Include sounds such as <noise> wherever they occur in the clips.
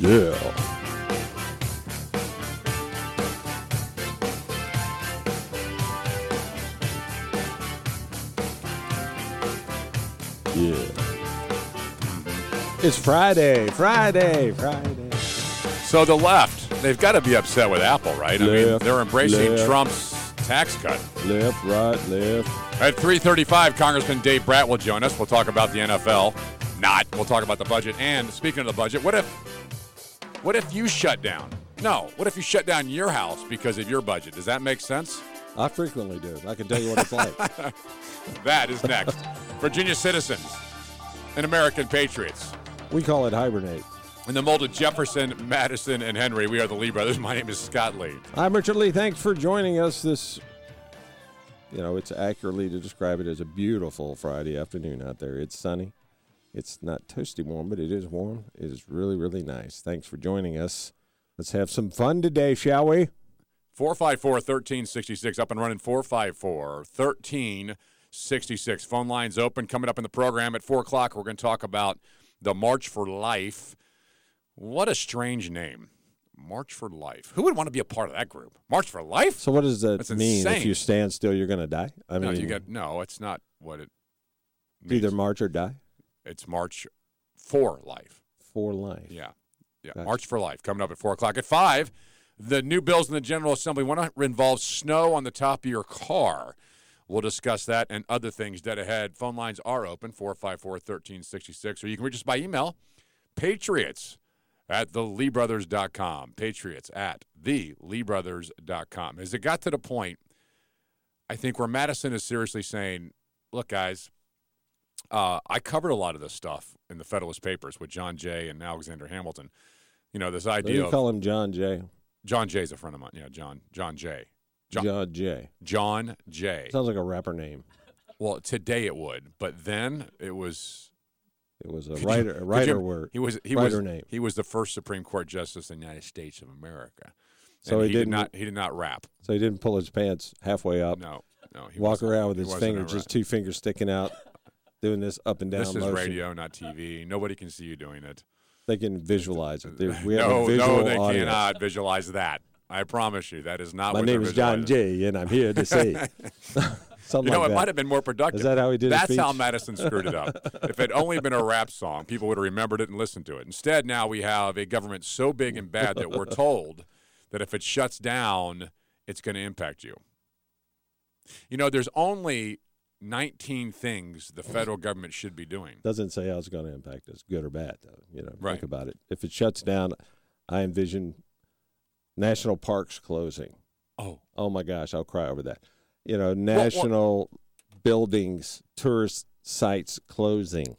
Yeah. Yeah. It's Friday, Friday, Friday. So the left, they've got to be upset with Apple, right? I mean, they're embracing left. Trump's tax cut. Left, right, left. At 3:35, Congressman Dave Brat will join us. We'll talk about the NFL. Not. We'll talk about the budget. And speaking of the budget, what if what if you shut down? No. What if you shut down your house because of your budget? Does that make sense? I frequently do. I can tell you what it's like. <laughs> That is next. Virginia citizens and American patriots. we call it hibernate. In the mold of Jefferson, Madison, and Henry, we are the Lee brothers. <laughs> My name is Scott Lee. I'm Richard Lee. Thanks for joining us this. You know, it's accurately to describe it as a beautiful Friday afternoon out there. It's sunny. It's not toasty warm, but it is warm. It is really, really nice. Thanks for joining us. Let's have some fun today, shall we? 454 1366, up and running 454 1366. Phone lines open. Coming up in the program at 4 o'clock, we're going to talk about the March for Life. What a strange name. March for Life. Who would want to be a part of that group? March for Life? So, what does that That's mean? If you stand still, you're going to die? I no, mean, you get no. It's not what it means. either march or die It's March for Life. for life. Yeah. Yeah. Gotcha. March for Life coming up at 4 o'clock. At 5, the new bills in the General Assembly want to involve snow on the top of your car. We'll discuss that and other things dead ahead. Phone lines are open 454 1366, or you can reach us by email patriots at theleebrothers.com. Patriots at theleebrothers.com. As it got to the point, I think where Madison is seriously saying, look, guys, uh, I covered a lot of this stuff in the Federalist Papers with John Jay and Alexander Hamilton. You know, this idea you of call him John Jay? John Jay's a friend of mine. Yeah, John John Jay. John- John Jay. John Jay. Sounds like a rapper name. Well, today it would, but then it was It was a Could you- writer, a writer you- word. He was he Writer was name. he was the first Supreme Court justice in the United States of America. So And he he did didn't- he did not rap. So he didn't pull his pants halfway up. No, no. He walk around with his fingers, just two fingers sticking out, doing this up and down This is motion. radio, not TV. Nobody can see you doing it. They can visualize it. There- <laughs> We have no, a visual no, they audience. cannot visualize that. I promise you, that is not. My name is John. Jay, and I'm here to say <laughs> something You know, like it that. might have been more productive. Is that how he did That's how? Madison screwed it up. <laughs> if it had only been a rap song, people would have remembered it and listened to it. Instead, now we have a government so big and bad that we're told that if it shuts down, it's going to impact you. You know, there's only 19 things the federal government should be doing. Doesn't say how it's going to impact us, good or bad. Though you know, Right. think about it. If it shuts down, I envision national parks closing. Oh, Oh my gosh, I'll cry over that. You know, national buildings, tourist sites closing,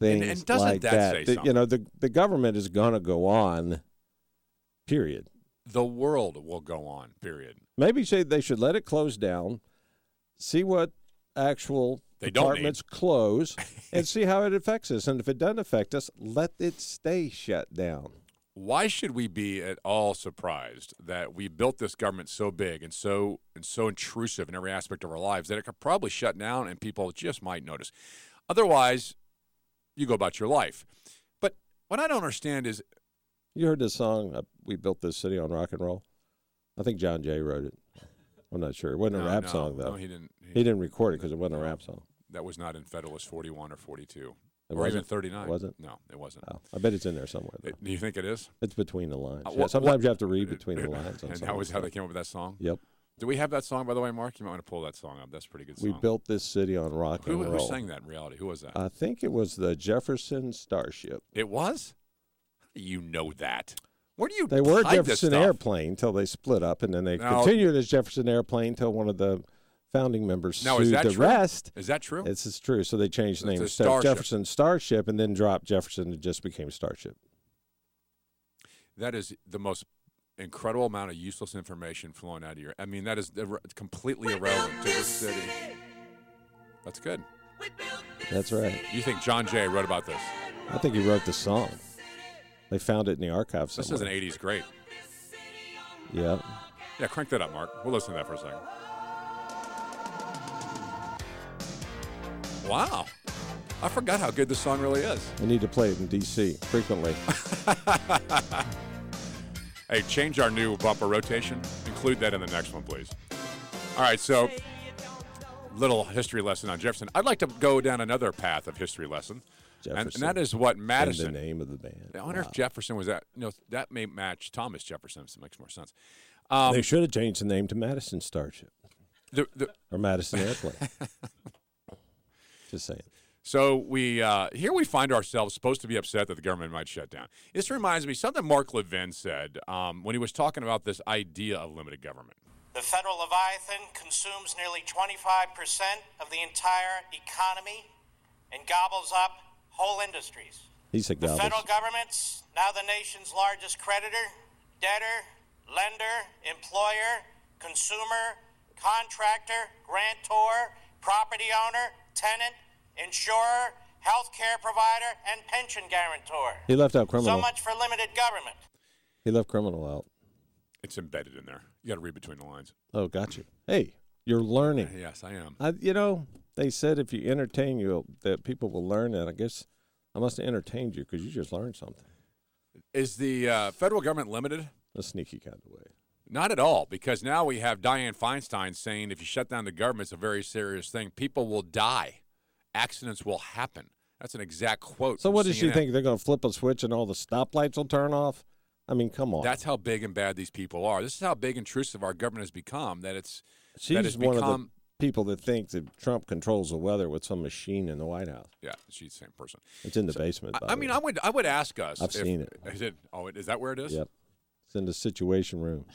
things and doesn't like that that. say The- you know, the the government is going to go on. Period. the world will go on, period. Maybe say they should let it close down, see what actual They departments close, <laughs> and see how it affects us. And if it doesn't affect us, let it stay shut down. why should we be at all surprised that we built this government so big and so and so intrusive in every aspect of our lives that it could probably shut down and people just might notice otherwise you go about your life but what i don't understand is You heard the song uh, "We Built This City on Rock and Roll"? I think John Jay wrote it. I'm not sure. It wasn't no, a rap no, song though. no, he didn't he, he didn't record it because it wasn't a rap song. that was not in federalist 41 or 42 It or even wasn't? 39 Was it? no it wasn't Oh, I bet it's in there somewhere. Though. It- do you think it is it's between the lines. Uh, Yeah, sometimes you have to read between the <laughs> lines. On and that was how they came up with that song Yep. do we have that song by the way mark you might want to pull that song up that's a pretty good song. We built this city on rock who, and who roll. sang that in reality who was that I think it was the Jefferson Starship. It was? How do you know that? Where do you They were hide Jefferson? Airplane until they split up, and then they Now- continued as Jefferson Airplane till one of the founding members Now, sued is that the true? rest. Is that true? This is true. So they changed the name a instead of Starship. Jefferson Starship, and then dropped Jefferson. and just became Starship. that is the most incredible amount of useless information flowing out of your. I mean, that is ir- completely irrelevant to the city. That's good. That's right. You think John Jay wrote about this? I think he wrote the song. They found it in the archives This somewhere. is an '80s great. Yeah. Yeah, crank that up, Mark. We'll listen to that for a second. Wow. I forgot how good this song really is. I need to play it in D.C. frequently. <laughs> Hey, change our new bumper rotation. Include that in the next one, please. All right, so little history lesson on Jefferson. I'd like to go down another path of history lesson, and, and that is what And Madison. the name of the band. I wonder Wow. if Jefferson was that. No, that may match Thomas Jefferson. So it makes more sense. Um, they should have changed the name to Madison Starship the, the, or Madison Airplane. <laughs> Just saying. So we uh, here we find ourselves supposed to be upset that the government might shut down. This reminds me something Mark Levin said um, when he was talking about this idea of limited government. The federal Leviathan consumes nearly 25% of the entire economy and gobbles up whole industries. He said The federal government's now the nation's largest creditor, debtor, lender, employer, consumer, contractor, grantor, property owner, tenant, insurer, health care provider, and pension guarantor. He left out criminal. So much for limited government. He left criminal out. It's embedded in there. You got to read between the lines. Oh, got you. Hey, you're learning. Yes, I am. I, you know, they said if you entertain you, that people will learn. And I guess I must have entertained you because you just learned something. Is the uh, federal government limited? A sneaky kind of way. Not at all, because now we have Dianne Feinstein saying if you shut down the government, it's a very serious thing. People will die, accidents will happen. That's an exact quote. So what does she think? They're going to flip a switch and all the stoplights will turn off? I mean, come on. That's how big and bad these people are. This is how big and intrusive our government has become. That it's that it's one of the become. People that think that Trump controls the weather with some machine in the White House. yeah, she's the same person. It's in the basement. I, I mean. I would I would ask us. I've if- seen it. Is it? Oh, is that where it is? Yep. It's in the situation room.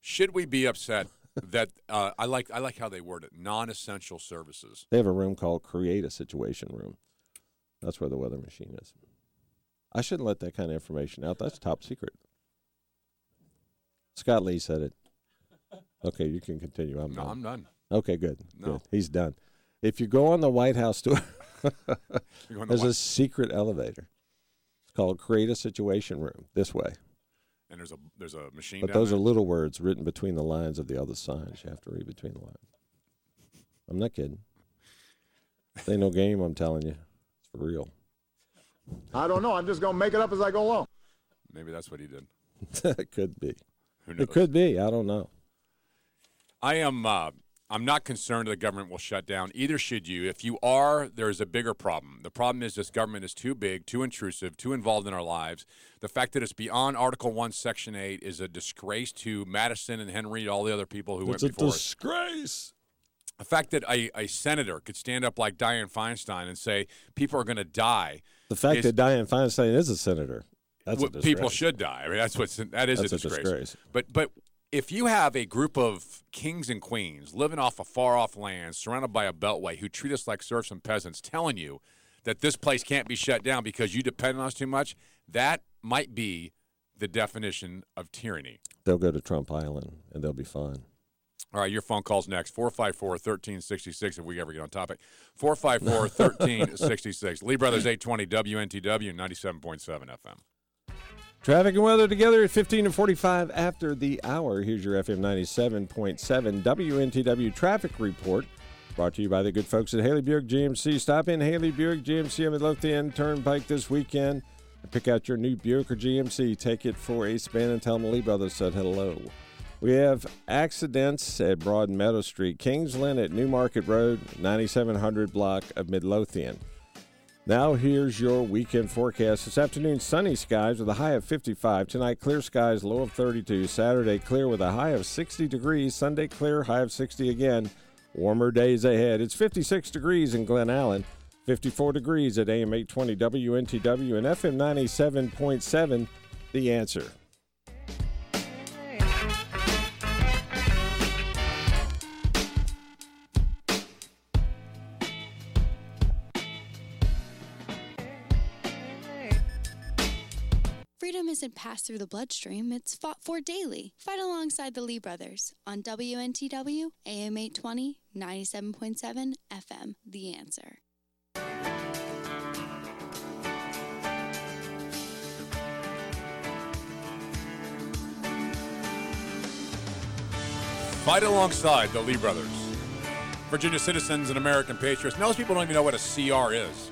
Should we be upset that uh, I like I like how they word it non-essential services? They have a room called Create a Situation Room. That's where the weather machine is. I shouldn't let that kind of information out. That's top secret. Scott Lee said it. Okay, you can continue. I'm No, done. I'm done. Okay, good. No. Good. He's done. If you go on the White House tour, <laughs> You're to there's watch- a secret elevator. It's called Create a Situation Room. This way. and there's a there's a machine. But down those there. are little words written between the lines of the other signs. You have to read between the lines. I'm not kidding. This ain't no game, I'm telling you. It's for real. I don't know. I'm just going to make it up as I go along. Maybe that's what he did. it <laughs> could be. Who knows? It could be. I don't know. I am. Uh, I'm not concerned the government will shut down. Either should you. If you are, there is a bigger problem. The problem is this government is too big, too intrusive, too involved in our lives. The fact that it's beyond Article One, Section Eight, is a disgrace to Madison and Henry, and all the other people who It's went a before us. disgrace. The fact that a, a senator could stand up like Dianne Feinstein and say people are going to die. The fact is- that Dianne Feinstein is a senator. That's a Well, people should die. I mean, that's what's that is a a disgrace. disgrace. But but if you have a group of kings and queens living off a far off land, surrounded by a beltway, who treat us like serfs and peasants, telling you that this place can't be shut down because you depend on us too much, that might be the definition of tyranny. They'll go to Trump Island and they'll be fine. All right, your phone call's next. 454 1366 if we ever get on topic. 454 1366. <laughs> Lee Brothers 820 WNTW 97.7 FM. Traffic and weather together at 15 and 45 after the hour. Here's your FM 97.7 WNTW traffic report. Brought to you by the good folks at Haley Buick GMC. Stop in Haley Buick GMC on the Turnpike this weekend and pick out your new Buick or GMC. Take it for a spin and tell them Lee Brothers said hello. We have accidents at Broad Meadow Street, Kingsland at Newmarket Road, 9700 block of Midlothian. Now here's your weekend forecast. This afternoon, sunny skies with a high of 55. Tonight, clear skies, low of 32. Saturday, clear with a high of 60 degrees. Sunday, clear, high of 60 again. Warmer days ahead. It's 56 degrees in Glen Allen, 54 degrees at AM 820 WNTW and FM 97.7. The answer. Freedom isn't passed through the bloodstream, it's fought for daily. Fight alongside the Lee brothers on WNTW, AM 820, 97.7 FM. The answer. Fight alongside the Lee brothers. Virginia citizens and American patriots. Most people don't even know what a CR is.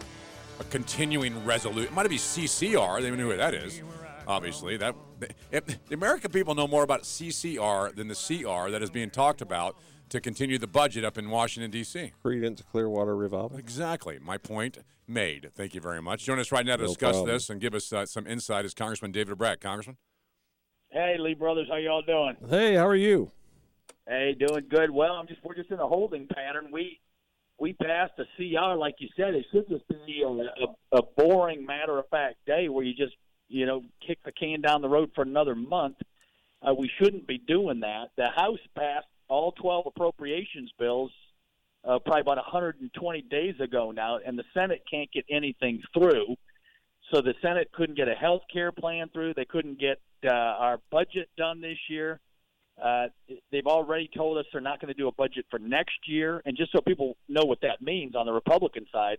A continuing resolution. It might be CCR. They don't know what that is. Obviously, that if the American people know more about CCR than the CR that is being talked about to continue the budget up in Washington D.C. Creedence Clearwater Revival. Exactly. My point made. Thank you very much. Join us right now to No discuss problem. this and give us uh, some insight is Congressman David Brat. Congressman? Hey, Lee brothers, how y'all doing? Hey, how are you? Hey, doing good. Well, I'm just we're just in a holding pattern. We we passed a CR, like you said. It should just be a, a, a boring, matter of fact day where you just you know kick the can down the road for another month. Uh, we shouldn't be doing that. The House passed all 12 appropriations bills uh, probably about 120 days ago now, and the Senate can't get anything through. So the Senate couldn't get a health care plan through. They couldn't get uh, our budget done this year. Uh, they've already told us they're not going to do a budget for next year. And just so people know what that means on the Republican side,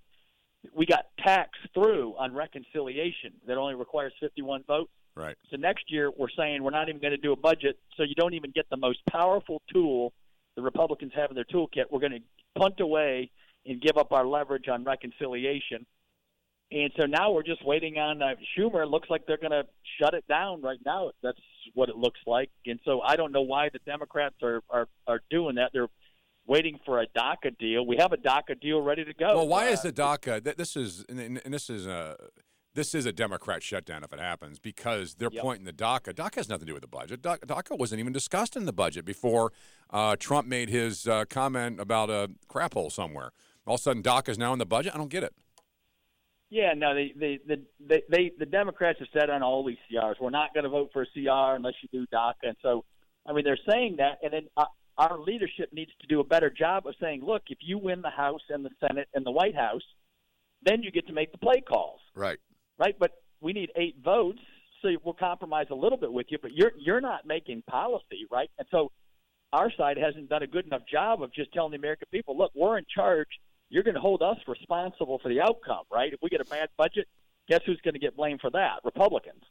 we got taxed through on reconciliation that only requires 51 votes. Right. So next year, we're saying we're not even going to do a budget. So you don't even get the most powerful tool the Republicans have in their toolkit. We're going to punt away and give up our leverage on reconciliation. And so now we're just waiting on uh, Schumer. It looks like they're going to shut it down right now. That's what it looks like. And so I don't know why the Democrats are are, are doing that. They're waiting for a DACA deal. We have a DACA deal ready to go. Well, why Uh, is the DACA? th- This is and- and this is a this is a Democrat shutdown if it happens because they're Yep. pointing the DACA. DACA has nothing to do with the budget. Da- DACA wasn't even discussed in the budget before uh, Trump made his uh, comment about a crap hole somewhere. All of a sudden, DACA is now in the budget. I don't get it. Yeah, no, they, they, the they, they, the Democrats have said on all these CRs, we're not going to vote for a CR unless you do DACA. And so, I mean, they're saying that, and then uh, our leadership needs to do a better job of saying, look, if you win the House and the Senate and the White House, then you get to make the play calls, Right. right? But we need eight votes, so we'll compromise a little bit with you, but you're you're not making policy, right? And so, our side hasn't done a good enough job of just telling the American people, look, we're in charge you're going to hold us responsible for the outcome, right? If we get a bad budget, guess who's going to get blamed for that? Republicans,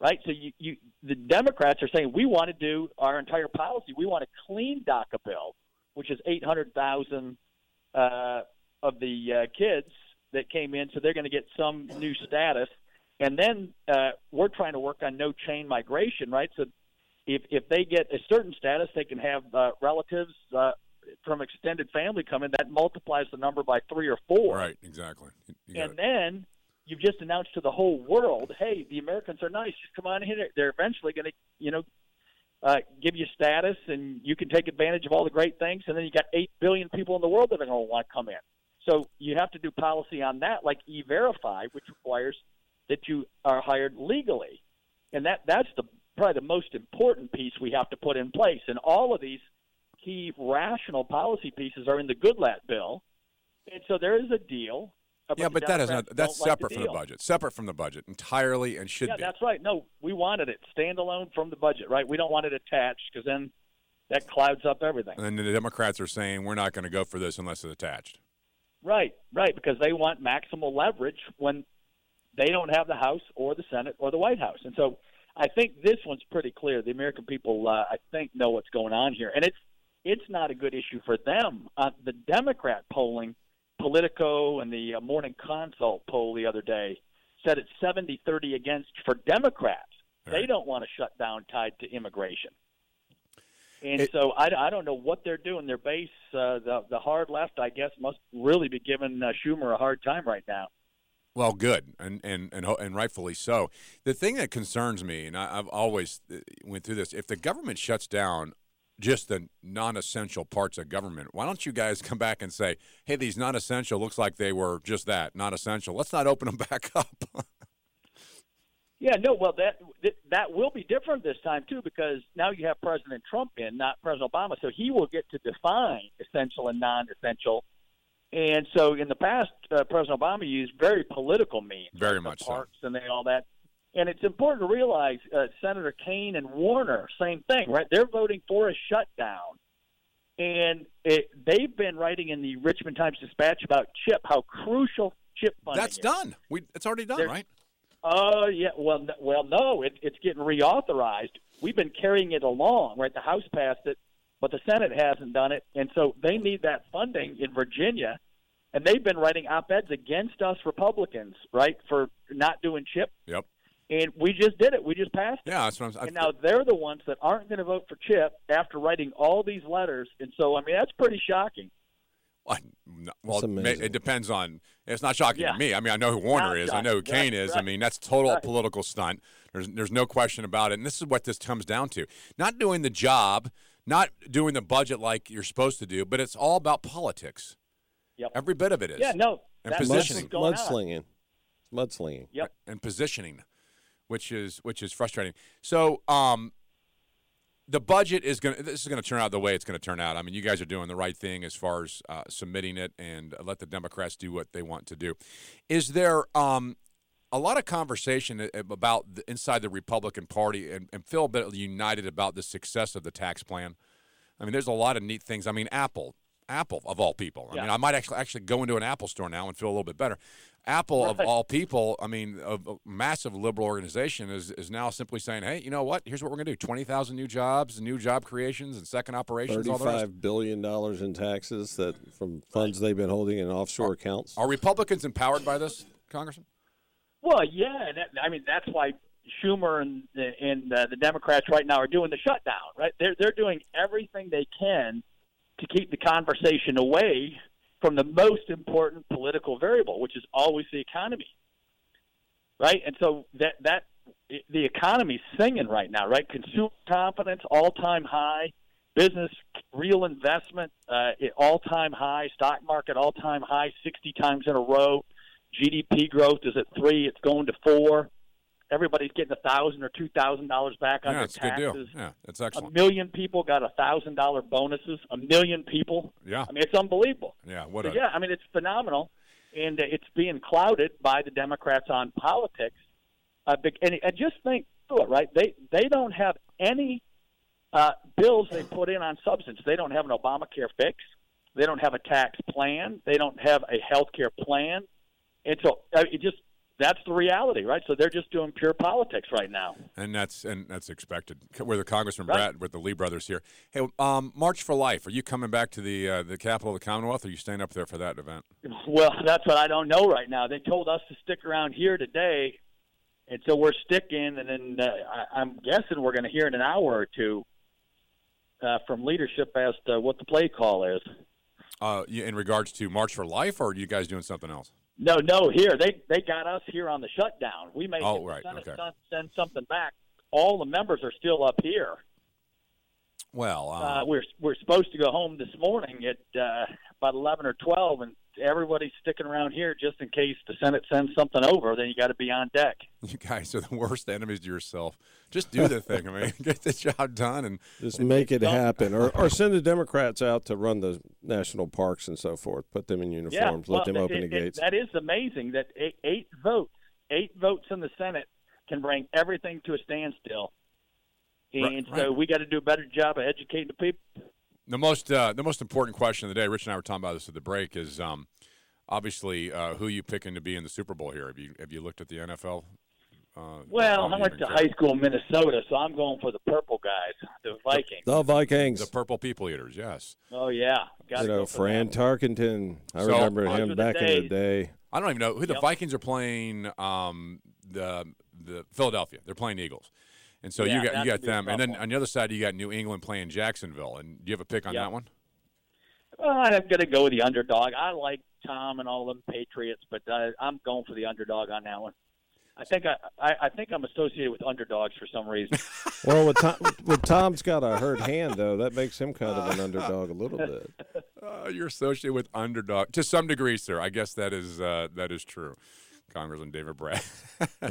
right? So you, you, the Democrats are saying we want to do our entire policy. We want a clean DACA bill, which is eight hundred thousand uh, of the uh, kids that came in, so they're going to get some new status. And then uh, we're trying to work on no chain migration, right? So if if they get a certain status, they can have uh, relatives. Uh, from extended family coming, that multiplies the number by three or four. Right. Exactly. You- you got And it. then you've just announced to the whole world, hey, the Americans are nice. Just come on in. They're eventually going to, you know, uh, give you status, and you can take advantage of all the great things. And then you got eight billion people in the world that are going to want to come in. So you have to do policy on that, like E-Verify, which requires that you are hired legally, and that that's the probably the most important piece we have to put in place. And all of these key rational policy pieces are in the Goodlatte bill, and so there is a deal. Yeah, but that is not. That's don't like separate from the budget. Separate from the budget entirely, and should Yeah, be. that's right. No, we wanted it standalone from the budget, right? We don't want it attached because then that clouds up everything. And then the Democrats are saying we're not going to go for this unless it's attached. Right, right, because they want maximal leverage when they don't have the House or the Senate or the White House. And so I think this one's pretty clear. The American people, uh, I think, know what's going on here, and it's it's not a good issue for them. Uh, the Democrat polling, Politico and the uh, Morning Consult poll the other day said it's 70-30 against for Democrats. They don't want to shut down tied to immigration. And It- so I, I don't know what they're doing. Their base, uh, the the hard left, I guess, must really be giving uh, Schumer a hard time right now. Well, good, and and and and rightfully so. The thing that concerns me, and I, I've always uh, went through this: if the government shuts down just the non-essential parts of government, why don't you guys come back and say, "Hey, these non-essential looks like they were just that, non-essential. Let's not open them <laughs> back up." Yeah, no, well that that will be different this time too because now you have President Trump in, not President Obama, so he will get to define essential and non-essential. And so in the past, uh, President Obama used very political means, Very much so. parks and they, all that. And it's important to realize uh, Senator Kaine and Warner, same thing, right? They're voting for a shutdown. And it, they've been writing in the Richmond Times Dispatch about chip, how crucial chip funding That's is. done. We it's already done, There- right? Oh yeah, well, n- well, no, it, it's getting reauthorized. We've been carrying it along, right? The House passed it, but the Senate hasn't done it, and so they need that funding in Virginia. And they've been writing op-eds against us Republicans, right, for not doing chip. Yep. And we just did it. We just passed it. Yeah, that's what I'm. And now they're the ones that aren't going to vote for chip after writing all these letters. And so, I mean, that's pretty shocking. I, well, it may- amazing. it depends on. It's not shocking Yeah. to me. I mean, I know who Warner Not is. I know who shocking. Kaine Right, is. I mean, that's total Right. political stunt. There's there's no question about it. And this is what this comes down to: not doing the job, not doing the budget like you're supposed to do, but it's all about politics. Yep. Every bit of it is. Yeah, no. And positioning. what's going on. Mudslinging. Mudslinging. Yep. and positioning, which is which is frustrating. So, um, the budget is going. to This is going to turn out the way it's going to turn out. I mean, you guys are doing the right thing as far as uh, submitting it and let the Democrats do what they want to do. Is there um, a lot of conversation about the, inside the Republican Party and, and feel a bit united about the success of the tax plan? I mean, there's a lot of neat things. I mean, Apple, Apple of all people. I Yeah. mean, I might actually actually go into an Apple store now and feel a little bit better. Apple of all people, I mean, a, a massive liberal organization is is now simply saying, "Hey, you know what? Here's what we're going to do: twenty thousand new jobs, new job creations, and second operations. All the. Thirty-five billion dollars in taxes that from funds they've been holding in offshore accounts. Are Republicans empowered by this, Congressman? Well, yeah, and that, I mean that's why Schumer and the- and uh, the Democrats right now are doing the shutdown. Right, they're they're doing everything they can to keep the conversation away from the most important political variable, which is always the economy. Right, and so that that the economy's singing right now. Right, consumer confidence all time high, business real investment uh, all time high, stock market all time high, sixty times in a row. GDP growth is at three; it's going to four. Everybody's getting a thousand or two thousand dollars back on Yeah, their it's a good taxes. deal. Yeah, that's excellent. A million people got a thousand dollar bonuses. A million people. Yeah, I mean, it's unbelievable. yeah. What So, a yeah, I mean, it's phenomenal, and uh, it's being clouded by the Democrats on politics. Uh, and, and just think through it, right? They they don't have any uh, bills they put in on substance. They don't have an Obamacare fix. They don't have a tax plan. They don't have a health care plan. And so uh, it just that's the reality, right? So they're just doing pure politics right now. And that's and that's expected. We're the Congressman Right. Brat with the Lee brothers here. Hey, um, March for Life. Are you coming back to the uh, the capital of the Commonwealth? Or are you staying up there for that event? Well, <laughs> that's what I don't know right now. They told us to stick around here today, and so we're sticking. And then uh, I, I'm guessing we're going to hear in an hour or two uh, from leadership as to what the play call is. Uh, in regards to March for Life, or are you guys doing something else? No, no, here they they got us here on the shutdown. We may Oh, right, okay. send- send something back. All the members are still up here. Well, uh, Uh, we're we're supposed to go home this morning at uh, about eleven or twelve, and everybody's sticking around here just in case the Senate sends something over. Then you got to be on deck. you guys are the worst enemies to yourself. Just do the thing. I mean, <laughs> get the job done, and Just make it don't- happen, or or <laughs> send the Democrats out to run the national parks and so forth. Put them in uniforms. well, let them open it- the it- gates. that is amazing that eight, eight votes, eight votes in the Senate can bring everything to a standstill. And right. so we got to do a better job of educating the people. The most uh, the most important question of the day. Rich and I were talking about this at the break. Is um, obviously uh, who you picking to be in the Super Bowl here? Have you have you looked at the NFL? Uh, Well, I went to care. high school in Minnesota, so I'm going for the purple guys, the Vikings. the Vikings. The Purple People Eaters, yes. Oh yeah, got you know, go Fran them. Tarkenton. I So- remember him were the back in the day. I don't even know who the Yep. Vikings are playing. Um, the the Philadelphia. They're playing Eagles, and so Yeah, you got you got could be a them, and then one. on the other side you got New England playing Jacksonville. And do you have a pick on Yep. that one? Well, I'm going to go with the underdog. I like Tom and all them Patriots, but uh, I'm going for the underdog on that one. I think I, I, I think I'm associated with underdogs for some reason. <laughs> Well, with, Tom, with Tom's got a hurt hand though, that makes him kind of an underdog a little bit. Uh, <laughs> you're associated with underdog to some degree, sir. I guess that is uh, that is true. Congressman David Brat.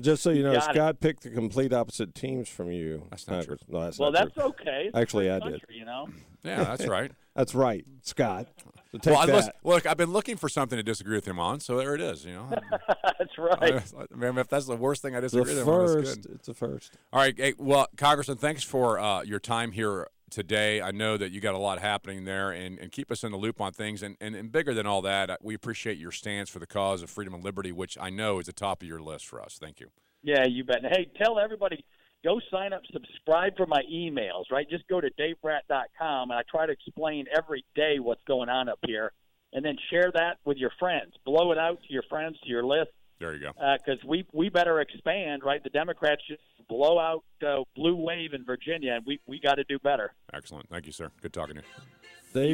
Just so you <laughs> know, got it. Scott picked the complete opposite teams from you. That's not true. No, that's well, not that's true. okay. It's Actually, free I did. You know. yeah, that's <laughs> right. That's right, Scott. So take well, I that. listen, look, I've been looking for something to disagree with him on, so there it is. You know, <laughs> that's right. I mean, if that's the worst thing I the disagree with him on, that's first. good. It's a first. All right. Hey, well, Congressman, thanks for uh, your time here today. I know that you got a lot happening there, and, and keep us in the loop on things. And, and, and bigger than all that, we appreciate your stance for the cause of freedom and liberty, which I know is the top of your list for us. Thank you. Yeah, you bet. Hey, tell everybody go sign up, subscribe for my emails, right? Just go to davebrat.com, and I try to explain every day what's going on up here, and then share that with your friends. Blow it out to your friends, to your list, There you go. because we we better expand, right? The Democrats just blow out uh, blue wave in Virginia, and we we got to do better. Excellent. Thank you, sir. Good talking to you.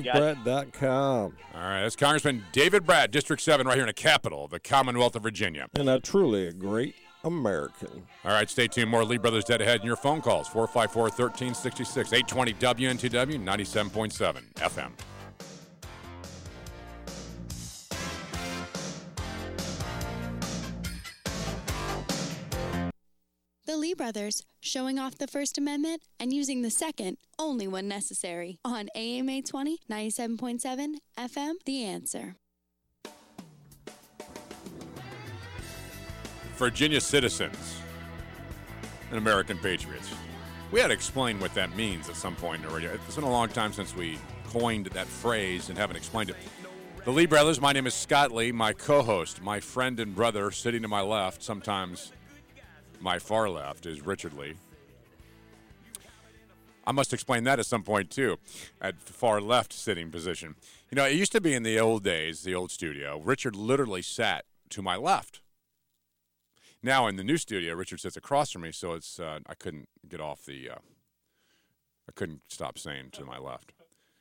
DaveBrat.com. All right, that's Congressman David Brat, District 7, right here in the capital of the Commonwealth of Virginia. And a truly a great American. All right, stay tuned. More Lee Brothers Dead Ahead in your phone calls 454 1366, 820 WNTW 97.7 FM. The Lee brothers, showing off the First Amendment and using the Second only when necessary. On AMA 20, 97.7 FM, The Answer. Virginia citizens and American patriots. We had to explain what that means at some point radio. It's been a long time since we coined that phrase and haven't explained it. The Lee brothers, my name is Scott Lee, my co host, my friend and brother sitting to my left, sometimes my far left, is Richard Lee. I must explain that at some point too, at the far left sitting position. You know, it used to be in the old days, the old studio, Richard literally sat to my left. Now in the new studio, Richard sits across from me, so it's uh, I couldn't get off the. Uh, I couldn't stop saying to my left.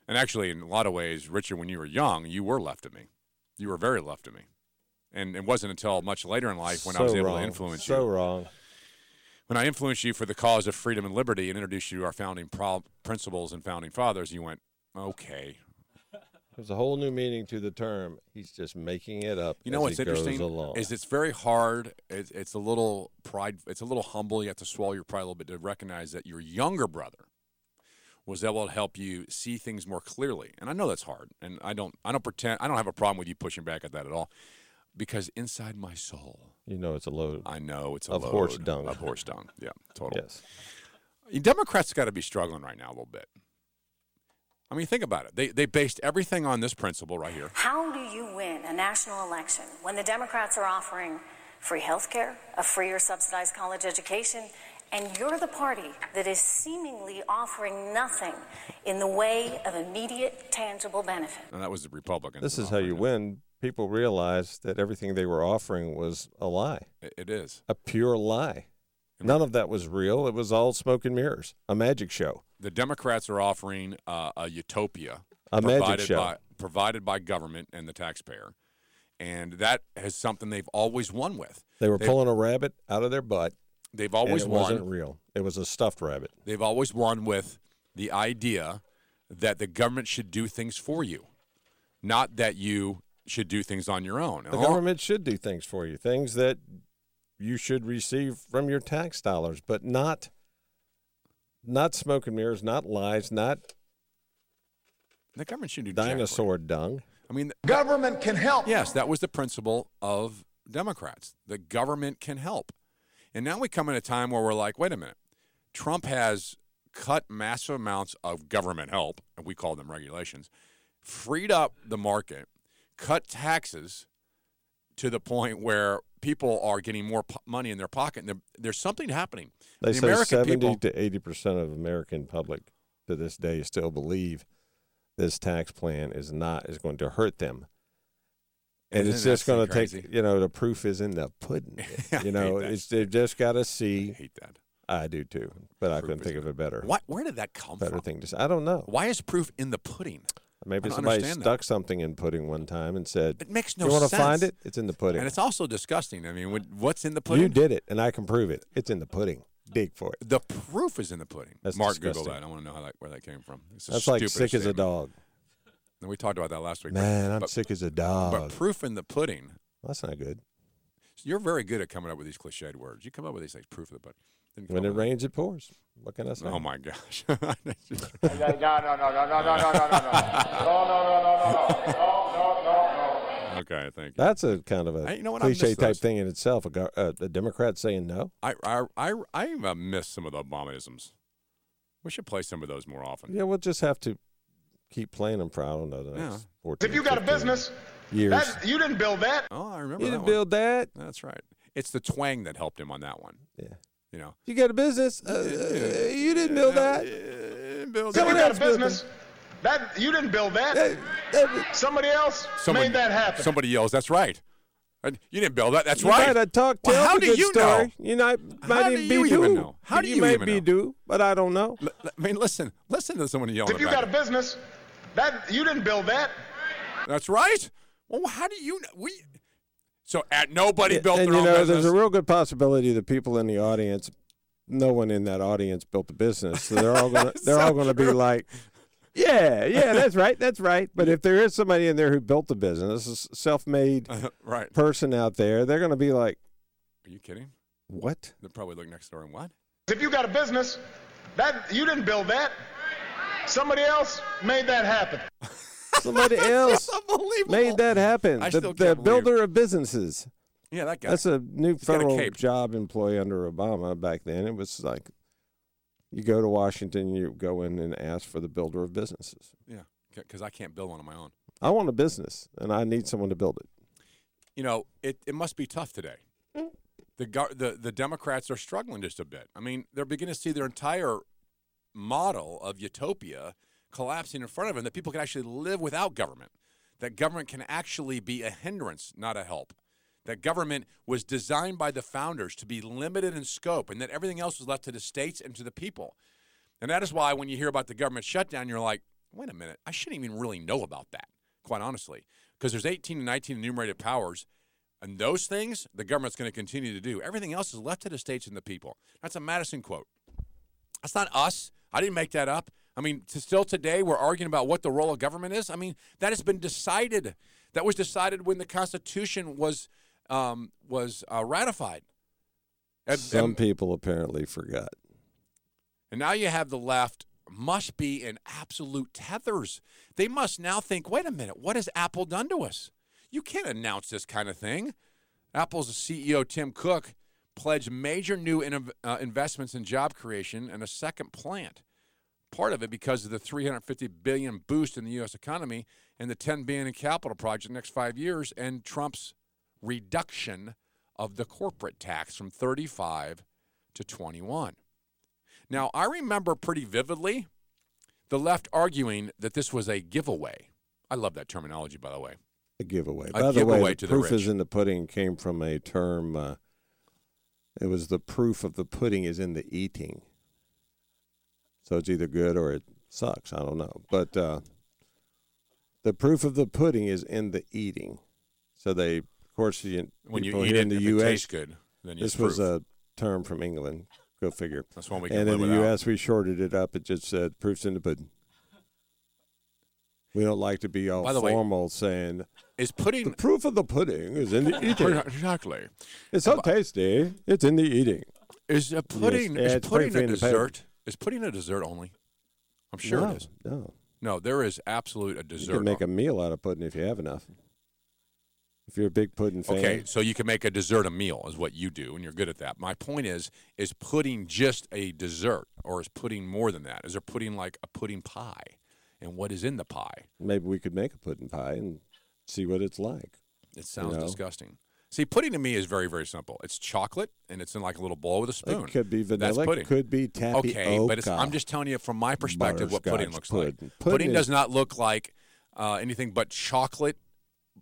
And actually, in a lot of ways, Richard, when you were young, you were left of me. You were very left of me. And it wasn't until much later in life when I was able wrong. to influence So you. wrong. When I influenced you for the cause of freedom and liberty and introduced you to our founding pro- principles and founding fathers, you went, okay. There's a whole new meaning to the term. He's just making it up. You know what's interesting along. is it's very hard. It's, it's a little pride. It's a little humble. You have to swallow your pride a little bit to recognize that your younger brother was able to help you see things more clearly. And I know that's hard. And I don't. I don't pretend. I don't have a problem with you pushing back at that at all, because inside my soul, you know it's a load. I know it's a load Of horse dung. Of horse dung. <laughs> Yeah, totally. Yes. Democrats got to be struggling right now a little bit. I mean, think about it. They they based everything on this principle right here. How do you win a national election when the Democrats are offering free health care, a free or subsidized college education, and you're the party that is seemingly offering nothing in the way of immediate, tangible benefit? And that was the Republicans. This is how you offered win. People realized that everything they were offering was a lie, it. It is. a pure lie. None of that was real. It was all smoke and mirrors, a magic show. the Democrats are offering uh, a utopia A magic provided show. by provided by government and the taxpayer, and that is something they've always won with. They were They- pulling a rabbit out of their butt. They've always it won. wasn't real. It was a stuffed rabbit. They've always won with the idea that the government should do things for you, not that you should do things on your own. The oh. government should do things for you, things that you should receive from your tax dollars, but not not smoke and mirrors, not lies, not the government should do jack dinosaur dung. I mean, Government can help. Yes, that was the principle of Democrats. The government can help. And now we come in a time where we're like, wait a minute. Trump has cut massive amounts of government help, and we call them regulations, freed up the market, cut taxes to the point where people are getting more po- money in their pocket. And there's something happening. They the say American seventy people, to eighty percent of American public to this day still believe this tax plan is not is going to hurt them. And it's just going to take, you know, the proof is in the pudding. <laughs> You know, it's they've just got to see. I hate that. I do too, but I Proof couldn't think of a better, What, where did that come better from? thing to say. I don't know. Why is proof in the pudding? Maybe somebody understand that. stuck something in pudding one time and said, It makes no "You want to find it? It's in the pudding." And it's also disgusting. I mean, what's in the pudding? you did it, and I can prove it. It's in the pudding. Dig for it. The proof is in the pudding. That's Mark, disgusting. Google that. I want to know how that, where that came from. It's That's like sick as a dog. And we talked about that last week. but- Man, I'm but, sick as a dog. But proof in the pudding. That's not good. You're very good at coming up with these cliched words. You come up with these things. Proof of the pudding. Didn't When it up rains, it pours. What can I say? Oh my gosh. No, no, no, no, no, no, no, no, no, no, no, no, no, no, no, no, no, no, no. okay, thank you. That's a kind of a Hey, you know what? I cliche type those. thing in itself. A, go- uh, a Democrat saying no. I I I I miss some of the Obamaisms. We should play some of those more often. Yeah, we'll just have to keep playing them for I don't know the Yeah. next 14, If you got a business, years. that, you didn't build that. Oh, I remember you didn't one. build that. That's right. It's the twang that helped him on that one. Yeah. You know, You got a business? Uh, uh, you didn't build that. Bill Someone You got else a business. That you didn't build that. Somebody else Someone- made that happen. Somebody yells, "That's right." You didn't build that. That's you right. might have talked, Well, how do you story. know? You might, might How do even be you do. even know? How do you might even be know? do, but I don't know. L- l- I mean, listen, listen to someone yelling. if you about got a business, that you didn't build that. That's right. Well, how do you know? We so at nobody built and their you own know, business. there's a real good possibility that people in the audience, no one in that audience built the business, so they're all gonna <laughs> they're all gonna be like, yeah, yeah, that's right, that's right. But if there is somebody in there who built the business, a self-made uh-huh, right. person out there, they're gonna be like, Are you kidding? what? They're probably looking next door and what? If you got a business, that you didn't build that. Somebody else made that happen. <laughs> Somebody <laughs> else made that happen. I the still the can't believe- builder of businesses. Yeah, that guy. That's a new a federal cape. job employee under Obama back then. It was like you go to Washington, you go in and ask for the builder of businesses. yeah, because I can't build one on my own. I want a business and I need someone to build it. You know, it, it must be tough today. The, the the Democrats are struggling just a bit. I mean, they're beginning to see their entire model of utopia collapsing in front of them. That people can actually live without government. That government can actually be a hindrance, not a help. That government was designed by the founders to be limited in scope, and that everything else was left to the states and to the people. And that is why when you hear about the government shutdown, you're like, wait a minute, I shouldn't even really know about that, quite honestly. Because there's 18 and 19 enumerated powers, and those things the government's going to continue to do. Everything else is left to the states and the people. That's a Madison quote. That's not us. I didn't make that up. I mean, to still today, we're arguing about what the role of government is. I mean, that has been decided. That was decided when the Constitution was um, was uh, ratified. And, Some and- people apparently forgot. and now you have the left must be in absolute tethers. They must now think, wait a minute, what has Apple done to us? You can't announce this kind of thing. Apple's CEO Tim Cook pledged major new innov- uh, investments in job creation and a second plant. Part of it because of the 350 billion boost in the U.S. economy and the 10 billion in capital project in the next five years, and Trump's reduction of the corporate tax from 35 to 21. Now, I remember pretty vividly the left arguing that this was a giveaway. I love that terminology, by the way. A giveaway. A By the way, giveaway the to the proof rich. is in the pudding came from a term. Uh, it was the proof of the pudding is in the eating. So it's either good or it sucks. I don't know, but uh, the proof of the pudding is in the eating. So they, of course, the When you eat it, in the U.S. good, then This was a term from England. Go figure. That's one we can And in the. U.S., we shorted it up. It just said proofs in the pudding. We don't like to be all the way- formal saying Is the proof of the pudding is in the <laughs> eating. exactly? It's so tasty. It's in the eating. Is a pudding yeah, is pudding a dessert? Is pudding a dessert only? I'm sure no, it is. No, No, there is absolute a dessert. you can make a meal out of pudding if you have enough. If you're a big pudding fan, Okay, so you can make a dessert a meal is what you do, and you're good at that. My point is, is pudding just a dessert, or is pudding more than that? Is there pudding like a pudding pie? And what is in the pie? maybe we could make a pudding pie and see what it's like. It sounds know? disgusting. See, pudding to me is very, very simple. It's chocolate, and it's in like a little bowl with a spoon. It could be vanilla. pudding. It could be tapioca. Okay, but it's, I'm just telling you from my perspective what pudding looks like. pudding. Pudding, Pudding does not look like uh, anything but chocolate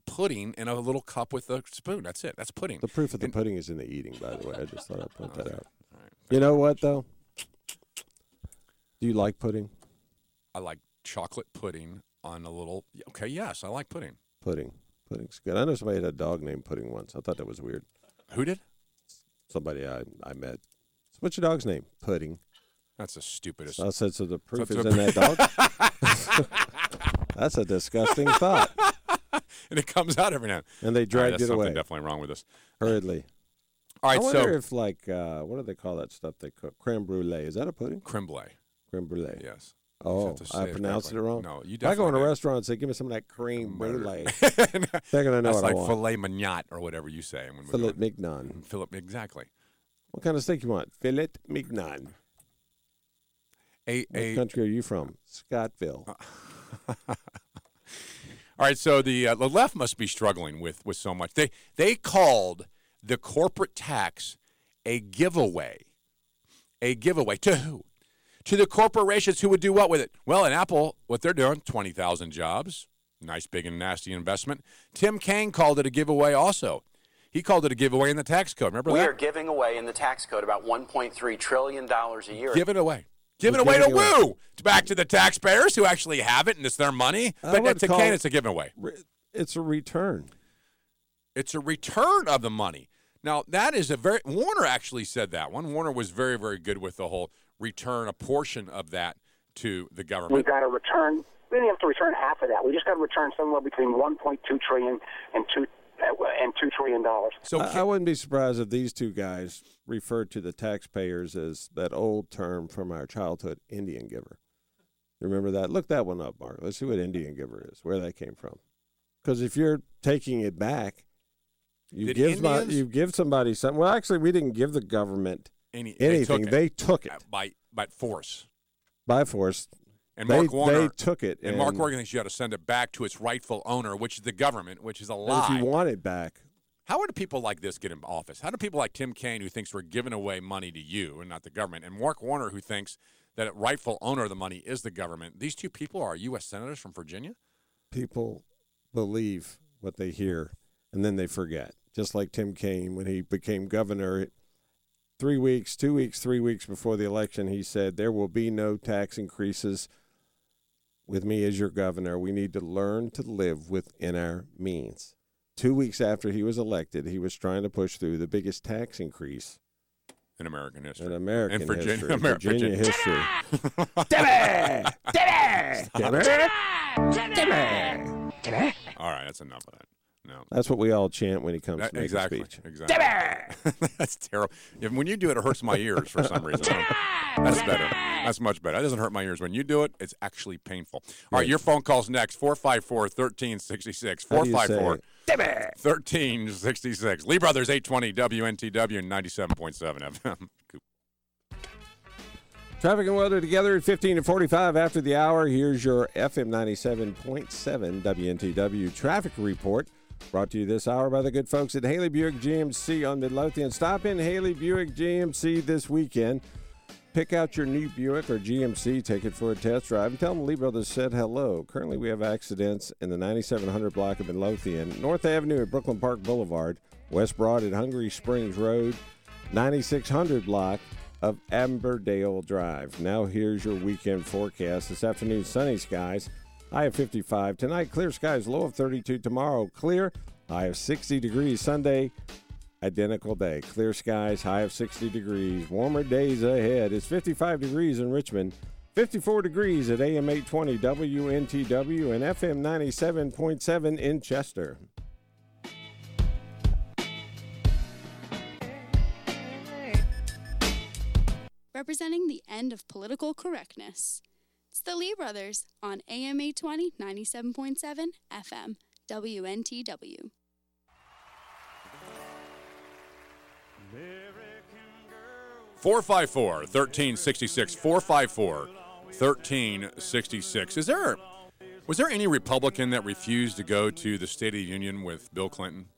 pudding in a little cup with a spoon. That's it. That's pudding. the proof of the And- pudding is in the eating. By the way, I just thought I'd point that out. Right. You know what though? Do you like pudding? I like chocolate pudding on a little. Okay, yes, I like pudding. Pudding. Pudding's good. I know somebody had a dog named Pudding once. I thought that was weird. Who did? Somebody I, I met. So what's your dog's name? Pudding. That's the stupidest. So I said, so the proof So is in that dog? <laughs> <laughs> That's a disgusting thought. <laughs> and it comes out every now. and And they All right, dragged that's it something away definitely wrong with this. hurriedly. All right, I wonder so if, like, uh, what do they call that stuff they cook? Creme brulee. Is that a pudding? creme brulee. Creme brulee. Yes. Oh, have to say I pronounced it correctly. wrong. No, you If I go in a restaurant and say, give me some of that creme brulee, <laughs> That's they're going to know what like I want. filet mignon or whatever you say. When Filet mignon. Philip, exactly. What kind of steak you want? Filet mignon. A, What a, country are you from? Scottville. <laughs> All right, so the uh, the left must be struggling with with so much. They they called the corporate tax a giveaway. a giveaway to who? To the corporations who would do what with it? Well, in Apple, what they're doing, 20,000 jobs. Nice, big, and nasty investment. Tim Kaine called it a giveaway also. He called it a giveaway in the tax code. Remember We that? are giving away in the tax code about $1.3 trillion a year. Give it away. Give it We're away to giving away. woo! Back to the taxpayers who actually have it and it's their money. I But would to call Kaine, it- it's a giveaway. It's a return. It's a return of the money. Now that is a very Warner actually said that one. Warner was very very good with the whole return a portion of that to the government. We've got to return. We didn't have to return half of that. We just got to return somewhere between 1.2 trillion and two uh, and two trillion dollars. So I, I wouldn't be surprised if these two guys referred to the taxpayers as that old term from our childhood, Indian giver. Remember that? Look that one up, Mark. Let's see what Indian giver is, where that came from. Because if you're taking it back, you Did give my, you give somebody something. Well, actually, we didn't give the government any, anything. They They took took it, uh, by by force. by force. And they, Mark Warner they took it. and Mark Warner thinks you got to send it back to its rightful owner, which is the government, which is a and lie. if you want it back, How do people like this get in office? How do people like Tim Kaine, who thinks we're giving away money to you and not the government, and Mark Warner, who thinks that a rightful owner of the money is the government, these two people are U.S. senators from Virginia? people believe what they hear and then they forget. Just like Tim Kaine when he became governor, three weeks, two weeks, three weeks before the election, he said, There will be no tax increases with me as your governor. We need to learn to live within our means. Two weeks after he was elected, he was trying to push through the biggest tax increase In American history. in American history, In Virginia- history. <laughs> Amer- Virginia Virginia. history. <laughs> All right, that's enough of that. No. That's what we all chant when he comes That- to make exactly. a speech. Exactly. <laughs> That's terrible. If, when you do it, it hurts my ears for some reason. I don't- That's better. That's much better. That doesn't hurt my ears. When you do it, it's actually painful. All right, your phone call's next 454 1366. How do you say 454 1366. Lee Brothers 820 WNTW 97.7 FM. <laughs> Traffic and weather together at 15 to 45 after the hour. Here's your FM 97.7 WNTW traffic report. Brought to you this hour by the good folks at Haley Buick GMC on Midlothian. Stop in Haley Buick GMC this weekend. Pick out your new Buick or GMC, take it for a test drive, and tell them Lee Brothers said hello. Currently, we have accidents in the 9700 block of Midlothian, North Avenue at Brooklyn Park Boulevard, West Broad at Hungary Springs Road, 9600 block of Amberdale Drive. Now, here's your weekend forecast. This afternoon, sunny skies, high of 55. Tonight, clear skies, low of 32. Tomorrow, clear, high of 60 degrees. Sunday, identical day. Clear skies, high of 60 degrees. Warmer days ahead. It's 55 degrees in Richmond, 54 degrees at AM 820 WNTW and FM 97.7 in Chester. representing the end of political correctness. It's the Lee Brothers on AM 820 97.7 FM WNTW. Four five four thirteen sixty six. Four five four thirteen sixty six. Is there was there any Republican that refused to go to the State of the Union with Bill Clinton,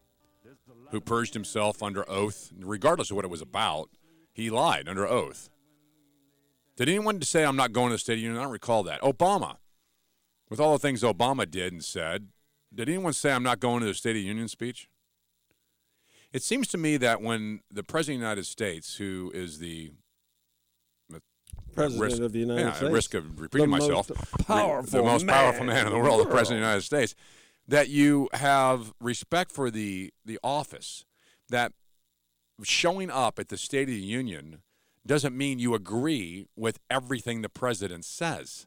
who purged himself under oath, regardless of what it was about? He lied under oath. Did anyone say I'm not going to the State of the Union? I don't recall that. Obama, with all the things Obama did and said, did anyone say I'm not going to the State of the Union speech? It seems to me that when the President of the United States, who is the President risk, of the United yeah, States. risk of repeating The myself, most powerful the most powerful man man in the world, the. President of the United States, that you have respect for the the office, that showing up at the State of the Union doesn't mean you agree with everything the president says.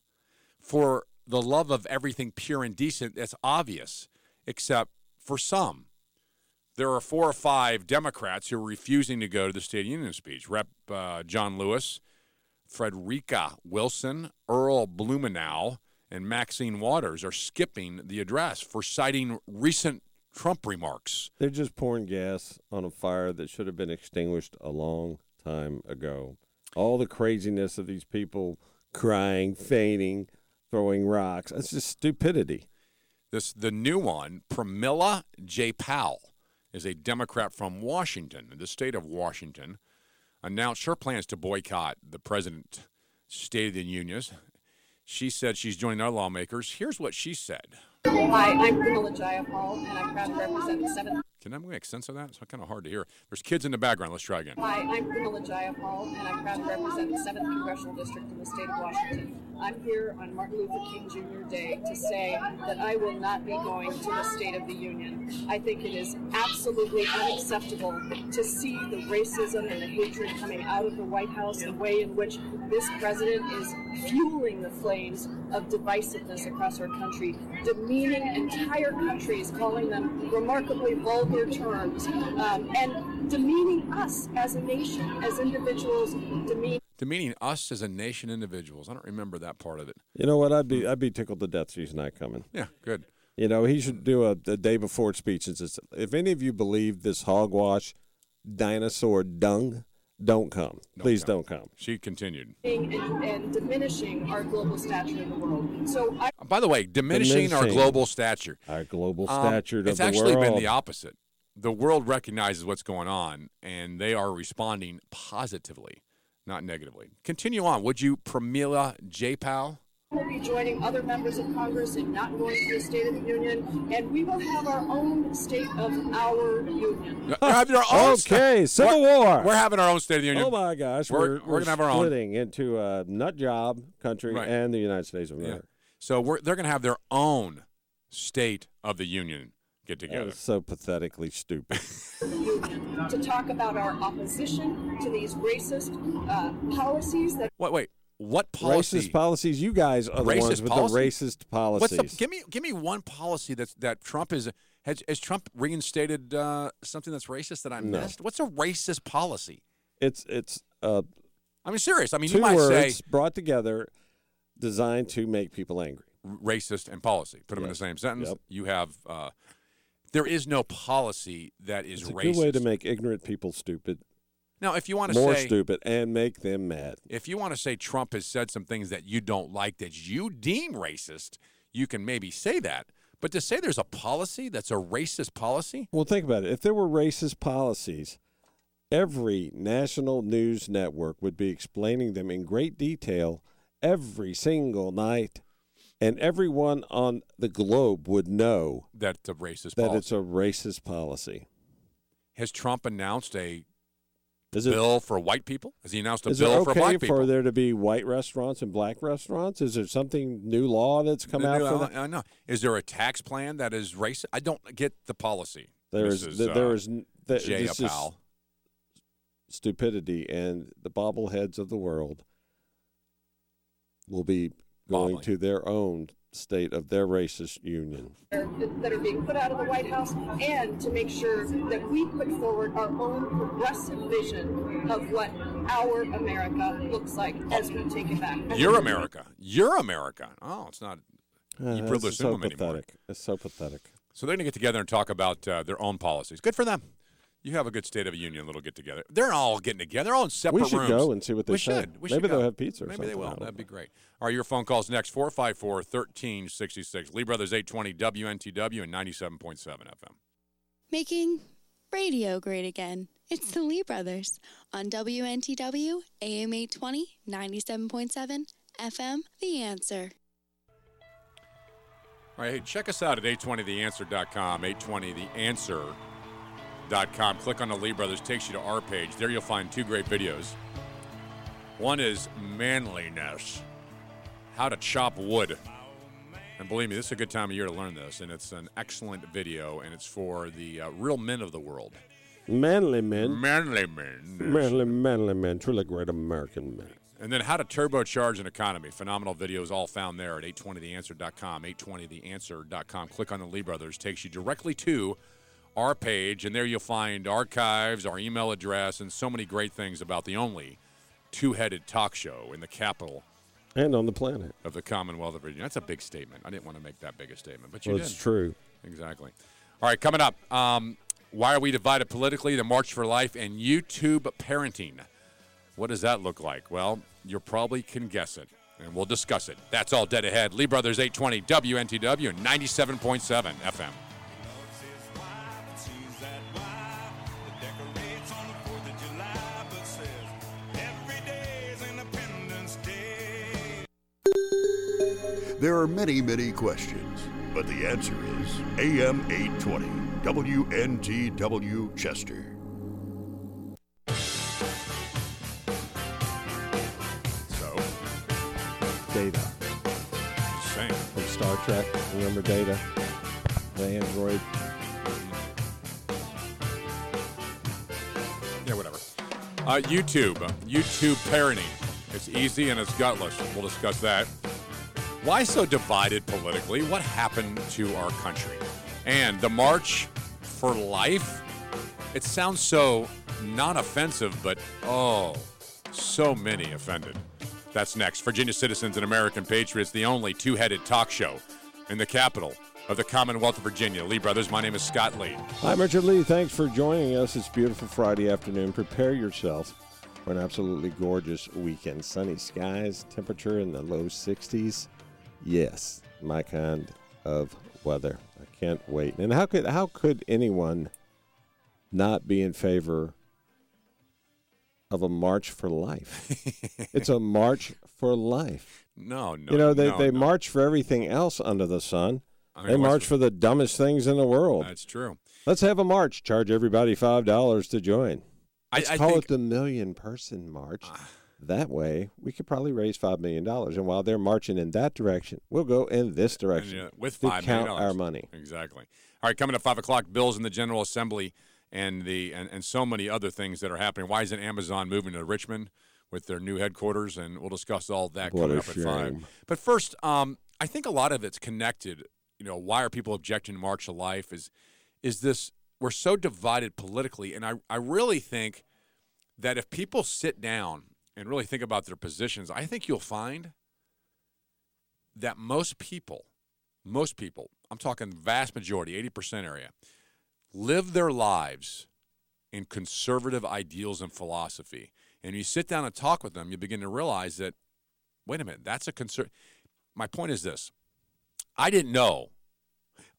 For the love of everything pure and decent, that's obvious, except for some. There are four or five Democrats who are refusing to go to the State of the Union speech. Rep. Uh, John Lewis, Frederica Wilson, Earl Blumenau, and Maxine Waters are skipping the address for citing recent Trump remarks. They're just pouring gas on a fire that should have been extinguished a long time ago. All the craziness of these people crying, fainting, throwing rocks. It's just stupidity. This the new one, Pramila Jayapal, is a Democrat from Washington, the state of Washington. announced her plans to boycott the president State of the Union. She said she's joining our lawmakers. Here's what she said. Hi, I'm Pramila Jayapal, and I'm proud to represent the 7th. Can I make sense of that? It's kind of hard to hear. There's kids in the background. Let's try again. Hi, I'm Pramila Jayapal, and I'm proud to represent the 7th Congressional District in the state of Washington. I'm here on Martin Luther King Jr. Day to say that I will not be going to the State of the Union. I think it is absolutely unacceptable to see the racism and the hatred coming out of the White House, the way in which this president is fueling the flames of divisiveness across our country, demeaning entire countries, calling them remarkably vulgar terms, um, and demeaning us as a nation, as individuals, demeaning Demeaning us as a nation, individuals. I don't remember that part of it. You know what? I'd be I'd be tickled to death she's not coming. Yeah, good. You know, he should do a, a day before speech and says, if any of you believe this hogwash dinosaur dung, don't come. Please come. don't come. She continued. and, and diminishing our global stature in the world. So I By the way, diminishing, our global stature. Our global Um, stature of the world. it's actually world. been the opposite. The world recognizes what's going on, and they are responding positively, not negatively. Continue on, would you, Pramila Jayapal? will be joining other members of Congress in not going to the State of the Union, and we will have our own State of our Union. Uh, you have your own Okay, sta- Civil We're- War. We're having our own State of the Union. Oh my gosh, We're- we're, we're gonna have our own. splitting into a nut job country Right. and the United States of Yeah. America. So we're, they're going to have their own State of the Union get together. is so pathetically stupid. <laughs> To talk about our opposition to these racist uh, policies that Wait, wait. What policy? Racist policies. You guys are the Racist ones with policy? the racist policies. What's the, give me give me one policy that's that Trump is has, has Trump reinstated uh, something that's racist that I No. missed? What's a racist policy? it's it's uh, I mean, serious. I mean, two you might words say brought together, designed to make people angry. racist and policy. Put them in the same sentence. Yep. You have uh, there is no policy that is It's a racist. good way to make ignorant people stupid, now, if you want to say more say stupid, and make them mad. if you want to say Trump has said some things that you don't like that you deem racist, you can maybe say that. But to say there's a policy that's a racist policy, Well, think about it. If there were racist policies, every national news network would be explaining them in great detail every single night, and everyone on the globe would know that's a racist that policy. it's a racist policy. Has Trump announced a Is it bill for white people? Has he announced a bill it for okay black people? for there to be white restaurants and black restaurants? Is there something new law that's come The out new- for I- that? I know. Is there a tax plan that is racist? I don't get the policy. There is Mrs., th- there uh, is n- th- Jay this is stupidity, and the bobbleheads of the world will be going Bobbling. to their own state of their racist union. that are being put out of the White House, and to make sure that we put forward our own progressive vision of what our America looks like as we take it back. You're America. You're America. Oh, it's not. Uh, You this privileged is so them anymore. pathetic. It's so pathetic. So they're going to get together and talk about uh, their own policies. Good for them. You have a good State of the Union little get together. They're all getting together. They're all in separate rooms. we should rooms. go and see what they we say. should. We Maybe should they'll have pizza or Maybe they something. I will. That'd be great. All right, your phone calls next 454 1366. Lee Brothers 820 WNTW and 97.7 FM. Making radio great again. It's the Lee Brothers on WNTW, AM 820, 97.7, FM, The Answer. All right, hey, check us out at 820theanswer.com, 820theanswer.com. Click on the Lee Brothers, takes you to our page. There you'll find two great videos. One is manliness, how to chop wood. And believe me, this is a good time of year to learn this, and it's an excellent video, and it's for the uh, real men of the world. Manly men. Manly men. Manly, manly men. Truly great American men. And then how to turbocharge an economy. Phenomenal videos all found there at 820theanswer.com, 820theanswer.com. Click on the Lee Brothers. Takes you directly to our page, and there you'll find archives, our email address, and so many great things about the only two-headed talk show in the capital And on the planet. of the Commonwealth of Virginia. That's a big statement. I didn't want to make that big a statement, but you Well, did. it's true. Exactly. All right, coming up. Um, why are we divided politically? The March for Life and YouTube parenting. What does that look like? Well, you probably can guess it, and we'll discuss it. That's all dead ahead. Lee Brothers 820 WNTW 97.7 FM. There are many, many questions, but the answer is AM 820, WNTW Chester. So, Data same. from Star Trek. Remember Data, the android. Yeah, whatever. Uh, YouTube. YouTube parenting. It's easy and it's gutless. We'll discuss that. Why so divided politically? What happened to our country? And the March for Life. It sounds so non offensive, but oh, so many offended. That's next. Virginia Citizens and American Patriots, the only two headed talk show in the capital of the Commonwealth of Virginia. Lee Brothers, my name is Scott Lee. I'm Richard Lee. Thanks for joining us. It's beautiful Friday afternoon. Prepare yourself for an absolutely gorgeous weekend. Sunny skies, temperature in the low 60s. Yes, my kind of weather. I can't wait. And how could how could anyone not be in favor of a march for life? <laughs> it's a march for life. No, no. you know, they, no, they no. march for everything else under the sun. I mean, They march for the dumbest things in the world. That's true. Let's have a march. Charge everybody five dollars to join. I- Let's I call think- it the million person march. Ah. That way, we could probably raise five million dollars. And while they're marching in that direction, we'll go in this direction uh, with to million count our money. Exactly. All right, coming at five o'clock, bills in the General Assembly and the and, and so many other things that are happening. Why isn't Amazon moving to Richmond with their new headquarters? And we'll discuss all that What coming up at five. But first, um, I think a lot of it's connected. You know, why are people objecting to March of Life? Is is this we're so divided politically, and I I really think that if people sit down and really think about their positions, I think you'll find that most people, most people, I'm talking vast majority, 80% area, live their lives in conservative ideals and philosophy. And you sit down and talk with them, you begin to realize that, wait a minute, that's a concern. My point is this I didn't know,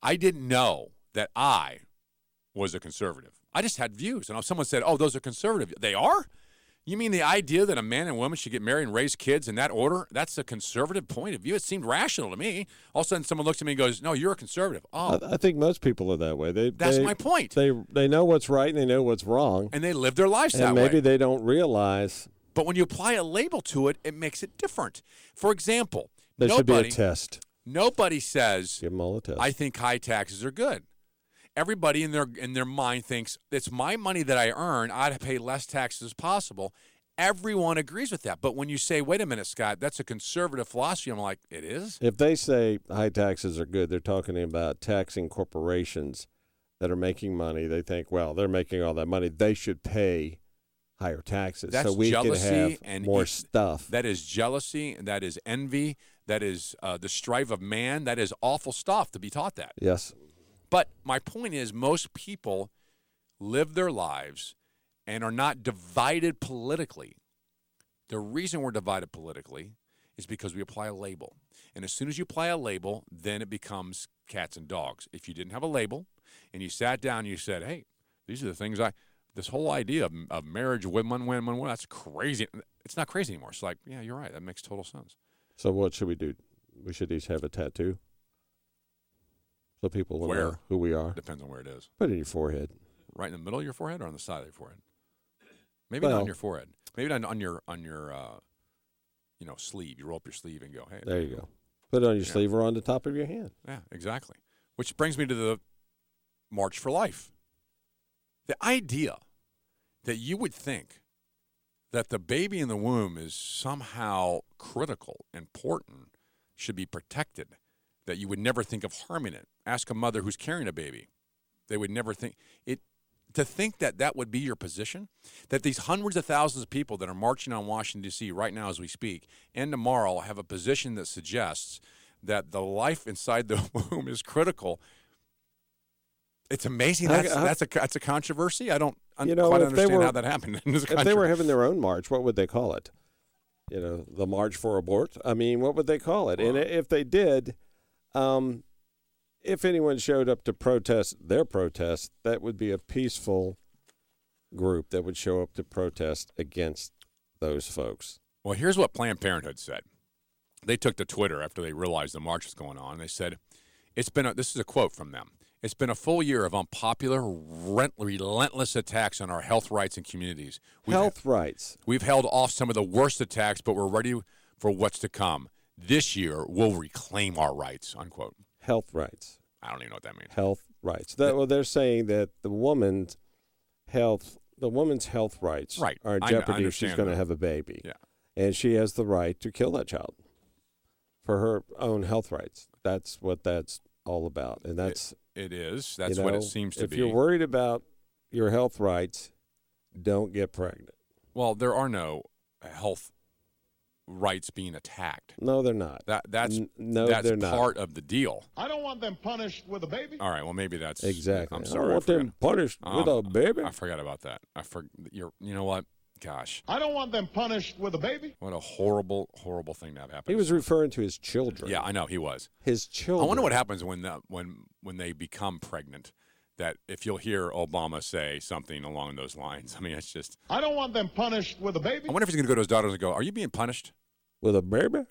I didn't know that I was a conservative. I just had views. And if someone said, oh, those are conservative, they are? You mean the idea that a man and woman should get married and raise kids in that order? That's a conservative point of view. It seemed rational to me. All of a sudden, someone looks at me and goes, "No, you're a conservative." Oh, I, I think most people are that way. They That's they- my point. They they know what's right and they know what's wrong, and they live their lives that and maybe way. they don't realize But when you apply a label to it, it makes it different. For example, there should be nobody, a test. nobody says, Give them all a test. "I think high taxes are good." Everybody in their in their mind thinks it's my money that I earn. I'd pay less taxes as possible. Everyone agrees with that. But when you say, "Wait a minute, Scott, that's a conservative philosophy," I'm like, "It is." If they say high taxes are good, they're talking about taxing corporations that are making money. They think, well, they're making all that money. They should pay higher taxes That's so we jealousy can have and more e- stuff. That is jealousy. That is envy. That is uh, the strife of man. That is awful stuff to be taught that. yes. But my point is, most people live their lives and are not divided politically. The reason we're divided politically is because we apply a label. And as soon as you apply a label, then it becomes cats and dogs. If you didn't have a label and you sat down and you said, hey, these are the things I, this whole idea of, of marriage, women, women, women, that's crazy. It's not crazy anymore. It's like, yeah, you're right. That makes total sense. So what should we do? We should each have a tattoo, so people will Where? know who we are. Depends on where it is. Put it in your forehead. Right in the middle of your forehead or on the side of your forehead? Maybe not on your forehead. Maybe not on your on your uh, you know sleeve. You roll up your sleeve and go, hey. There you go. Put it on your Yeah. sleeve or on the top of your hand. Yeah, exactly. Which brings me to the March for Life. The idea that you would think that the baby in the womb is somehow critical, important, should be protected, that you would never think of harming it. Ask a mother who's carrying a baby. They would never think it to think that that would be your position, that these hundreds of thousands of people that are marching on Washington D.C. right now as we speak, and tomorrow have a position that suggests that the life inside the <laughs> womb is critical. It's amazing. That's, I- that's a that's a controversy. I don't You know, quite understand were- how that happened in this If they were having their own march, what would they call it? You know, the March for Abort. I mean, what would they call it? And if they did, um, if anyone showed up to protest their protest, that would be a peaceful group that would show up to protest against those folks. Well, here's what Planned Parenthood said. they took to Twitter after they realized the march was going on. They said, "It's been a, this is a quote from them. It's been a full year of unpopular, rent, relentless attacks on our health rights and communities. We've, Health rights. we've held off some of the worst attacks, but we're ready for what's to come. This year, we'll reclaim our rights." Unquote. Health rights. I don't even know what that means. Health rights. That, well, they're saying that the woman's health, the woman's health rights, Right. are in jeopardy if she's going to have a baby. Yeah. and she has the right to kill that child for her own health rights. That's what that's all about, and that's It is. you That's what it seems to if be. If you're worried about your health rights, don't get pregnant. well, there are no health rights being attacked. No, they're not. That that's N- no, that's they're not. part of the deal. I don't want them punished with a baby. All right. Well, maybe that's Exactly. I'm I don't sorry. I want forgot. them punished with um, a baby. I forgot about that. I for you're. You know what? Gosh, I don't want them punished with a baby. what a horrible, horrible thing to have happen. He was referring to his children. Yeah, I know he was. his children. I wonder what happens when the, when when they become pregnant. That if you'll hear Obama say something along those lines. I mean, it's just. I don't want them punished with a baby. I wonder if he's going to go to his daughters and go, "Are you being punished?" with a baby. <laughs>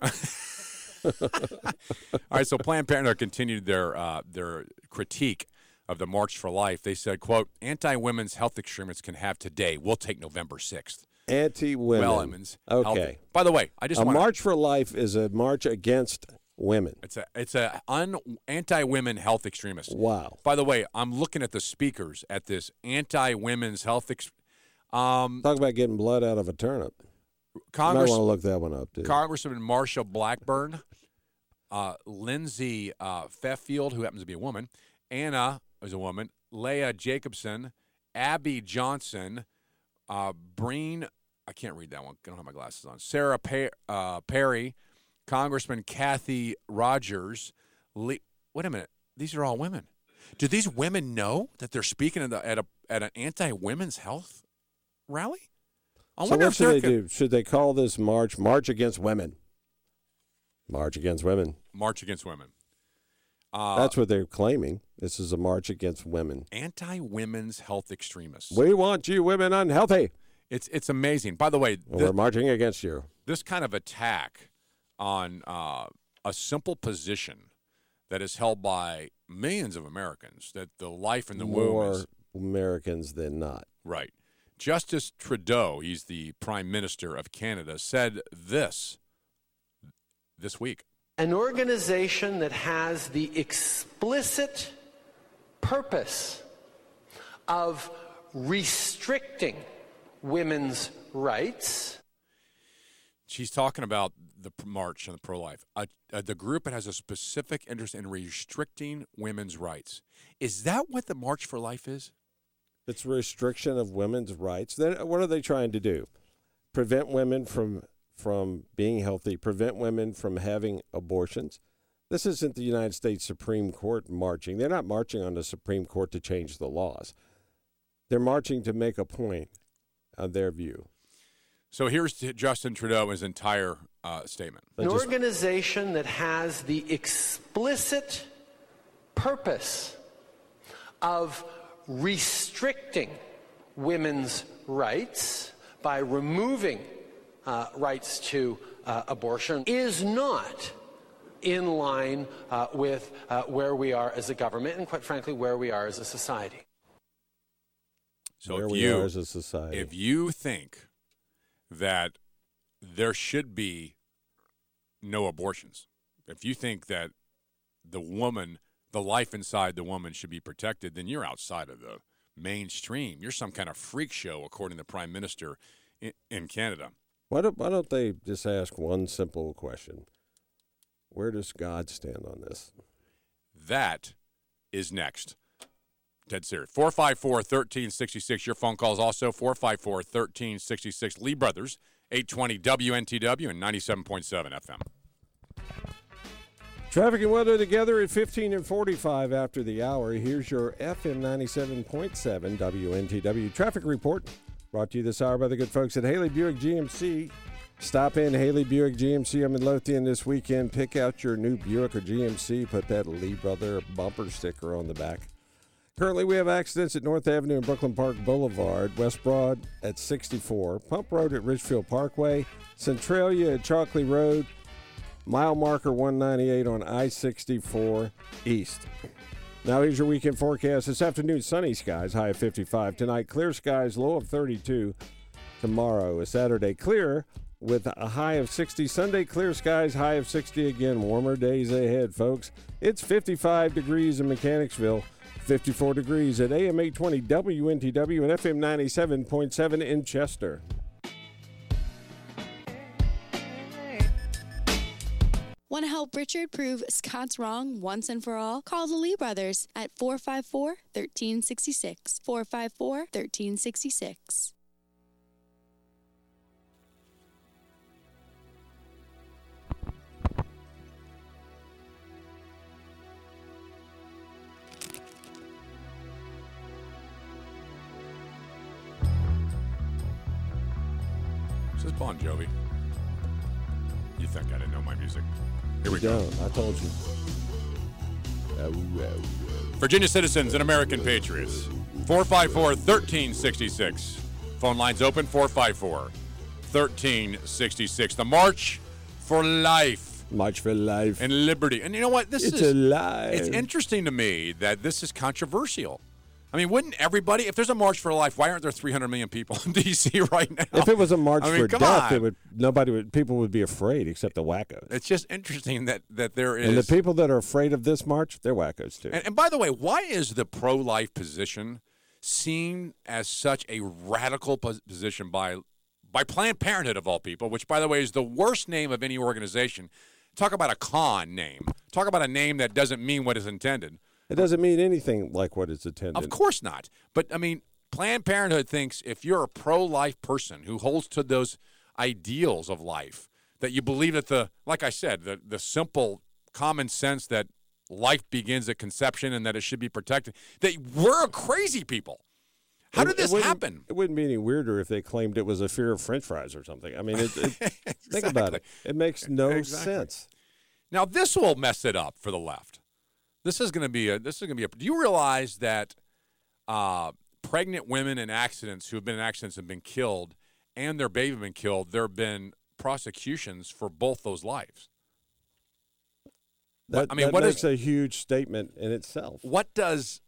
All right, so Planned Parenthood continued their uh, their critique of the March for Life. They said, "quote Anti-women's health extremists can have today. We'll take November sixth. Anti-women. Well, Emmons. health- Okay. By the way, I just a want march for life is a march against women. it's a it's a un, anti-women health extremist. Wow. By the way, I'm looking at the speakers at this anti-women's health. Ex- um, Talk about getting blood out of a turnip. Congress, Might want to look that one up too. Congressman Marsha Blackburn, uh, Lindsay uh, Feffield, who happens to be a woman, Anna is a woman, Leah Jacobson, Abby Johnson, uh, Breen, I can't read that one. I don't have my glasses on. Sarah uh, Perry, Congressman Kathy Rogers. Le- Wait a minute. These are all women. Do these women know that they're speaking at, the, at, a, at an anti-women's health rally? I so what should they co- do? Should they call this march "March Against Women"? March against women. March against women. Uh, That's what they're claiming. This is a march against women. anti-women's health extremists. We want you women unhealthy. It's it's amazing. By the way, we're marching against you. this kind of attack on uh, a simple position that is held by millions of Americans that the life in the womb More is Americans than not. right. Justin Trudeau, he's the Prime Minister of Canada, said this this week. An organization that has the explicit purpose of restricting women's rights. She's talking about the march and the pro-life. Uh, uh, the group that has a specific interest in restricting women's rights. Is that what the March for Life is? It's restriction of women's rights. Then what are they trying to do? Prevent women from from being healthy. Prevent women from having abortions. This isn't the United States Supreme Court marching. They're not marching on the Supreme Court to change the laws. They're marching to make a point on their view. So here's Justin Trudeau his entire uh, statement. An organization that has the explicit purpose of restricting women's rights by removing uh, rights to uh, abortion is not in line uh, with uh, where we are as a government and, quite frankly, where we are as a society. So Where if we you are as a society. if you think that there should be no abortions, if you think that the woman, the life inside the woman should be protected, then you're outside of the mainstream. You're some kind of freak show, according to the prime minister in, in Canada. Why don't Why don't they just ask one simple question? Where does God stand on this? That is next. Dead serious. 454 1366. Your phone calls also 454 1366. Lee Brothers, 820 WNTW and 97.7 FM. Traffic and weather together at 15 and 45 after the hour. Here's your FM 97.7 WNTW traffic report. Brought to you this hour by the good folks at Haley Buick GMC. Stop in Haley Buick GMC. on Midlothian this weekend. Pick out your new Buick or GMC. Put that Lee Brother bumper sticker on the back. Currently, we have accidents at North Avenue and Brooklyn Park Boulevard, West Broad at 64, Pump Road at Ridgefield Parkway, Centralia at Chalkley Road, mile marker 198 on I 64 East. Now, here's your weekend forecast. This afternoon, sunny skies, high of 55. Tonight, clear skies, low of 32. Tomorrow is Saturday, clear with a high of 60. Sunday, clear skies, high of 60 again. Warmer days ahead, folks. It's 55 degrees in Mechanicsville, 54 degrees at AM 820 WNTW and FM 97.7 in Chester. Want to help Richard prove Scott's wrong once and for all? Call the Lee brothers at 454 1366. 454 1366. This is Bon Jovi. You think I didn't know my music? Here we go. I told you. Virginia citizens and American patriots. 454 1366. Phone lines open 454 1366. The March for Life March for life. and Liberty. And you know what? This It's is alive. It's interesting to me that this is controversial. I mean, wouldn't everybody, if there's a March for Life, why aren't there 300 million people in <laughs> D.C. right now? If it was a march I mean, for death, on. it would nobody would people would be afraid except the wackos. It's just interesting that, that there is. And the people that are afraid of this march, they're wackos too. And, and by the way, why is the pro life position seen as such a radical position by by Planned Parenthood of all people, which by the way is the worst name of any organization? Talk about a con name. Talk about a name that doesn't mean what is intended. It doesn't mean anything like what it's intended. Of course not. But I mean, Planned Parenthood thinks if you're a pro life person who holds to those ideals of life, that you believe that the, like I said, the, the simple common sense that life begins at conception and that it should be protected, that we're crazy people. How did this wouldn't- happen? It wouldn't be any weirder if they claimed it was a fear of French fries or something. I mean, it, it, <laughs> think about it. It makes no Exactly. sense. Now this will mess it up for the left. This is going to be a. This is going to be a. Do you realize that uh, pregnant women in accidents who have been in accidents and been killed, and their baby been killed? There have been prosecutions for both those lives. That, I mean, that what makes is- a huge statement in itself. What does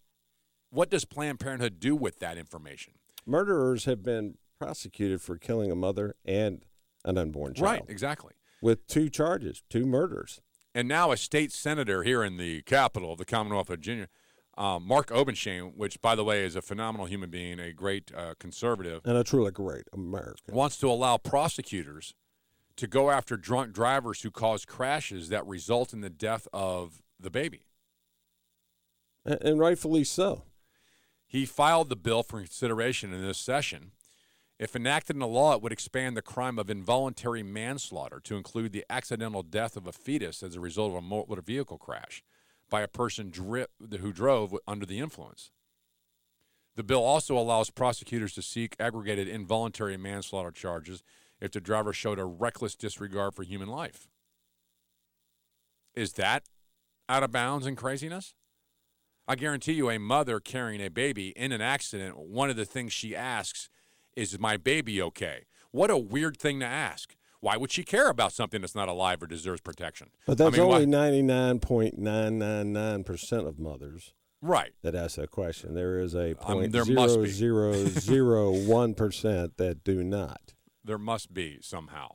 what does Planned Parenthood do with that information? Murderers have been prosecuted for killing a mother and an unborn child. Right, exactly. With two charges, two murders. And now a state senator here in the capital of the Commonwealth of Virginia, um, Mark Obenshain, which by the way is a phenomenal human being, a great uh, conservative, And a truly great American. wants to allow prosecutors to go after drunk drivers who cause crashes that result in the death of the baby. And, and rightfully so. He filed the bill for consideration in this session. If enacted into law, it would expand the crime of involuntary manslaughter to include the accidental death of a fetus as a result of a motor vehicle crash by a person dri- who drove under the influence. The bill also allows prosecutors to seek aggregated involuntary manslaughter charges if the driver showed a reckless disregard for human life. Is that out of bounds and craziness? I guarantee you, a mother carrying a baby in an accident, one of the things she asks is, my baby okay? What a weird thing to ask. Why would she care about something that's not alive or deserves protection? But that's I mean, only ninety nine point nine nine nine percent of mothers right. that ask that question. There is a Um, point must zero zero zero one percent that do not. There must be somehow.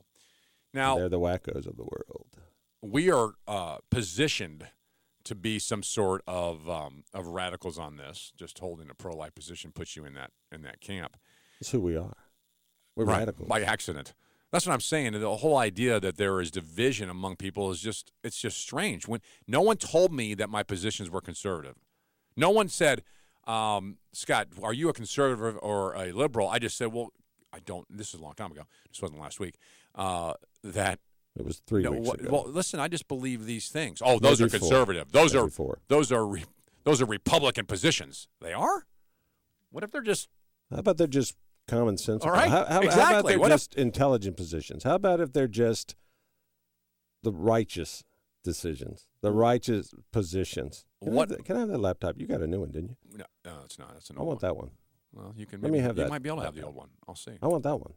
And Now, they're the wackos of the world. we are uh, positioned to be some sort of um, of radicals on this. Just holding a pro life position puts you in that in that camp. That's who we are. We're Right, radicals. by accident. That's what I'm saying. The whole idea that there is division among people is just it's just strange. When no one told me that my positions were conservative, no one said, um, "Scott, are you a conservative or a liberal?" I just said, "Well, I don't." This is a long time ago. This wasn't last week. Uh, that It was three no, weeks wha- ago. Well, listen, I just believe these things. Oh, those are Maybe four. conservative. Those Maybe are four. those are re, those are Republican positions. They are. What if they're just How about they're just common sense? All right, How, how, how about exactly. they're What if- just intelligent positions? How about if they're just the righteous decisions, the mm. righteous positions? Can, What- I have that, can I have that laptop? You got a new one, didn't you? no? No, it's not. It's an I want one. that one. Well, you can. Let me maybe- have you that You might be able to have the old one. I'll see. I want that one.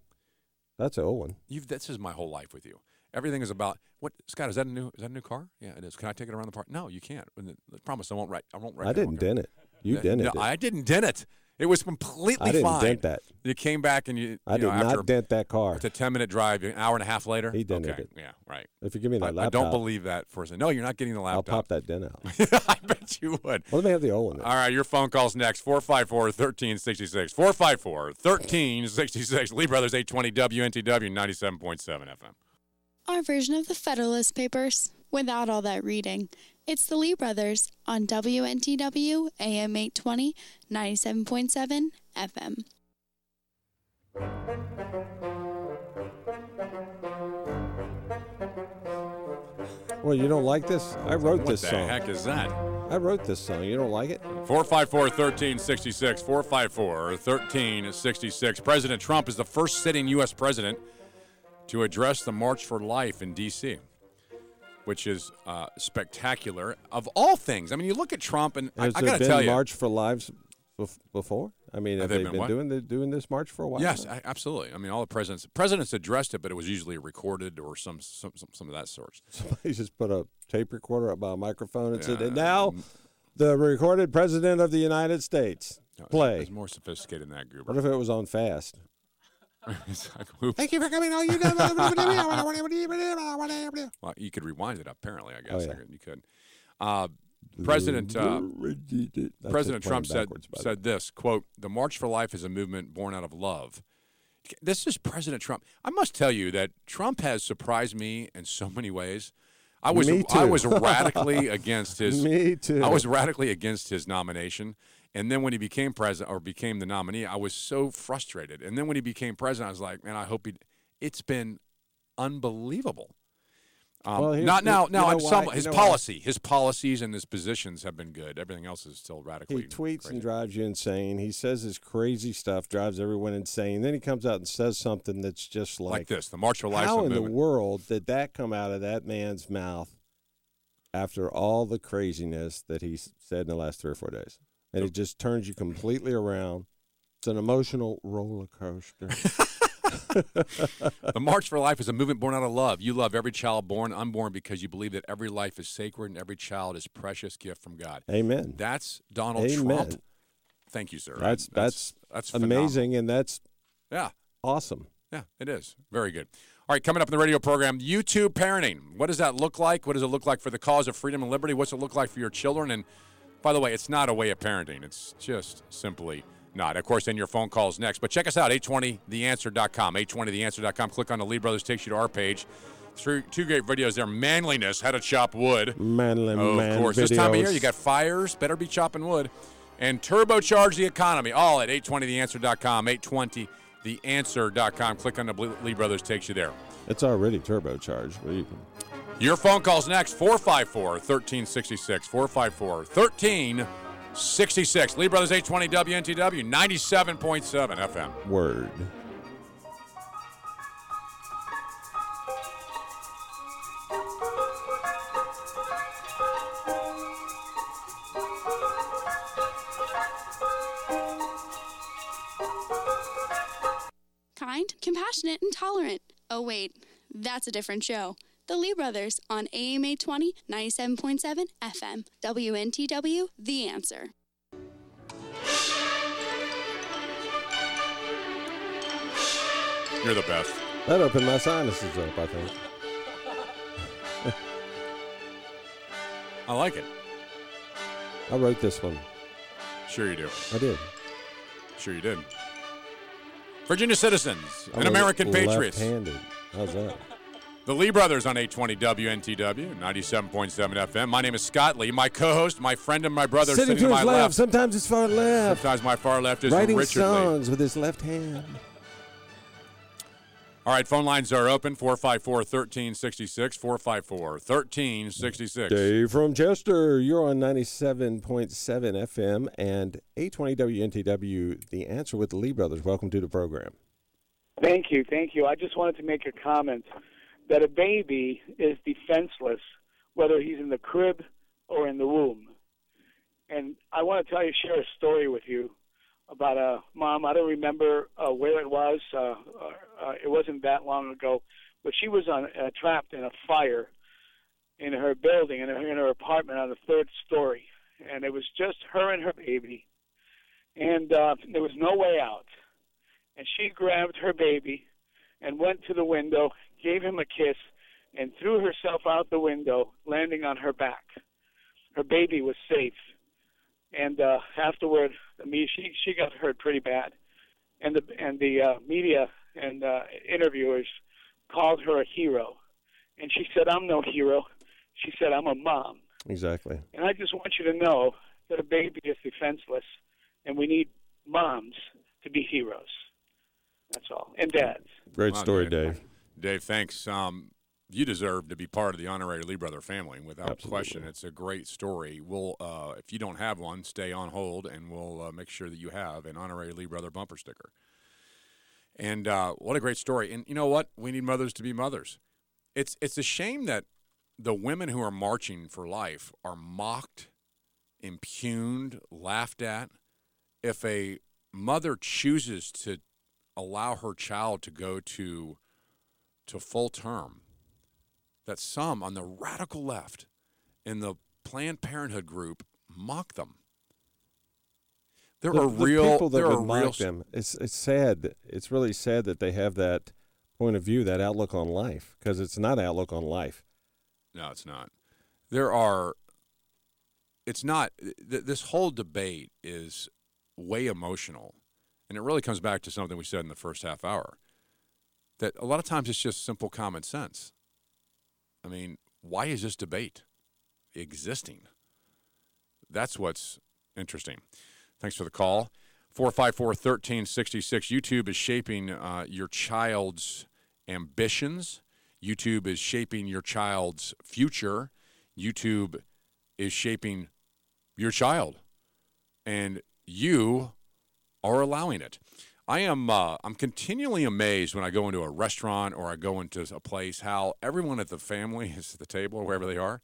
That's an old one. You've this is my whole life with you. Everything is about what Scott. Is that a new? Is that a new car? Yeah, it is. Can I take it around the park? No, you can't. I promise I won't write. I won't wreck. I didn't dent it. You dented no, it. I didn't dent it. It was completely I didn't fine. dent that. You came back and you. I you did know, after not dent that car. It's a ten minute drive. An hour and a half later. He dented okay. it. Yeah, right. If you give me that I, I don't believe that for a second. No, you're not getting the laptop. I'll pop that dent out. <laughs> I bet you would. Well, let me have the old one. Then. All right, your phone calls next. 454 1366. 454 1366. Lee Brothers 820 WNTW 97.7 FM. Our version of the Federalist Papers, without all that reading. It's the Lee Brothers on WNTW AM 820, 97.7 FM. Well, you don't like this? I wrote What this song. What the heck is that? I wrote this song. You don't like it? 454 1366. 454 1366. President Trump is the first sitting U.S. president to address the March for Life in D.C., which is uh, spectacular. Of all things, I mean, you look at Trump, and Has I there got to been tell you. March for Lives bef- before? I mean, have, they they been been, doing the, doing this march for a while? Yes. I, absolutely. I mean, all the presidents presidents addressed it, but it was usually recorded or some some, some, some of that sort. Somebody just put a tape recorder up by a microphone and said, and now the recorded president of the United States. Play. It's more sophisticated than that, Goober. What if it was on fast? <laughs> Like. Thank you for coming. All you <laughs> Well, you could rewind it. Apparently, I guess Oh, yeah. you could. Uh, President uh, President Trump said backwards, by the said this quote: "The March for Life is a movement born out of love." This is President Trump. I must tell you that Trump has surprised me in so many ways. I was I was <laughs> radically against his. Me too. I was radically against his nomination, and then when he became president or became the nominee, I was so frustrated. And then when he became president, I was like, man, I hope he. It's been unbelievable. Um, Well, not now. you Now, know in some why- you his know why? policy, his policies and his positions have been good. Everything else is still radically. He tweets and drives you insane. He says his crazy stuff, drives everyone insane. Then he comes out and says something that's just like, like this. The March for Life How in the world did that come out of that man's mouth after all the craziness that he said in the last three or four days? And it just turns you completely around. It's an emotional roller coaster. <laughs> the March for Life is a movement born out of love. You love every child born, unborn, because you believe that every life is sacred and every child is a precious gift from God. Amen. That's Donald Amen. Trump. Thank you, sir. That's that's that's phenomenal. amazing, and that's Yeah. awesome. Yeah, it is. Very good. All right, coming up in the radio program, YouTube parenting. What does that look like? What does it look like for the cause of freedom and liberty? What's it look like for your children? And by the way, it's not a way of parenting. It's just simply not. Of course, then your phone calls next. But check us out, 820theanswer.com. 820theanswer.com. Click on the Lee Brothers, takes you to our page. Three, two great videos there. Manliness, how to chop wood. Manly Oh, man of course. This time of year, you got fires. Better be chopping wood. And turbocharge the economy. All at 820theanswer.com. 820theanswer.com. Click on the Lee Brothers, takes you there. It's already turbocharged. You can- Your phone calls next 454 1366. 454 1366. Lee Brothers 820 WNTW 97.7 FM. Word. Kind, compassionate, and tolerant. Oh, wait, that's a different show. The Lee Brothers on AMA 20 97.7 FM. WNTW, The Answer. You're the best. That opened my sinuses up, I think. I like it. I wrote this one. Sure you do. I did. Sure you did. Virginia citizens I'm and American patriots. Left-handed. How's that? The Lee Brothers on 820 WNTW 97.7 FM. My name is Scott Lee. My co-host, my friend, and my brother Sitting sitting to to his my left. left. Sometimes it's far left. Sometimes my far left is Writing Richard Lee. songs with his left hand. All right, phone lines are open 454 1366. 454 1366. Dave from Chester, you're on 97.7 FM and 820 WNTW, The Answer with the Lee Brothers. Welcome to the program. Thank you, thank you. I just wanted to make a comment that a baby is defenseless whether he's in the crib or in the womb. And I want to tell you, share a story with you about a mom. I don't remember uh, where it was, uh, Uh, it wasn't that long ago, but she was on uh, trapped in a fire in her building in her, in her apartment on the third story, and it was just her and her baby, and uh, there was no way out. And she grabbed her baby and went to the window, gave him a kiss, and threw herself out the window, landing on her back. Her baby was safe, and uh, afterward, the me she she got hurt pretty bad, and the and the uh, media and uh, interviewers called her a hero, and she said, "I'm no hero." She said, "I'm a mom." Exactly. And I just want you to know that a baby is defenseless, and we need moms to be heroes. That's all, and dads. Great Wow, story, Dave. Dave, thanks. Um, you deserve to be part of the honorary Lee Brother family, without question. It's a great story. We'll, uh, if you don't have one, stay on hold, and we'll uh, make sure that you have an honorary Lee Brother bumper sticker. And uh, what a great story! And you know what? We need mothers to be mothers. It's it's a shame that the women who are marching for life are mocked, impugned, laughed at. If a mother chooses to allow her child to go to to full term, that some on the radical left in the Planned Parenthood group mock them. There the, are the real people that would mock real them. It's it's sad. It's really sad that they have that point of view, that outlook on life, because it's not outlook on life. No, it's not. There are. It's not. Th- this whole debate is way emotional, and it really comes back to something we said in the first half hour. That a lot of times it's just simple common sense. I mean, why is this debate existing? That's what's interesting. Thanks for the call. 454 1366. YouTube is shaping uh, your child's ambitions. YouTube is shaping your child's future. YouTube is shaping your child. And you are allowing it. I am uh, I'm continually amazed when I go into a restaurant or I go into a place how everyone at the family <laughs> is at the table or wherever they are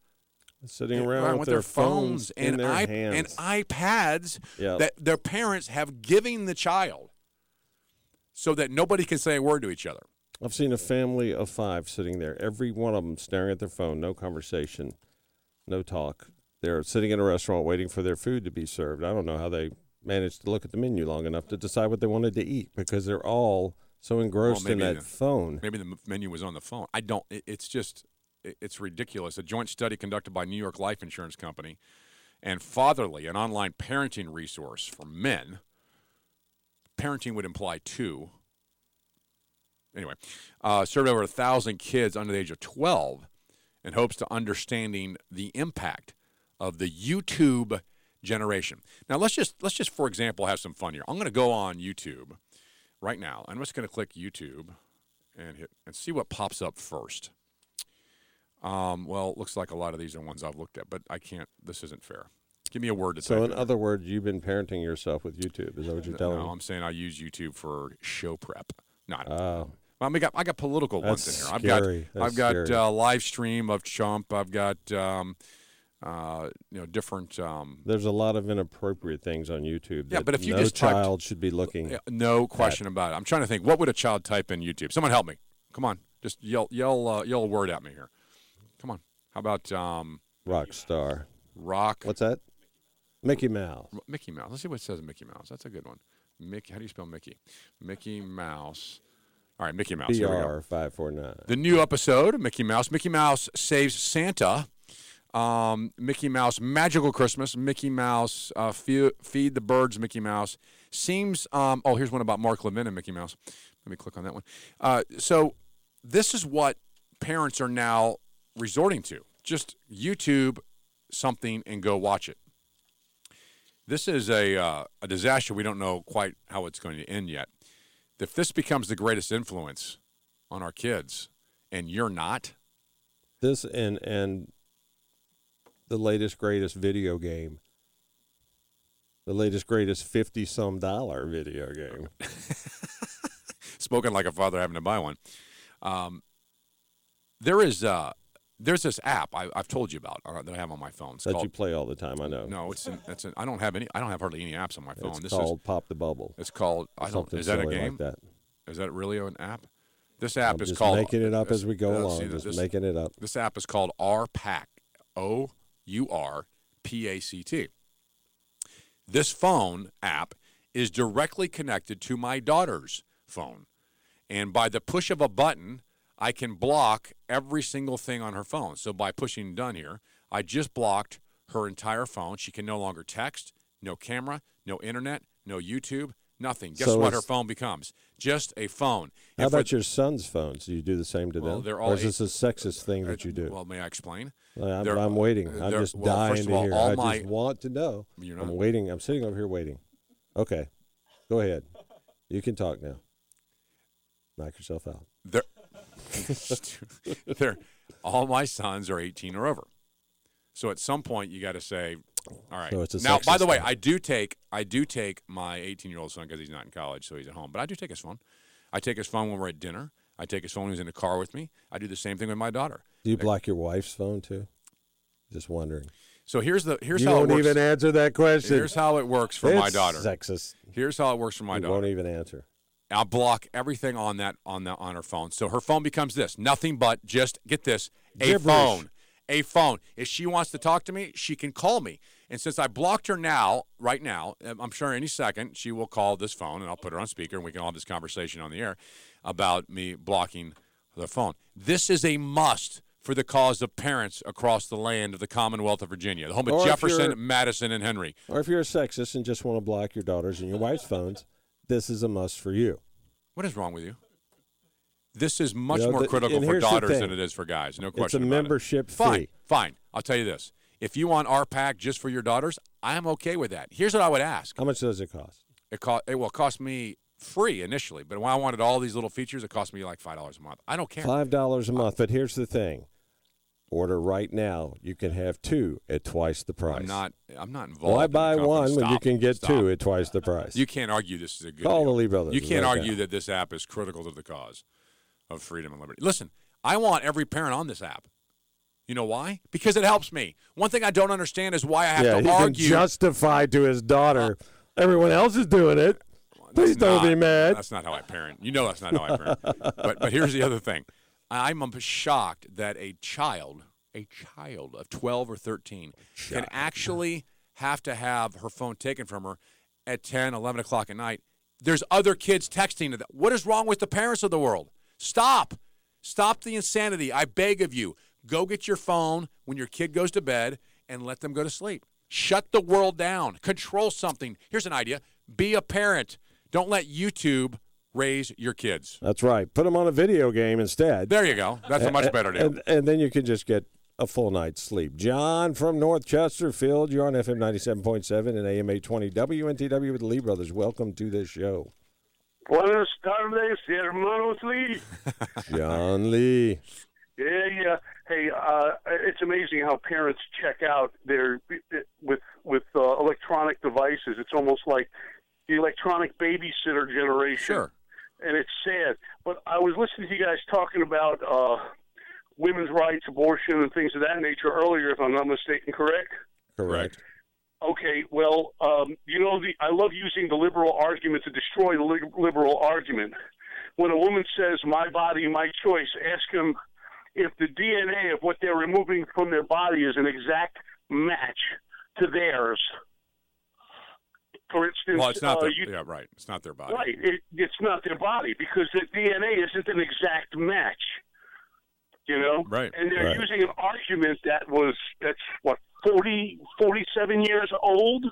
Sitting Yeah, around right, with, their phones, in and their i- hands. and iPads Yep. that their parents have given the child so that nobody can say a word to each other. I've seen a family of five sitting there, every one of them staring at their phone, no conversation, no talk. They're sitting in a restaurant waiting for their food to be served. I don't know how they managed to look at the menu long enough to decide what they wanted to eat because they're all so engrossed Well, in that the- phone. Maybe the menu was on the phone. I don't. it- It's just, it- it's ridiculous. A joint study conducted by New York Life Insurance Company and Fatherly, an online parenting resource for men. Parenting would imply two. Anyway, uh, surveyed over a thousand kids under the age of 12 in hopes to understanding the impact of the YouTube generation. Now let's just let's just for example have some fun here. I'm going to go on YouTube right now. I'm just going to click YouTube and hit and see what pops up first. Um, well, it looks like a lot of these are ones I've looked at, but I can't. This isn't fair. Give me a word to So, in other words, you've been parenting yourself with YouTube. Is that what you're telling no, me? I'm saying I use YouTube for show prep. Not. Oh. Well, I got I got political ones in here. I've scary. got That's I've got uh, live stream of Trump. I've got um, uh, you know different. Um, There's a lot of inappropriate things on YouTube. Yeah, but if you no just typed- child should be looking. Yeah, no question about it. I'm trying to think. What would a child type in YouTube? Someone help me. Come on, just yell, yell, uh, yell a word at me here. Come on. How about um, rock star? Rock. What's that? Mickey Mouse. Mickey Mouse. Let's see what it says Mickey Mouse. That's a good one. Mickey. How do you spell Mickey? Mickey Mouse. All right, Mickey Mouse. Here we go. BR five four nine. The new episode Mickey Mouse. Mickey Mouse saves Santa. Um, Mickey Mouse Magical Christmas. Mickey Mouse uh, feed, feed the birds. Mickey Mouse seems. Um, oh, here's one about Mark Levin and Mickey Mouse. Let me click on that one. Uh, so this is what parents are now resorting to. Just YouTube something and go watch it. This is a uh, a disaster. We don't know quite how it's going to end yet. If this becomes the greatest influence on our kids, and you're not, This and and the latest greatest video game. The latest greatest fifty some dollar video game. <laughs> spoken like a father having to buy one. Um, there is uh, there's this app I, I've told you about uh, that I have on my phone. It's that called, you play all the time. I know. No, it's an, it's an, I don't have any. I don't have hardly any apps on my phone. It's this called is Pop the Bubble. it's called. I don't. Something Is that a game? like that. Is that really an app? This app I'm is just called making it up as we go uh, along. see, just this- making it up. This app is called OurPact. O U R P A C T. This phone app is directly connected to my daughter's phone. And by the push of a button, I can block every single thing on her phone. So by pushing done here, I just blocked her entire phone. She can no longer text, no camera, no internet, no YouTube, nothing. Guess So what her phone becomes? Just a phone. How And about your son's phones? Do you do the same to Well, them? they're or all is this a sexist thing uh, that you do? Well, may I explain? I'm, I'm waiting. I'm just well, dying to all, hear. all I my- just want to know. You're I'm waiting. I'm sitting over here waiting. Okay, go ahead. You can talk now. Knock yourself out. They're, <laughs> they're all my sons are 18 or over. So at some point you got to say, all right. So it's a now, by the way. I do take I do take my 18 year old son because he's not in college, so he's at home. But I do take his phone. I take his phone when we're at dinner. I take his phone when he's in the car with me. I do the same thing with my daughter. Do you block your wife's phone too? Just wondering. So here's the here's you how won't it works. even answer that question. Here's how it works for my It's daughter. Sexist. Here's how it works for my daughter. you daughter. won't even answer. I'll block everything on that on the on her phone. So her phone becomes this, nothing but just get this, a Gibberish. phone. A phone. If she wants to talk to me, she can call me. And since I blocked her now, right now, um, I'm sure any second she will call this phone and I'll put her on speaker and we can all have this conversation on the air about me blocking the phone. This is a must for the cause of parents across the land of the Commonwealth of Virginia, the home of Or Jefferson, Madison, and Henry. Or if you're a sexist and just want to block your daughters and your wife's phones, this is a must for you. What is wrong with you? This is much You know, more the- critical for daughters than it is for guys. No question. It's a about it. membership Fine, fine. I'll tell you this: if you want OurPact just for your daughters, I am okay with that. Here's what I would ask: How much does it cost? It cost it will cost me free initially, but when I wanted all these little features, it cost me like five dollars a month. I don't care. Five dollars a month. But here's the thing: order right now. You can have two at twice the price. I'm not. I'm not involved. Why in buy company. one when you can get Stop. two at twice the price? You can't argue this is a good. Call deal. the Lee Brothers You can't right argue now. that this app is critical to the cause of freedom and liberty. Listen, I want every parent on this app. You know why? Because it helps me. One thing I don't understand is why I have yeah, to he argue. can justify to his daughter. Everyone else is doing it. Please don't not- be mad. That's not how I parent. You know that's not how I parent. <laughs> but but here's the other thing. I'm um, shocked that a child, a child of 12 or 13, can actually have to have her phone taken from her at 10, 11 o'clock at night. There's other kids texting to them. What is wrong with the parents of the world? Stop. Stop the insanity. I beg of you. Go get your phone when your kid goes to bed and let them go to sleep. Shut the world down. Control something. Here's an idea be a parent. Don't let YouTube raise your kids. That's right. Put them on a video game instead. There you go. That's a much better deal. And, and then you can just get a full night's sleep. John from North Chesterfield, you're on FM 97.7 and AM 820 WNTW with the Lee Brothers. Welcome to this show. Buenas tardes, hermanos Lee. <laughs> John Lee. Yeah, yeah. Hey, uh, it's amazing how parents check out their with with uh, electronic devices. It's almost like the electronic babysitter generation. Sure. And it's sad. But I was listening to you guys talking about uh, women's rights, abortion, and things of that nature earlier, if I'm not mistaken. Correct? Correct. Okay, well, um, you know, the, I love using the liberal argument to destroy the li- liberal argument. When a woman says, my body, my choice, ask them if the DNA of what they're removing from their body is an exact match to theirs. For instance, Well, it's not uh, their, you, yeah, right. It's not their body. right, it, it's not their body because the DNA isn't an exact match. You know, Right. And they're Right. using an argument that was that's what 40, 47 years old,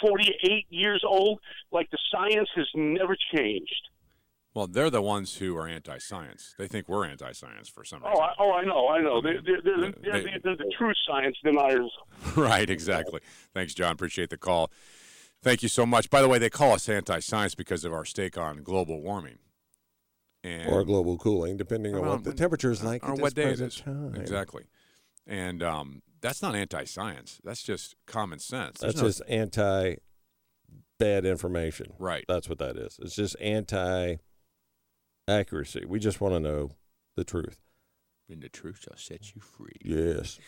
forty eight years old. Like the science has never changed. Well, they're the ones who are anti-science. They think we're anti-science for some oh, reason. Oh, I, oh, I know, I know. They're, they're, they're, they're, They- they're the true science deniers. <laughs> right, exactly. Thanks, John. Appreciate the call. Thank you so much. By the way, they call us anti-science because of our stake on global warming. And Or global cooling, depending on what the temperature is like or at this what day it present is. time. Exactly. And um, that's not anti-science. That's just common sense. There's That's no- just anti bad information. Right. That's what that is. It's just anti accuracy. We just want to know the truth. And the truth shall set you free. Yes.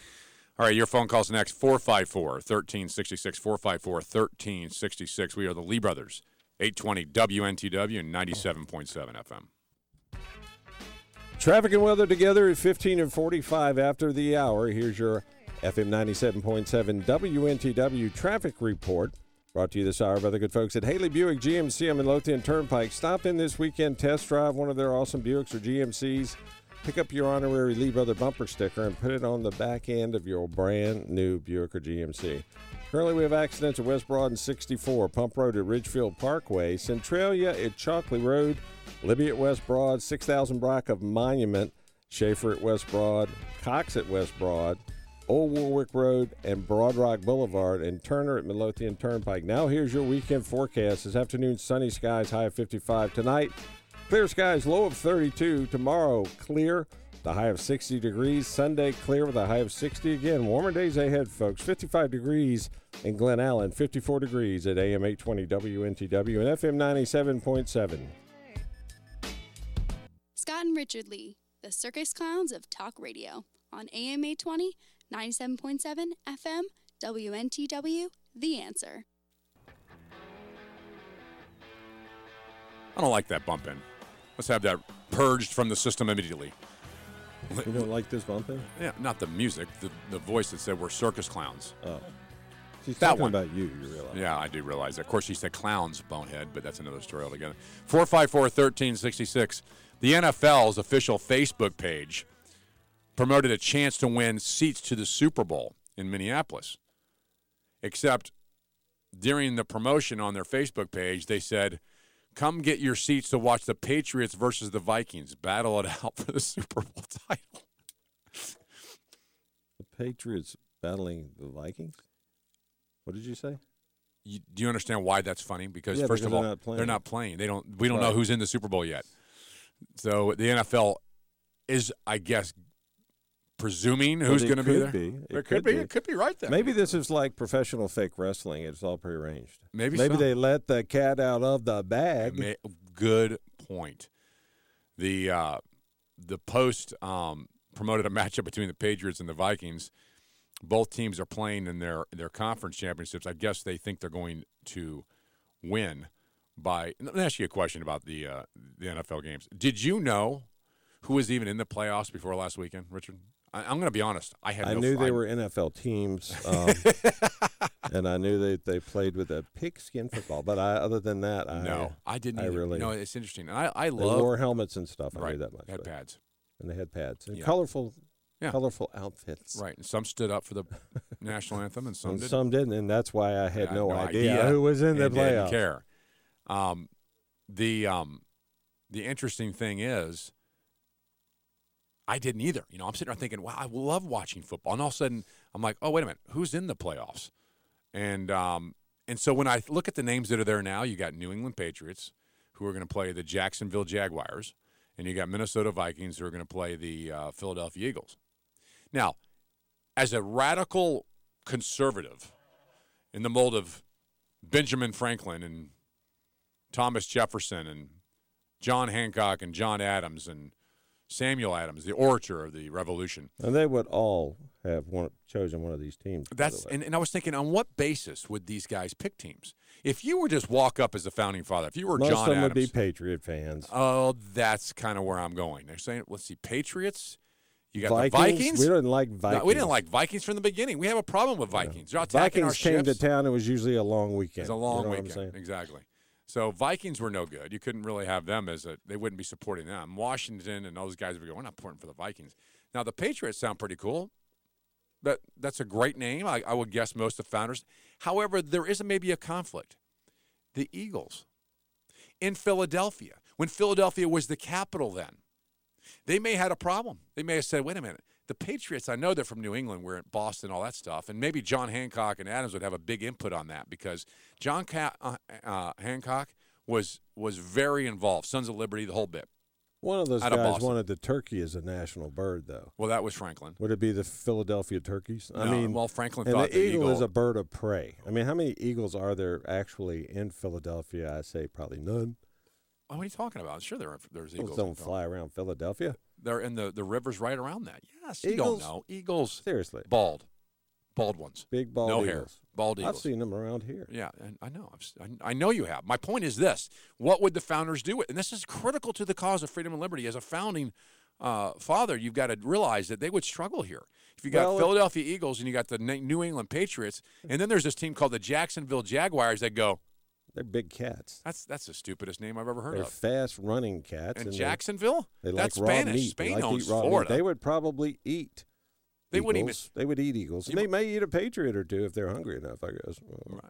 All right, your phone calls next 454 1366. 454 1366. We are the Lee Brothers, 820 WNTW and 97.7 FM. Traffic and weather together at 15 and 45 after the hour. Here's your FM 97.7 WNTW traffic report. Brought to you this hour by the good folks at Haley Buick GMC on Midlothian Turnpike. Stop in this weekend, test drive one of their awesome Buicks or GMCs. Pick up your honorary Lee Brother bumper sticker and put it on the back end of your brand new Buick or GMC. Currently, we have accidents at West Broad and 64, Pump Road at Ridgefield Parkway, Centralia at Chalkley Road, Libbie at West Broad, 6000 block of Monument, Schaefer at West Broad, Cox at West Broad, Old Warwick Road, and Broad Rock Boulevard, and Turner at Midlothian Turnpike. Now, here's your weekend forecast. This afternoon, sunny skies, high of 55. Tonight, clear skies, low of 32. Tomorrow, clear, the high of 60 degrees. Sunday, clear with a high of 60 again. Warmer days ahead, folks. 55 degrees in Glen Allen, 54 degrees at AM 820 WNTW and FM 97.7. Scott and Richard Lee, the circus clowns of talk radio, on AM 820, 97.7 FM, WNTW, The Answer. I don't like that bump in. Let's have that purged from the system immediately. You don't like this bump in? Yeah, not the music, the, the voice that said we're circus clowns. Oh. She's that talking one. about you, you realize. Yeah, I do realize that. Of course, she said clowns, bonehead, but that's another story altogether. 454 1366. The NFL's official Facebook page promoted a chance to win seats to the Super Bowl in Minneapolis. Except during the promotion on their Facebook page, they said, Come get your seats to watch the Patriots versus the Vikings battle it out <laughs> for the Super Bowl title. The Patriots battling the Vikings? What did you say? You, do you understand why that's funny? Because Yeah, first because of they're all, not they're not playing. They don't. We don't know who's in the Super Bowl yet. So the NFL is, I guess, presuming who's going to be there. be. It, could be. It could be right there. Maybe this is like professional fake wrestling. It's all prearranged. Maybe Maybe so. they let the cat out of the bag. Ma- Good point. The uh, the Post um, promoted a matchup between the Patriots and the Vikings. Both teams are playing in their their conference championships. I guess they think they're going to win by. Let me ask you a question about the uh, the NFL games. Did you know who was even in the playoffs before last weekend, Richard? I, I'm going to be honest. I had I no knew they were NFL teams, um, <laughs> and I knew they, they played with a pigskin football. But I, other than that, I No, I didn't. I either. really. No, it's interesting, and I I they love wore helmets and stuff. I Right, knew that much. had but- pads. and they had pads and Yeah. colorful, Yeah. colorful outfits. Right, and some stood up for the <laughs> national anthem, and some and didn't. some didn't, and that's why I had I no, idea, who was in the and didn't care. Um, the um, the interesting thing is, I didn't either. You know, I'm sitting there thinking, wow, I love watching football, and all of a sudden, I'm like, oh, wait a minute, who's in the playoffs? And um, and so when I look at the names that are there now, you got New England Patriots, who are going to play the Jacksonville Jaguars, and you got Minnesota Vikings, who are going to play the uh, Philadelphia Eagles. Now, as a radical conservative in the mold of Benjamin Franklin and Thomas Jefferson and John Hancock and John Adams and Samuel Adams, the orator of the Revolution. And they would all have one, chosen one of these teams. That's and, and I was thinking, on what basis would these guys pick teams? If you were just walk up as a founding father, if you were Most John of them Adams, would be Patriot fans. oh, that's kind of where I'm going. They're saying, let's see, Patriots. You got Vikings? the Vikings. We didn't like No, we Vikings. didn't like Vikings from the beginning. We have a problem with Vikings. They're Vikings came to town. It was usually a long weekend. It's a You long know what I'm weekend. Exactly. So Vikings were no good. You couldn't really have them as a. They wouldn't be supporting them. Washington and all those guys would go. We're not supporting for the Vikings. Now the Patriots sound pretty cool. That that's a great name. I, I would guess most of the founders. However, there is maybe a conflict. The Eagles in Philadelphia, when Philadelphia was the capital, then they may have had a problem. They may have said, "Wait a minute." The Patriots, I know they're from New England, we're in Boston, all that stuff, and maybe John Hancock and Adams would have a big input on that because John Ca- uh, uh, Hancock was was very involved. Sons of Liberty, the whole bit. One of those Out of guys Boston. wanted the turkey as a national bird, though. Well, that was Franklin. Would it be the Philadelphia turkeys? I No, mean, well, Franklin and thought the the eagle, eagle- is a bird of prey. I mean, how many eagles are there actually in Philadelphia? I say probably none. Oh, what are you talking about? I'm sure, there are, there's Eagles eagles. don't fly around Philadelphia. They're in the the rivers right around that. Yes, you Eagles? don't know eagles. Seriously, Bald, bald ones. big bald no eagles. hair, bald eagles. I've seen them around here. Yeah, and I know. I've, I I know you have. My point is this: What would the founders do? It? And this is critical to the cause of freedom and liberty as a founding uh, father, you've got to realize that they would struggle here. If you got Well, Philadelphia Eagles and you got the New England Patriots, and then there's this team called the Jacksonville Jaguars that go, They're big cats. that's that's the stupidest name I've ever heard They're of. fast running cats. And Jacksonville? They, That's like raw Spanish. meat. Spain they like eat meat. Florida. They would probably eat. They wouldn't even- They would eat eagles. And they may eat a patriot or two if they're hungry enough. I guess. Well,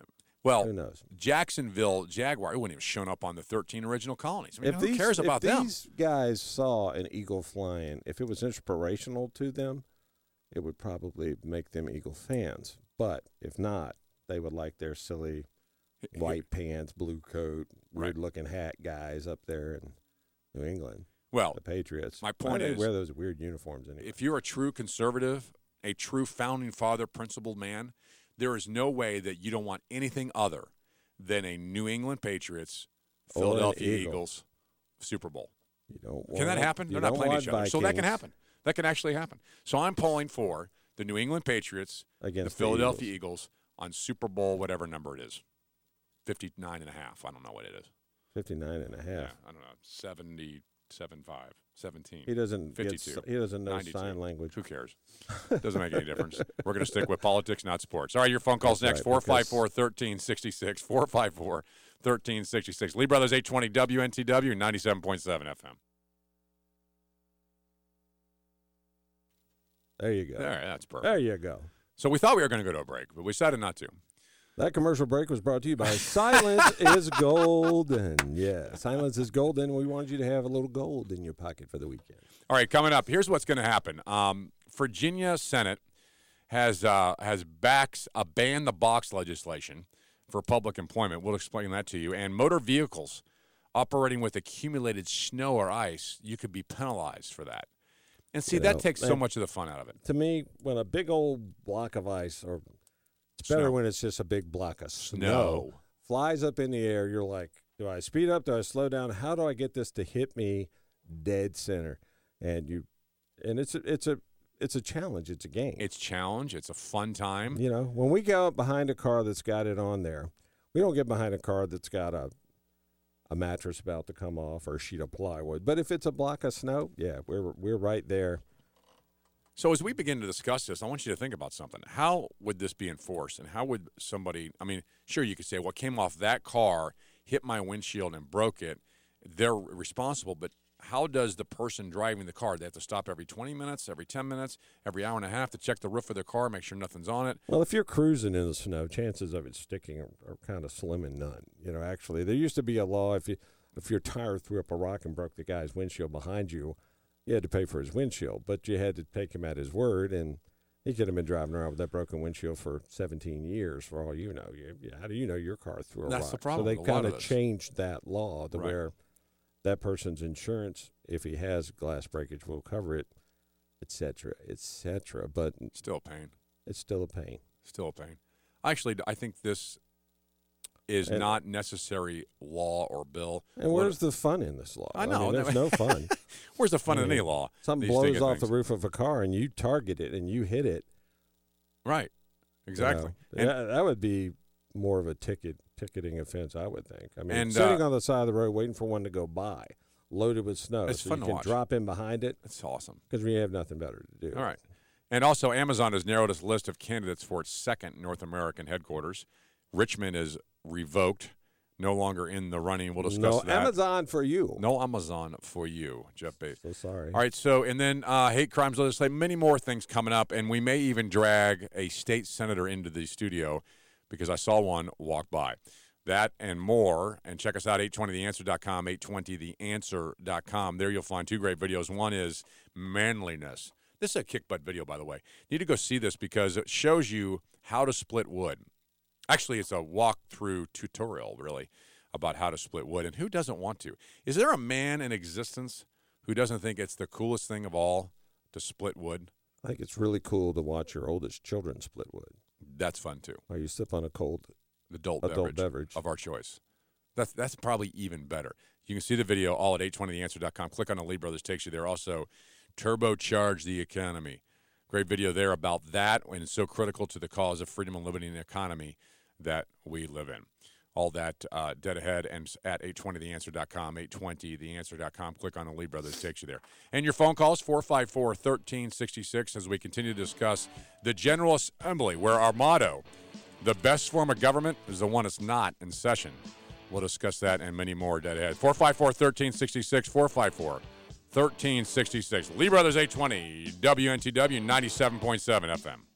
Well, who knows? Jacksonville Jaguar It wouldn't have shown up on the 13 original colonies. I mean, if who these, cares if about them? these guys saw an eagle flying, if it was inspirational to them, it would probably make them eagle fans. But if not, they would like their silly white pants, blue coat, weird looking hat guys up there in New England. Well, the Patriots. my point is- wear those weird uniforms anyway. If you're a true conservative, a true founding father, principled man, there is no way that you don't want anything other than a New England Patriots, Philadelphia Eagle. Eagles Super Bowl. You don't Can that happen? They're not playing each other. So that can happen. That can actually happen. So I'm polling for the New England Patriots Against the the Philadelphia Eagles. on Super Bowl, whatever number it is. 59 and a half. I don't know what it is. 59 and a half. Yeah, I don't know. 77, 5, 17. He doesn't get 52. s- he doesn't know 92. sign language. Who cares? <laughs> Doesn't make any difference. We're going to stick with politics, not sports. All right, your phone calls That's next right, 454 1366. 454 1366. Lee Brothers 820 WNTW 97.7 FM. There you go. There, that's perfect. There you go. So we thought we were going to go to a break, but we decided not to. That commercial break was brought to you by Silence <laughs> is Golden. Yeah, Silence is Golden. We wanted you to have a little gold in your pocket for the weekend. All right, coming up, here's what's going to happen. Um, Virginia Senate has uh, has backs a ban the box legislation for public employment. We'll explain that to you. And motor vehicles operating with accumulated snow or ice, you could be penalized for that. And see, You that takes so much of the fun out of it. To me, when a big old block of ice, or it's better Snow. when it's just a big block of snow, Snow. flies up in the air, you're like, do I speed up? Do I slow down? How do I get this to hit me dead center? And you, and it's a, it's a it's a challenge. It's a game. It's challenge. It's a fun time. You know, when we go up behind a car that's got it on there, we don't get behind a car that's got a a mattress about to come off or a sheet of plywood. But if it's a block of snow, yeah, we're we're right there. So as we begin to discuss this, I want you to think about something. How would this be enforced, and how would somebody? I mean, sure, you could say, "What came off that car, hit my windshield and broke it." They're responsible, but how does the person driving the car? They have to stop every 20 minutes, every 10 minutes, every hour and a half to check the roof of their car, make sure nothing's on it. Well, if you're cruising in the snow, chances of it sticking are, are kind of slim and none. You know, actually, there used to be a law if you if your tire threw up a rock and broke the guy's windshield behind you, you had to pay for his windshield, but you had to take him at his word, and he could have been driving around with that broken windshield for 17 years, for all you know. You, how do you know your car threw a That's rock? the problem So they kind of of changed that law to Right. where that person's insurance, if he has glass breakage, will cover it, et cetera, et cetera. But Still a pain. it's still a pain. Still a pain. Actually, I think this is And- not necessary law or bill. And where's the fun in this law? I know. mean, there's no fun. <laughs> Where's the fun I in any law? Something blows off the roof of a car and you target it and you hit it. Right. you Exactly. know, that, that would be more of a ticket ticketing offense, I would think. I mean, And, sitting uh, on the side of the road waiting for one to go by, loaded with snow, It's so fun you can watch. drop in behind it. It's awesome. because we have nothing better to do. All right. And also, Amazon has narrowed its list of candidates for its second North American headquarters. Richmond is revoked, no longer in the running. We'll discuss No that. Amazon for you. No Amazon for you, Jeff Bezos. So sorry. All right, so and then uh, hate crimes legislation, many more things coming up, and we may even drag a state senator into the studio because I saw one walk by. That and more, and check us out 820theanswer.com, 820theanswer.com. There you'll find two great videos. One is manliness. This is a kick butt video, by the way. You need to go see this because it shows you how to split wood. Actually, it's a walkthrough tutorial, really, about how to split wood. And who doesn't want to? Is there a man in existence who doesn't think it's the coolest thing of all to split wood? I think it's really cool to watch your oldest children split wood. That's fun too. Or you sip on a cold Adult, Adult beverage, beverage. of our choice. That's that's probably even better. You can see the video all at 820theanswer.com. Click on the Lee Brothers, takes you there. Also, turbocharge the economy. Great video there about that, and it's so critical to the cause of freedom and liberty in the economy that we live in. All that uh, dead ahead and at 820theanswer.com, 820theanswer.com. Click on the Lee Brothers, takes you there. And your phone calls, 454 1366, as we continue to discuss the General Assembly, where our motto, the best form of government is the one that's not in session. We'll discuss that and many more dead ahead. 454 1366, 454 1366. Lee Brothers 820, WNTW 97.7 FM.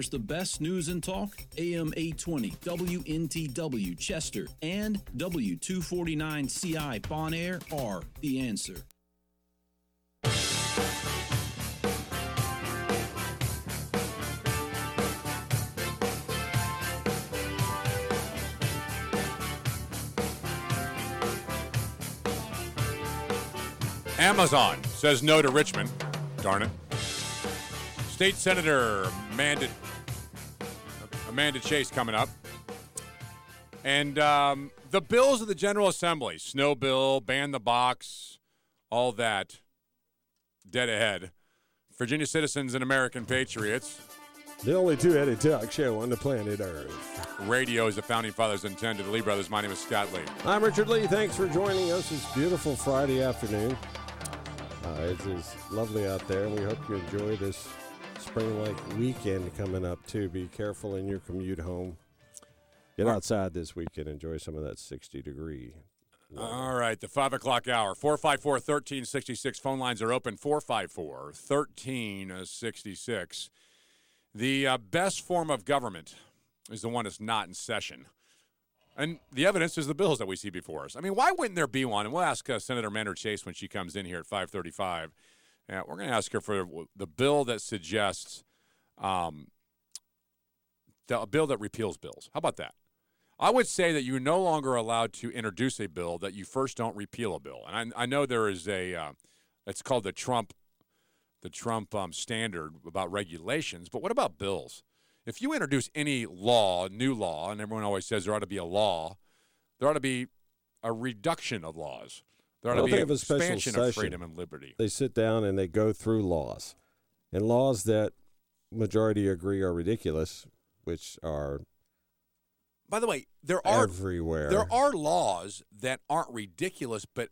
Where's the best news and talk? AM 820, WNTW Chester, and W249CI Bon Air are the answer. Amazon says no to Richmond. Darn it. State Senator Amanda, Amanda Chase coming up. And um, the bills of the General Assembly snow bill, ban the box, all that dead ahead. Virginia citizens and American patriots. The only two-headed talk show on the planet Earth. Radio is the founding fathers intended. The Lee Brothers. My name is Scott Lee. I'm Richard Lee. Thanks for joining us this beautiful Friday afternoon. Uh, it is lovely out there, we hope you enjoy this spring-like weekend coming up too. Be careful in your commute home. Get outside this weekend. Enjoy some of that 60-degree. All right, the five o'clock hour. 454 1366. Phone lines are open. 454 1366. The uh, best form of government is the one that's not in session. And the evidence is the bills that we see before us. I mean, why wouldn't there be one? And we'll ask uh, Senator Amanda Chase when she comes in here at 535. Uh, we're going to ask her for the bill that suggests um, the, a bill that repeals bills. How about that? I would say that you're no longer allowed to introduce a bill that you first don't repeal a bill. And I, I know there is a, uh, it's called the Trump, the Trump um, standard about regulations. But what about bills? If you introduce any law, new law, and everyone always says there ought to be a law, there ought to be a reduction of laws. There ought Well, to they have a special expansion of session. freedom and liberty. They sit down and they go through laws, and laws that majority agree are ridiculous, which are By the way, there are everywhere. There are laws that aren't ridiculous, but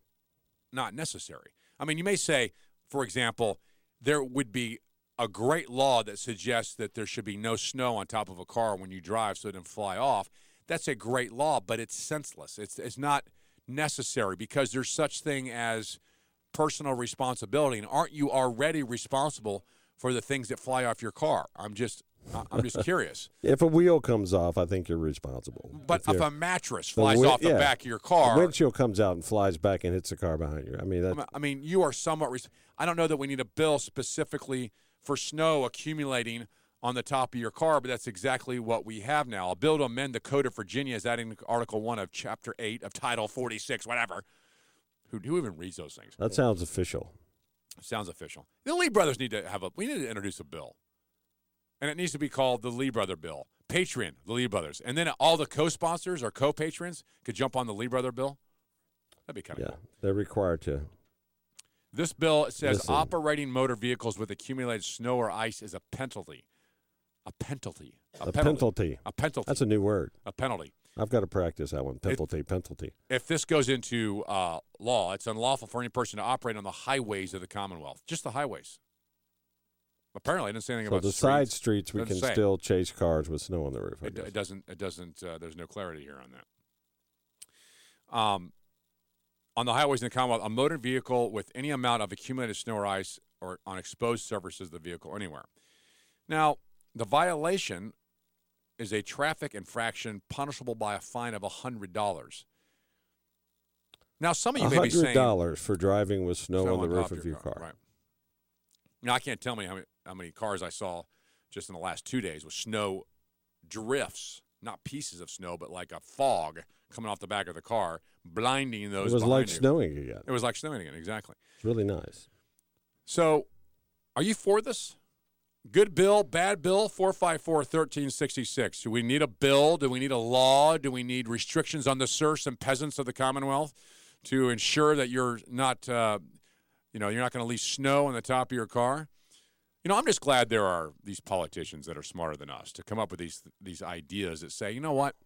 not necessary. I mean, you may say, for example, there would be a great law that suggests that there should be no snow on top of a car when you drive so it doesn't fly off. That's a great law, but it's senseless. It's it's not necessary because there's such thing as personal responsibility, and aren't you already responsible for the things that fly off your car? I'm just I'm just <laughs> curious. If a wheel comes off, I think you're responsible. But if you're- a mattress flies off the yeah, back of your car, the windshield comes out and flies back and hits the car behind you. I mean, I that, mean- I mean, you are somewhat. Res- I don't know that we need a bill specifically for snow accumulating on the top of your car, but that's exactly what we have now. A bill to amend the Code of Virginia is adding Article 1 of Chapter 8 of Title 46, whatever. Who, who even reads those things? that sounds official. Sounds official. The Lee brothers need to have a. We need to introduce a bill, and it needs to be called the Lee Brother Bill. Patreon, the Lee brothers, and then all the co-sponsors or co-patrons could jump on the Lee Brother Bill. That'd be kind of Yeah, cool. they're required to. This bill says Listen. operating motor vehicles with accumulated snow or ice is a penalty. A penalty. A penalty. A penalty. That's a new word. A penalty. I've got to practice that one. Penalty, penalty. If this goes into uh, law, it's unlawful for any person to operate on the highways of the Commonwealth. Just the highways. Apparently, I didn't say anything So about the streets. side streets, we can say. still chase cars with snow on the roof. It, it doesn't. It doesn't. Uh, there's no clarity here on that. Um, on the highways in the Commonwealth, a motor vehicle with any amount of accumulated snow or ice or on exposed surfaces of the vehicle anywhere. Now, the violation is a traffic infraction punishable by a fine of hundred dollars. Now, some of you may be saying dollars for driving with snow, Snow on the roof of your car. Right. Now I can't tell me how many, how many cars I saw just in the last two days with snow drifts, not pieces of snow, but like a fog coming off the back of the car, blinding those. It was like you. snowing again. It was like snowing again, exactly. It's really nice. So, are you for this? Good bill, bad bill, 454 1366. Do we need a bill? Do we need a law? Do we need restrictions on the serfs and peasants of the Commonwealth to ensure that you're not, uh, you know, you're not going to leave snow on the top of your car? You know, I'm just glad there are these politicians that are smarter than us to come up with these these ideas that say, you know what,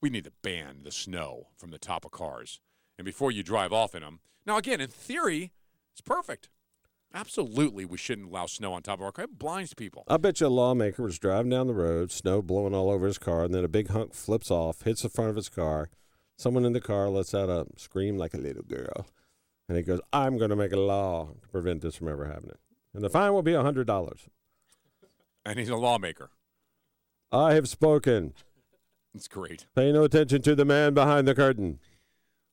we need to ban the snow from the top of cars, and before you drive off in them. Now, again, in theory, it's perfect. Absolutely, we shouldn't allow snow on top of our car. It blinds people. I bet you a lawmaker was driving down the road, snow blowing all over his car, and then a big hunk flips off, hits the front of his car. Someone in the car lets out a scream like a little girl, and he goes, "I'm going to make a law to prevent this from ever happening, and the fine will be a hundred dollars." And he's a lawmaker. I have spoken. It's great. Pay no attention to the man behind the curtain.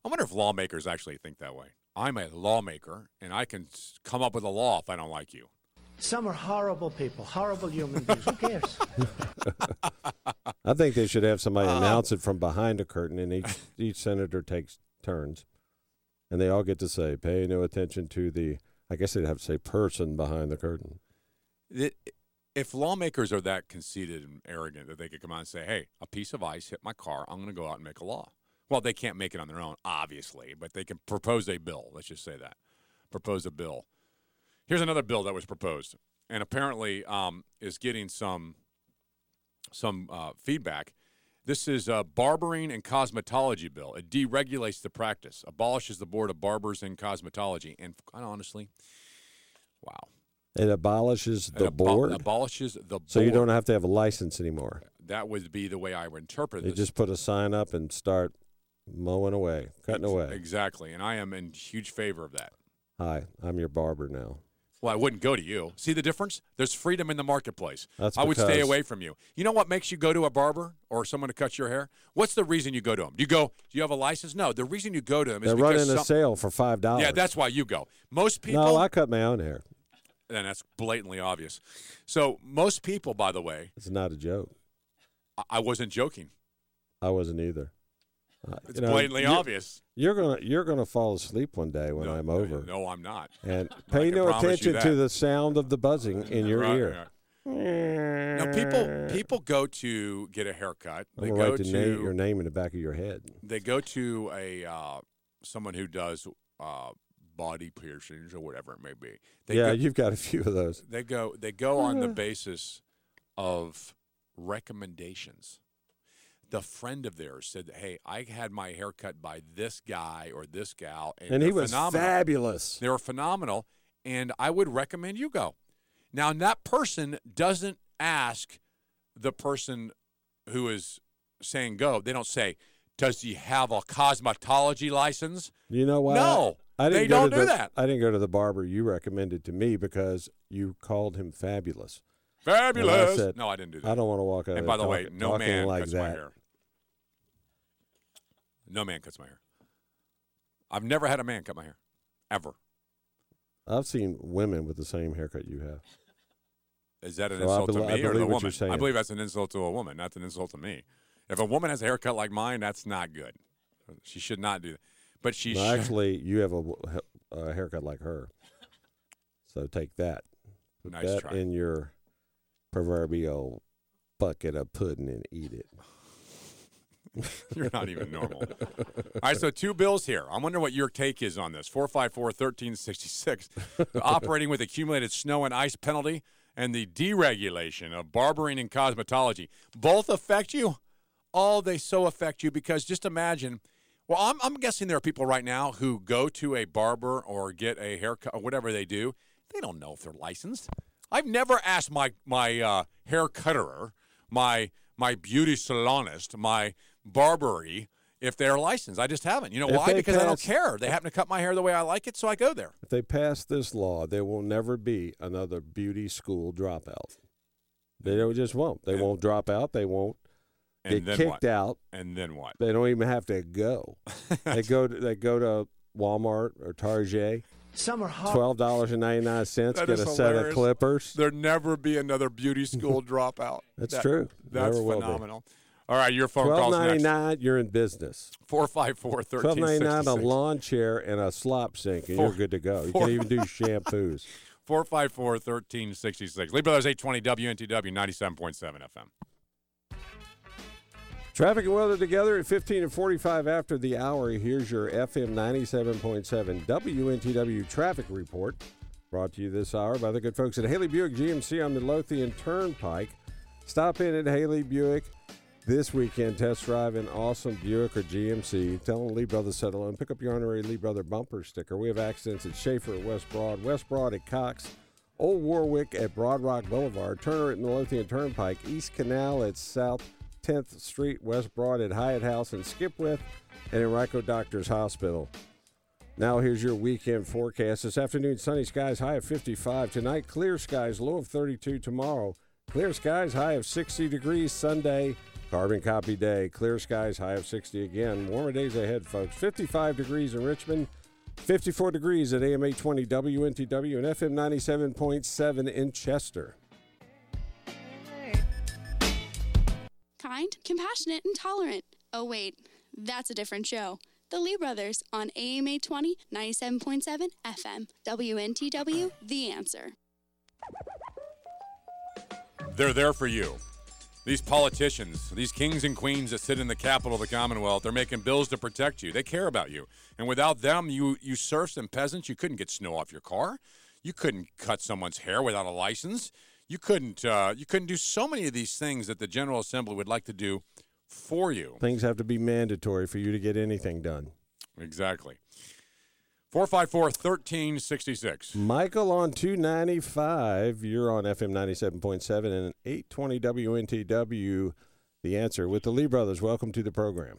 I wonder if lawmakers actually think that way. I'm a lawmaker, and I can come up with a law if I don't like you. Some are horrible people, horrible human beings. Who cares? <laughs> I think they should have somebody Uh, announce it from behind a curtain, and each each senator takes turns, and they all get to say, "Pay no attention to the." I guess they'd have to say person behind the curtain. It, if lawmakers are that conceited and arrogant that they could come out and say, "Hey, a piece of ice hit my car. I'm going to go out and make a law." Well, they can't make it on their own, obviously, but they can propose a bill. Let's just say that. Propose a bill. Here's another bill that was proposed, and apparently um, is getting some some uh, feedback. This is a barbering and cosmetology bill. It deregulates the practice, abolishes the board of barbers and cosmetology, and quite honestly, wow, It abolishes the It abo- board, abolishes the board. so you don't have to have a license anymore. that would be the way I would interpret it. They just put a sign up and start mowing away, cutting Ex- away. Exactly, and I am in huge favor of that. Hi, I'm your barber now. Well, I wouldn't go to you. See the difference? There's freedom in the marketplace. That's I would stay away from you. You know what makes you go to a barber or someone to cut your hair? What's the reason you go to them? Do you go? Do you have a license? No. The reason you go to them is They're because running a sale for five dollars. Yeah, that's why you go. Most people. no, I cut my own hair. and that's blatantly obvious. So most people, by the way, It's not a joke. I, I wasn't joking. I wasn't either. Uh, It's you know, blatantly you're- obvious. You're gonna you're gonna fall asleep one day when No, I'm over. No, I'm not. And <laughs> pay no attention to the sound of the buzzing in your Right, ear. right. Now, people people go to get a haircut. They go to name, your name in the back of your head. they go to a uh, someone who does uh, body piercings or whatever it may be. They yeah, go, you've got a few of those. they go they go on the basis of recommendations. The friend of theirs said, "Hey, I had my hair cut by this guy or this gal, and, And he was phenomenal. fabulous. They were phenomenal, and I would recommend you go." Now, that person doesn't ask the person who is saying go. They don't say, "Does he have a cosmetology license?" You know why? No, I didn't they go don't to do the, that. I didn't go to the barber you recommended to me because you called him fabulous. And I Fabulous. said, no, I didn't do that. I don't want to walk out. And by the way, no man like cuts that. my hair. No man cuts my hair. I've never had a man cut my hair, ever. I've seen women with the same haircut you have. Is that an So insult bel- to me or the woman? I believe that's an insult to a woman. That's an insult to me. If a woman has a haircut like mine, that's not good. She should not do that. But she No, should. actually, you have a, a haircut like her. So take that. Put Nice that try. in your proverbial bucket of pudding and eat it. <laughs> You're not even normal. All right, so two bills here. I wonder what your take is on this. 454 1366. Operating with accumulated snow and ice penalty and the deregulation of barbering and cosmetology. Both affect you? Oh, they so affect you because just imagine. Well, I'm, I'm guessing there are people right now who go to a barber or get a haircut or whatever they do. They don't know if they're licensed. I've never asked my my uh, hair cutterer, my my beauty salonist, my barbery if they're licensed. I just haven't. You know If why? they Because I don't care. They happen to cut my hair the way I like it, so I go there. If they pass this law, there will never be another beauty school dropout. They don't, just won't. They won't drop out. They won't And get then kicked what? out. And then what? They don't even have to go. <laughs> they go. To, they go to Walmart or Target. Some are hard. Twelve dollars and ninety nine cents. Get is a set of clippers. There never be another beauty school <laughs> dropout. That's That- true. That's Never will be. All right, your phone calls next. nine. You're in business. Four five four Twelve thirteen ninety nine. sixty A lawn chair and a slop sink, and Four- you're good to go. You can even do shampoos. <laughs> 454 1366. Lee Brothers 820 WNTW 97.7 FM. Traffic and weather together at 15 and 45 after the hour. Here's your FM 97.7 WNTW traffic report. Brought to you this hour by the good folks at Haley Buick GMC on Midlothian Turnpike. Stop in at Haley Buick this weekend. Test drive an awesome Buick or GMC. Tell them Lee Brothers said hello and pick up your honorary Lee Brother bumper sticker. We have accidents at Schaefer at West Broad, West Broad at Cox, Old Warwick at Broad Rock Boulevard, Turner at Midlothian Turnpike, East Canal at South 10th Street, West Broad at Hyatt House and Skipwith, and Henrico Doctors Hospital. Now here's your weekend forecast. This afternoon, sunny skies, high of 55. Tonight, clear skies, low of 32. Tomorrow, clear skies, high of 60 degrees. Sunday, carbon copy day. Clear skies, high of 60 again. Warmer days ahead, folks. 55 degrees in Richmond, 54 degrees at AM 820 WNTW and FM 97.7 in Chester. Kind, compassionate, and tolerant. Oh, wait, that's a different show. The Lee Brothers on AM 820, 97.7 FM. WNTW, The Answer. They're there for you. These politicians, these kings and queens that sit in the capital of the Commonwealth, they're making bills to protect you. They care about you. And without them, you, you serfs and peasants, you couldn't get snow off your car. You couldn't cut someone's hair without a license. You couldn't uh, you couldn't do so many of these things that the General Assembly would like to do for you. Things have to be mandatory for you to get anything done. Exactly. 454 1366. Michael on 295. You're on FM 97.7 and 820 WNTW. The answer with the Lee brothers. Welcome to the program.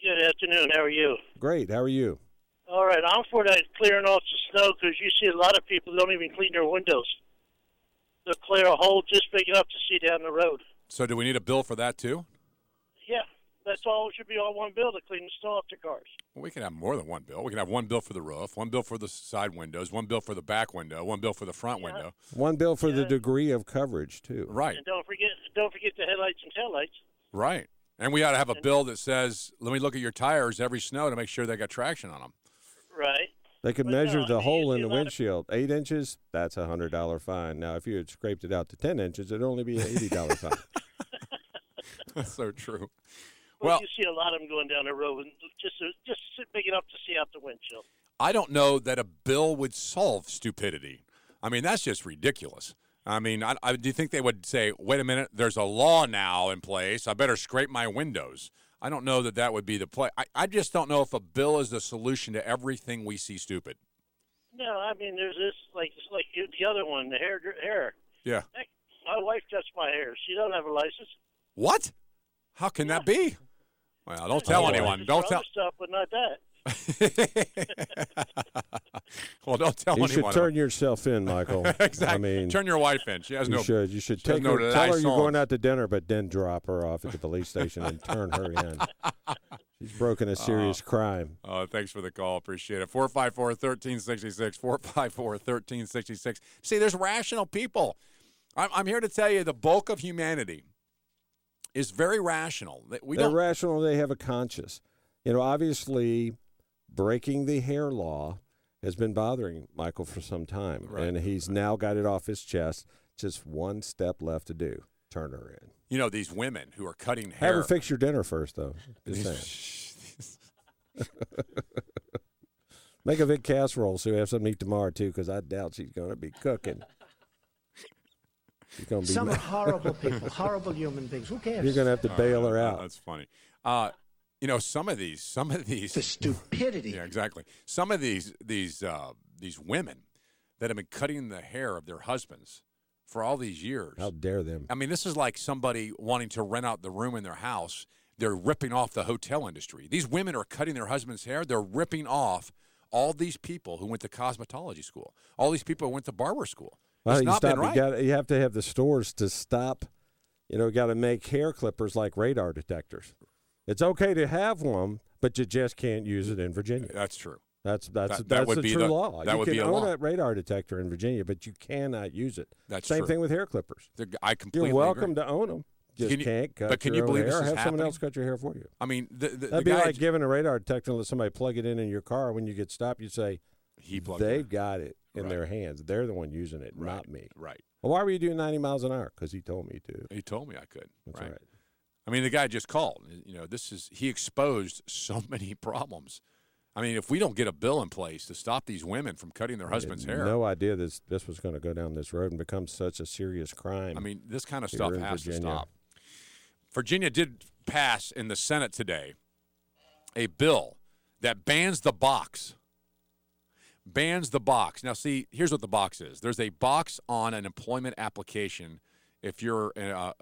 Good afternoon. How are you? Great. How are you? All right. I'm for that clearing off the snow because you see a lot of people don't even clean their windows. They'll clear a hole just big enough to see down the road. So, do we need a bill for that too? Yeah, that's all. It should be all one bill to clean the snow off the cars. Well, we can have more than one bill. We can have one bill for the roof, one bill for the side windows, one bill for the back window, one bill for the front window. One bill for the degree of coverage, too. Right. And don't forget, don't forget the headlights and taillights. Right. And we ought to have a bill that says, let me look at your tires every snow to make sure they got traction on them. Right. They could But measure no, the you hole in the lot of- windshield. Eight inches, that's a hundred dollar fine. Now, if you had scraped it out to ten inches, it'd only be an eighty dollar fine. <laughs> That's so true. Well, Well- you see a lot of them going down the road, and just uh, just big enough to see out the windshield. I don't know that a bill would solve stupidity. I mean, that's just ridiculous. I mean, I, I, do you think they would say, wait a minute, there's a law now in place. I better scrape my windows? I don't know that that would be the play. I, I just don't know if a bill is the solution to everything we see stupid. No, I mean there's this like like the other one, the hair hair. Yeah. Heck, my wife cuts my hair. She don't have a license. What? How can that be? Well, don't tell Oh, anyone. Just Don't tell. stuff, but not that. <laughs> well, don't tell you should turn yourself in, Michael. <laughs> exactly. I mean, turn your wife in. She has you no. should. You should she has take no her. Tell her you're going out to dinner, but then drop her off at the police station and turn her in. <laughs> She's broken a uh-huh. serious crime. Oh, thanks for the call. Appreciate it. 454 1366. 454 1366. See, there's rational people. I'm, I'm here to tell you the bulk of humanity is very rational. We They're don't. rational. They have a conscience. You know, obviously, breaking the hair law has been bothering Michael for some time, Right, and he's now got it off his chest. Just one step left to do. Turn her in. You know, these women who are cutting hair. Have her fix your dinner first, though. <laughs> <laughs> Make a big casserole so we have something to eat tomorrow too, because I doubt she's going to be cooking. She's going to be. Some are horrible <laughs> people, horrible human beings. Who cares? You're going to have to bail her Uh, out. That's funny. Uh, you know, some of these, some of these, the stupidity. <laughs> yeah, exactly. Some of these, these, uh, these women that have been cutting the hair of their husbands for all these years. How dare them? I mean, this is like somebody wanting to rent out the room in their house. They're ripping off the hotel industry. These women are cutting their husband's hair. They're ripping off all these people who went to cosmetology school. All these people who went to barber school. Well, you stop. right. You got. You have to have the stores to stop. You know, got to make hair clippers like radar detectors. It's okay to have one, but you just can't use it in Virginia. That's true. That's that's That- that that's be true the- law. that you would can be a own law. a radar detector in Virginia, but you cannot use it. That's true. Same true. thing with hair clippers. The- I completely You're welcome agree. to own them. Just Can you- can't cut but can your you believe hair. this is have someone else cut your hair for you. I mean, the, the, That'd be guy like giving a radar detector and let somebody plug it in in your car. When you get stopped, you say, He plugged it "They've got it." In Right. their hands. They're the one using it, not me. Right. Well, why were you doing 90 miles an hour? Because he told me to. He told me I could. That's right. right. I mean, the guy just called. You know, this is he exposed <laughs> so many problems. I mean, if we don't get a bill in place to stop these women from cutting their I had husband's hair, No idea this this was going to go down this road and become such a serious crime. I mean, this kind of stuff has to stop. Virginia did pass in the Senate today a bill that bans the box. Bans the box. Now, see, here's what the box is there's a box on an employment application if you're uh,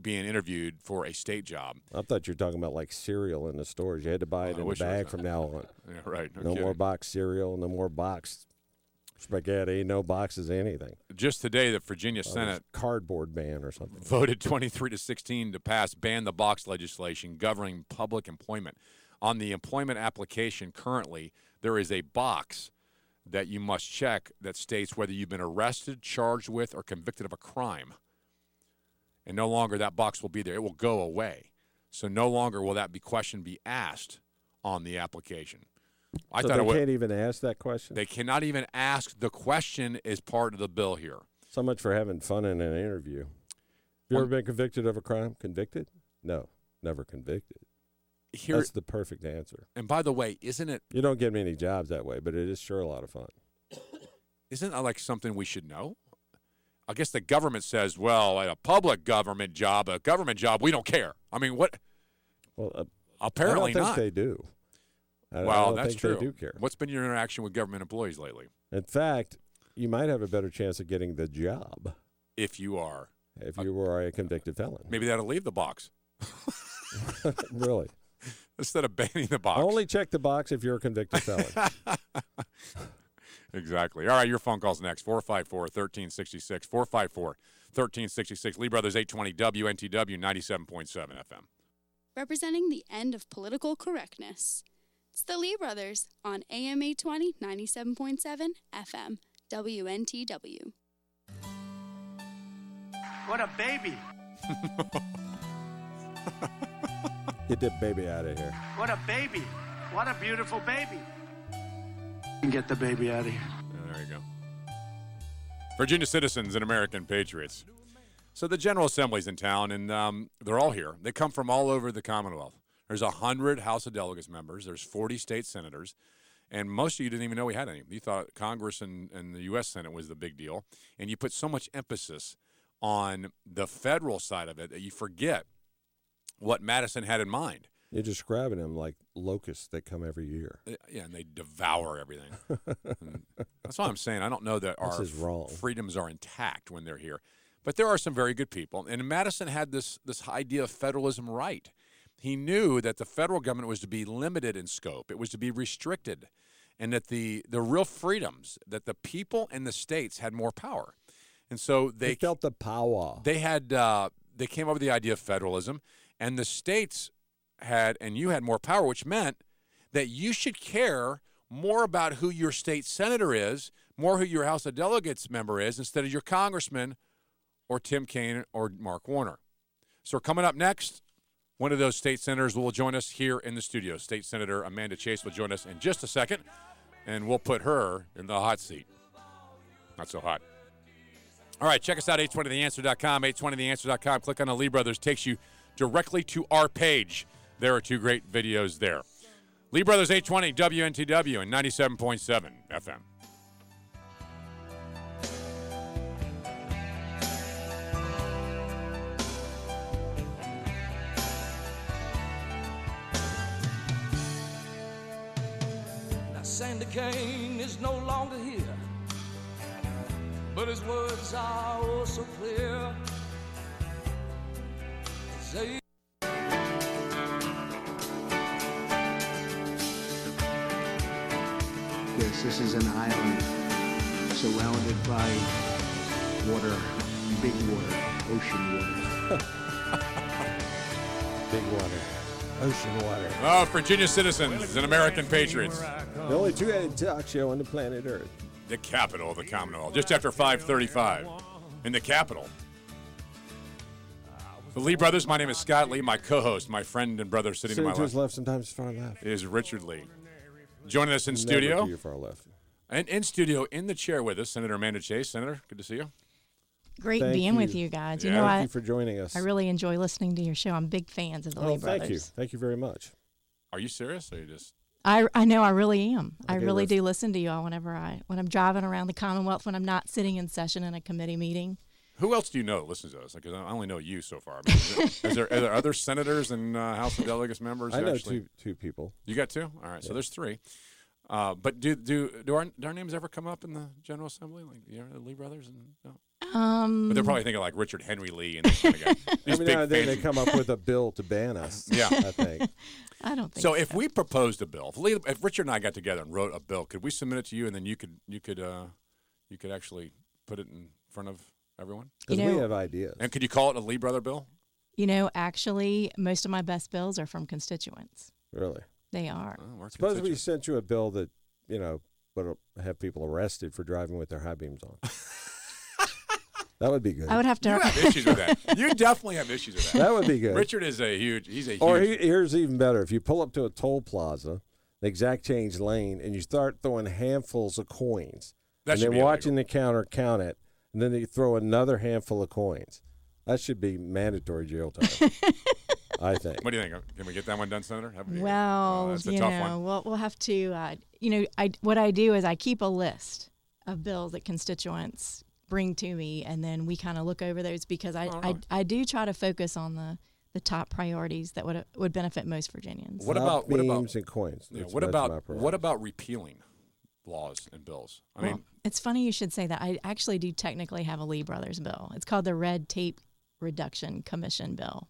being interviewed for a state job. I thought you were talking about like cereal in the stores. You had to buy it I in a wish it was bag from now on. <laughs> Yeah, right. No No, more box cereal. No more box spaghetti. No boxes. Anything. Just today, the Virginia Oh, Senate cardboard ban or something. voted 23 to 16 to pass ban the box legislation governing public employment. On the employment application currently, there is a box that you must check that states whether you've been arrested, charged with, or convicted of a crime. And no longer that box will be there. It will go away. So no longer will that be question be asked on the application. I so thought they would, can't even ask that question. they cannot even ask the question as part of the bill here. So much for having fun in an interview. Have you ever been convicted of a crime? Convicted? No, never convicted. Here, That's the perfect answer. and by the way, isn't it You don't get many jobs that way, but it is sure a lot of fun. Isn't that like something we should know? I guess the government says, well, at a public government job, a government job, we don't care. I mean, what? Well, uh, Apparently I don't think not. they do. I, well, that's think true. they do care. What's been your interaction with government employees lately? In fact, you might have a better chance of getting the job If you are, if you were a convicted felon. maybe that'll leave the box <laughs> really. <laughs> instead of banning the box. Only check the box if you're a convicted felon. <laughs> exactly. All right, your phone call's next 454 1366. 454 1366. Lee Brothers 820 WNTW 97.7 FM. representing the end of political correctness. It's the Lee Brothers on AM 820 97.7 FM, WNTW. What a baby. <laughs> Get that baby out of here. What a baby. What a beautiful baby. Get the baby out of here. Yeah, there you go. Virginia citizens and American patriots. So the General Assembly's in town, and um, they're all here. They come from all over the Commonwealth. There's 100 House of Delegates members. There's 40 state senators. And most of you didn't even know we had any. You thought Congress and, and the U.S. Senate was the big deal. And you put so much emphasis on the federal side of it that you forget what Madison had in mind. You're describing them like locusts that come every year. Yeah, and they devour everything. <laughs> That's what I'm saying. I don't know that our freedoms are intact when they're here, but there are some very good people. And Madison had this this idea of federalism right. He knew that the federal government was to be limited in scope; it was to be restricted, and that the the real freedoms that the people and the states had more power. And so they They felt the power. they had uh, they came up with the idea of federalism, and the states had and you had more power, which meant that you should care more about who your state senator is, more who your House of Delegates member is, instead of your congressman or Tim Kaine or Mark Warner. So coming up next, one of those state senators will join us here in the studio. State Senator Amanda Chase will join us in just a second, and we'll put her in the hot seat. Not so hot. All right, check us out, 820theanswer.com, 820theanswer.com. Click on the Lee Brothers, takes you directly to our page. There are two great videos there. Lee Brothers 820 WNTW and 97.7 FM. Now Sandy Kane is no longer here, but his words are oh so clear. Say Yes, this is an island surrounded by water, big water, ocean water. <laughs> Big water. Ocean water. Oh, Virginia citizens and American patriots. The only two-headed talk show on the planet Earth. The capital of the Commonwealth, just after 535 in the capital. The Lee Brothers, my name is Scott Lee. My co-host, my friend and brother sitting to Sitting my to his left left, sometimes far left. is Richard Lee. Joining us in Never studio, to your far left. And in studio, in the chair with us, Senator Amanda Chase. Senator, good to see you. Great Thank being with you. you guys. Yeah. You know, Thank I, you for joining us. I really enjoy listening to your show. I'm big fans of the oh, Lee brothers. thank you. Thank you very much. Are you serious? Or are you just I, I know I really am. I Okay, really do listen to you all whenever I when I'm driving around the Commonwealth when I'm not sitting in session in a committee meeting. Who else do you know that listens to us? Because I only know you so far. I mean, is, it- <laughs> is there, are there other senators and uh, House of Delegates members? I know actually, two two people. You got two? All right, so there's three. Uh, but do do do our, do our names ever come up in the General Assembly, like you know, the Lee brothers? And no, Um, but they're probably thinking like Richard Henry Lee and this kind of guy. <laughs> These Every big now and then they come up with a bill to ban us. <laughs> Yeah. I think. I don't think So if we proposed a bill, if, Lee, if Richard and I got together and wrote a bill, could we submit it to you, and then you could you could uh, you could actually put it in front of everyone? Because You we have ideas. And could you call it a Lee brother bill? You know, actually, most of my best bills are from constituents. Really. They are. Oh, Suppose we sent you a bill that you know would have people arrested for driving with their high beams on. <laughs> that would be good. I would have to. You have <laughs> issues with that. You definitely have issues with that. That would be good. Richard is a huge. He's a huge. Or he, here's even better: if you pull up to a toll plaza, the exact change lane, and you start throwing handfuls of coins, That and then be watching the counter count it, and then you throw another handful of coins. That should be mandatory jail time. <laughs> I think. What do you think? Can we get that one done, Senator? Have we- Well, that's a you know, we'll we'll have to. Uh, you know, I what I do is I keep a list of bills that constituents bring to me, and then we kind of look over those because I, Oh, I really? I do try to focus on the the top priorities that would would benefit most Virginians. What about what about and coins? Yeah, what most of my about what about repealing laws and bills? I Well, mean, it's funny you should say that. I actually do technically have a Lee Brothers bill. It's called the Red Tape Reduction Commission Bill.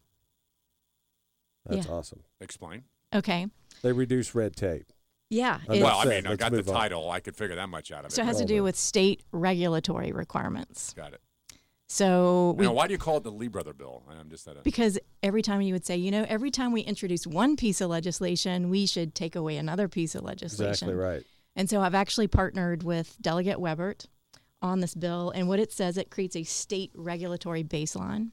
That's yeah. awesome. explain. Okay. They reduce red tape. Yeah. Well, I mean, I Let's got the move on. title. I could figure that much out of it. so it has to do done. with state regulatory requirements. Got it. So we Now, why do you call it the Lee brother bill? I'm just at a. Because every time you would say, you know, every time we introduce one piece of legislation, we should take away another piece of legislation. Exactly right. And so I've actually partnered with Delegate Webert on this bill. And what it says, it creates a state regulatory baseline.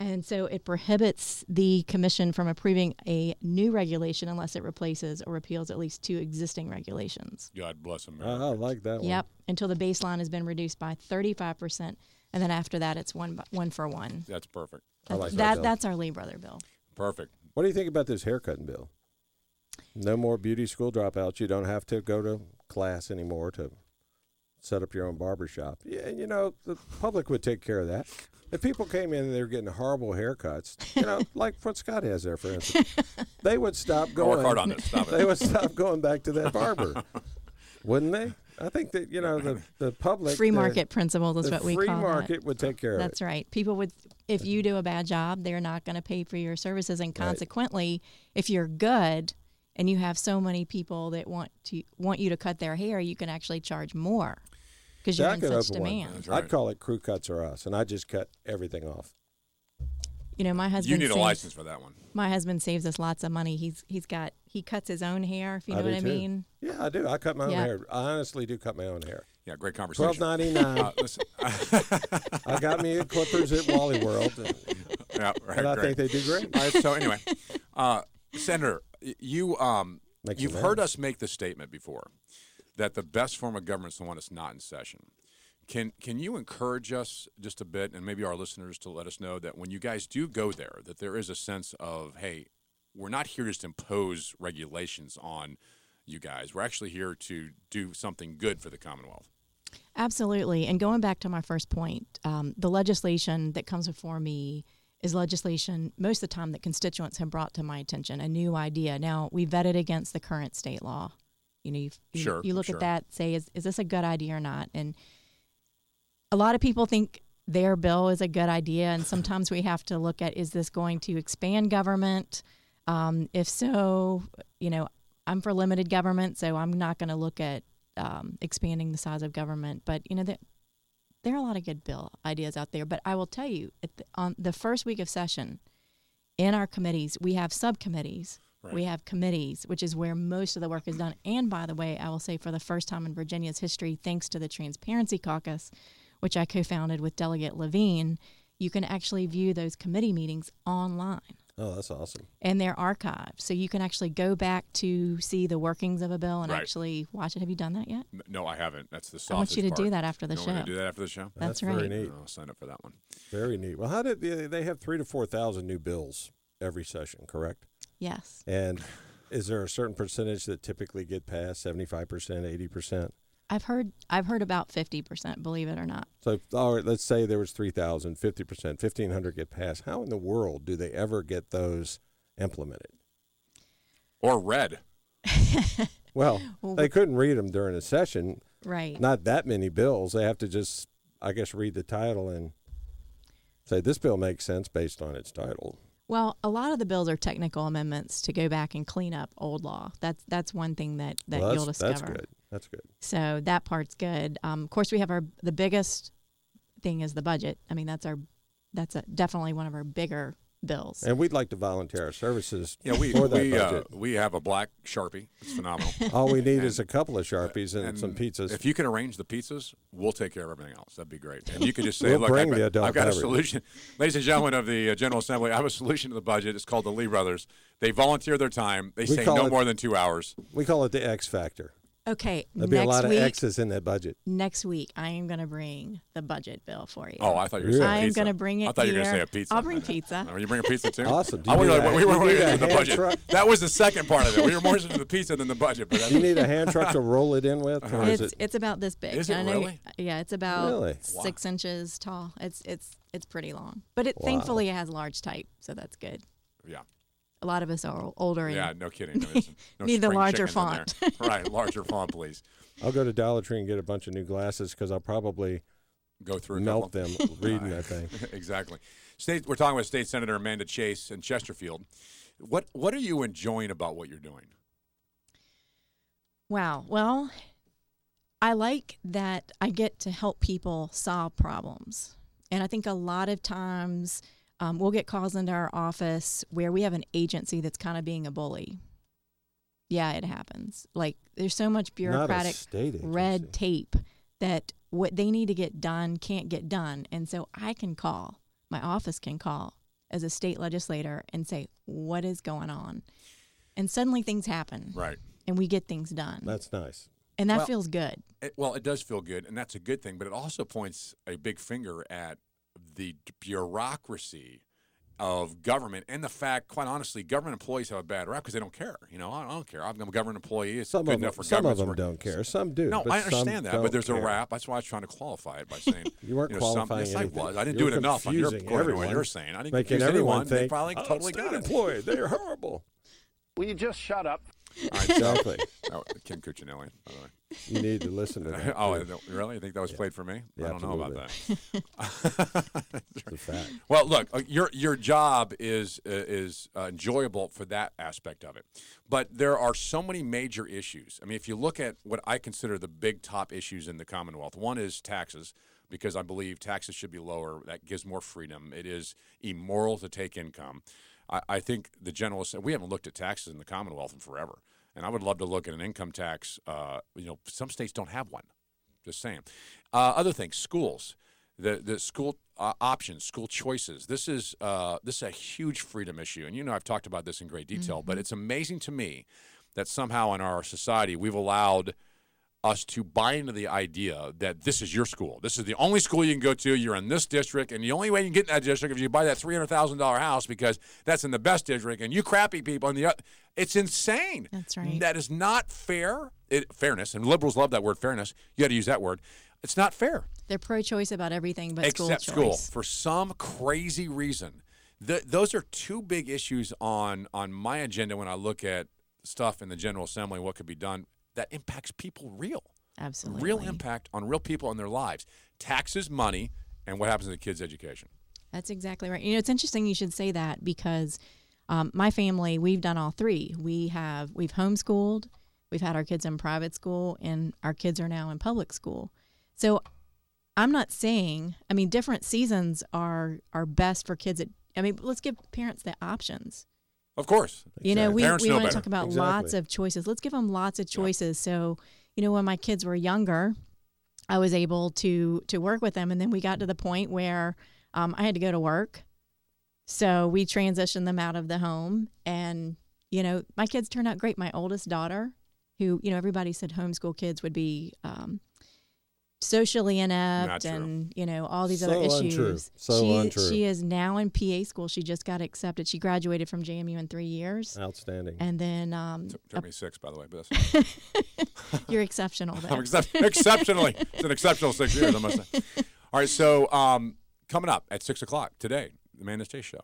And so it prohibits the commission from approving a new regulation unless it replaces or repeals at least two existing regulations. God bless America. I like that one. Yep, until the baseline has been reduced by 35%. And then after that, it's one, one for one. That's perfect. I like that that that's our Lee Brother bill. Perfect. What do you think about this haircutting bill? No more beauty school dropouts. You don't have to go to class anymore to set up your own barber shop. Yeah, you know, the public would take care of that. If people came in and they were getting horrible haircuts, you know, <laughs> like what Scott has there, for instance, they would stop I'll going. work hard on this. Stop <laughs> it. They would stop going back to that barber, <laughs> wouldn't they? I think that you know the the public Free the- market principles is what we free call that. market would take care of it. That's right. People would, if you do a bad job, they're not going to pay for your services, and Right. consequently, if you're good and you have so many people that want to want you to cut their hair, you can actually charge more because you're Yeah, I in could such open one. demand. I'd call it crew cuts or us, and I just cut everything off. You know, my husband. You need a license for that one. My husband saves us lots of money. He's he's got he cuts his own hair. If you know I do what I too. mean. Yeah, I do. I cut my own Yeah. hair. I honestly do cut my own hair. Yeah, great conversation. Twelve ninety nine. <laughs> Uh, listen. <laughs> I got me a clippers at Wally World, and, <laughs> yeah, right, and I great. think they do great. All right, so anyway, uh, Senator, you um, Makes you've heard us make the statement before that the best form of government is the one that's not in session. Can can you encourage us just a bit, and maybe our listeners to let us know that when you guys do go there, that there is a sense of hey, we're not here just to impose regulations on you guys. We're actually here to do something good for the Commonwealth. Absolutely. And going back to my first point, um, the legislation that comes before me is legislation most of the time that constituents have brought to my attention, a new idea. Now, we vet it against the current state law. You know, you, you, Sure, you look sure. at that, say, is, is this a good idea or not? And a lot of people think their bill is a good idea. And <laughs> sometimes we have to look at is this going to expand government? Um, if so, you know, I'm for limited government, so I'm not going to look at um, expanding the size of government. But you know, there, there are a lot of good bill ideas out there. But I will tell you, at the, on the first week of session, in our committees, we have subcommittees. We have committees, which is where most of the work is done. And by the way, I will say for the first time in Virginia's history, thanks to the Transparency Caucus, which I co founded with Delegate Levine, you can actually view those committee meetings online. Oh, that's awesome. and they're archived, so you can actually go back to see the workings of a bill and Right. actually watch it. Have you done that yet? No, I haven't. That's the software. I want you sausage to do that after the You want to show. do that after the show? That's very right. neat. I'll sign up for that one. Very neat. Well, how did they, they have three to four thousand new bills every session? Correct. Yes. And is there a certain percentage that typically get passed? Seventy-five percent, eighty percent. I've heard I've heard about fifty percent. Believe it or not. So, all right, let's say there was 3,000, 50%, 1,500 get passed. How in the world do they ever get those implemented? Or read? <laughs> Well, Well, they couldn't read them during a session. Right. Not that many bills. They have to just, I guess, read the title and say, this bill makes sense based on its title. Well, a lot of the bills are technical amendments to go back and clean up old law. That's that's one thing that that Well, you'll discover. that's good. That's good. So that part's good. Um, of course, we have our the biggest thing is the budget. I mean, that's our that's a, definitely one of our bigger bills. And we'd like to volunteer our services Yeah, we for that we uh, we have a black sharpie. It's phenomenal. <laughs> All we need And- is a couple of Sharpies and, some pizzas. If you can arrange the pizzas, we'll take care of everything else. That'd be great. And you can just say, We'll "Look, bring I've, the got- I've got a solution." <laughs> Ladies and gentlemen of the uh, General Assembly, I have a solution to the budget. It's called the Lee Brothers. They volunteer their time. They We say no it- more than two hours. we call it the X factor. Okay, There'll be next a lot week. of X's in that budget. Next week, I am going to bring the budget bill for you. Oh, I thought you were saying I am going to bring it I thought you were going to say a pizza. I'll bring pizza. Are you bring a pizza too? <laughs> Awesome. Do I you was need like, a- we were you really need into the budget. truck? That was the second part of it. We were more into the pizza than the budget. But Do you need a hand truck to roll it in with? Or is It's it, it's about this big. Is it really? Yeah, it's about Really? six inches tall. It's it's it's pretty long, but it Wow. thankfully it has large type, so that's good. Yeah. A lot of us are older and Yeah, no kidding. No, it's- <laughs> no need the larger chickens in there. font. <laughs> right, larger font, please. I'll go to Dollar Tree and get a bunch of new glasses because I'll probably Go through a melt couple. them reading <laughs> that thing. exactly. State. We're talking with State Senator Amanda Chase in Chesterfield. What What are you enjoying about what you're doing? Wow. Well, I like that I get to help people solve problems. And I think a lot of times um, we'll get calls into our office where we have an agency that's kind of being a bully. Yeah, it happens. Like there's so much bureaucratic red tape that what they need to get done can't get done. And so I can call, my office can call as a state legislator and say, what is going on? And suddenly things happen Right. and we get things done. That's nice. and that Well, feels good. It, well, it does feel good, and that's a good thing. But it also points a big finger at the bureaucracy of government and the fact, quite honestly, government employees have a bad rap because they don't care. You know, I I don't care. I'm a government employee. It's Some good of them, enough for some of government. them don't care. Some do. No, but I understand that, but don't there's a rap. That's why I was trying to qualify it by saying <laughs> You weren't know, some- qualifying yes, I was. I didn't You do it enough on your confusing according to what everyone, you're saying. I didn't making confuse everyone anyone. They think, probably "Oh, totally got it. employee, they're horrible. Will you just shut up? <laughs> All right, so- Exactly. Oh, Ken Cuccinelli, by the way. You need to listen to <laughs> that. oh, too. really? You think that was played for me? Yeah, I don't know about that. <laughs> It's a fact. Well, look, uh, your your job is uh, is uh, enjoyable for that aspect of it, but there are so many major issues. I mean, if you look at what I consider the big top issues in the Commonwealth, one is taxes because I believe taxes should be lower. That gives more freedom. It is immoral to take income. I, I think the general we haven't looked at taxes in the Commonwealth in forever, and I would love to look at an income tax. Uh, you know, some states don't have one. Just saying. Uh, other things, schools, the the school uh, options, school choices. This is uh, this is a huge freedom issue, and you know I've talked about this in great detail. But it's amazing to me that somehow in our society we've allowed us to buy into the idea that this is your school. This is the only school you can go to. You're in this district, and the only way you can get in that district is you buy that three hundred thousand dollar house because that's in the best district, and you crappy people in the. oth- It's insane. That's right. That is not fair. It, fairness, and liberals love that word fairness. You got to use that word. It's not fair They're pro-choice about everything but except school school for some crazy reason. Th those are two big issues on on my agenda when I look at stuff in the General Assembly and what could be done that impacts people real. Absolutely. Real impact on real people and their lives. Taxes, money, and what happens to the kids' education. That's exactly right. You know, it's interesting you should say that because um, my family, we've done all three. We have we've homeschooled, we've had our kids in private school, and our kids are now in public school. So I'm not saying, I mean, different seasons are are best for kids. At, I mean, let's give parents the options. Of course. You know, we, Parents we know want to better. talk about lots of choices. Let's give them lots of choices. So, you know, when my kids were younger, I was able to to work with them, and then we got to the point where um, I had to go to work. So we transitioned them out of the home, and you know, my kids turned out great. My oldest daughter, who you know, everybody said homeschool kids would be um, socially inept and you know all these So other untrue. issues. So she, untrue. She is now in PA school. She just got accepted. She graduated from JMU in three years. Outstanding. And then um, Took me six, by the way, but that's <laughs> you're exceptional. There. <laughs> I'm excep- exceptionally. It's an exceptional six years, I must say. <laughs> All right, so um, coming up at six o'clock today, the Man Chase show.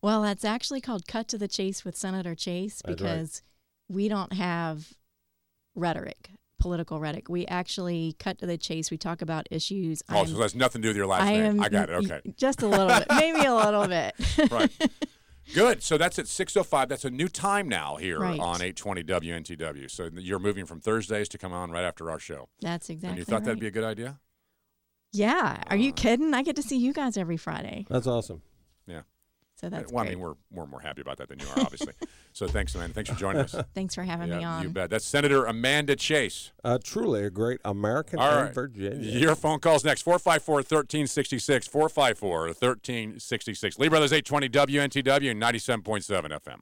Well, that's actually called Cut to the Chase with Senator Chase That's right. because we don't have rhetoric, political rhetoric. We actually cut to the chase. We talk about issues. Oh, I'm- so that's nothing to do with your last I name. am I got it. Okay. Just a little bit, maybe a little bit. <laughs> right. Good. So that's at 6:05. That's a new time now here Right. on 820 WNTW. So you're moving from Thursdays to come on right after our show. That's exactly. and you thought that'd be a good idea? Yeah. Are you uh, kidding? I get to see you guys every Friday. That's awesome. Yeah. So that's well, I mean, we're we're more happy about that than you are, obviously. <laughs> so thanks, man. Thanks for joining us. <laughs> Thanks for having me on. You bet. That's Senator Amanda Chase. Uh, truly a great American All in. Virginia. Your phone calls next 454 1366. 454 1366. Lee Brothers 820 WNTW 97.7 FM.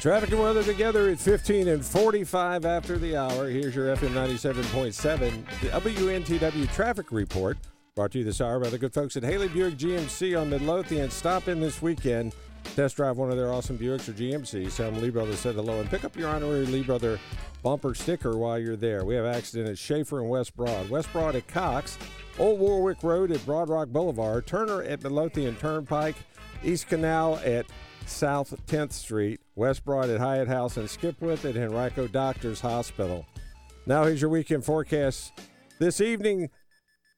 Traffic and weather together at 15 and 45 after the hour. Here's your FM 97.7 the WNTW traffic report. Brought to you this hour by the good folks at Haley Buick GMC on Midlothian. Stop in this weekend. Test drive one of their awesome Buicks or GMCs. Tell them Lee Brothers said hello and pick up your honorary Lee Brother bumper sticker while you're there. We have accident at Schaefer and West Broad. West Broad at Cox. Old Warwick Road at Broad Rock Boulevard. Turner at Midlothian Turnpike. East Canal at South 10th Street, West Broad at Hyatt House, and Skipwith at Henrico Doctors Hospital. Now, here's your weekend forecast. This evening,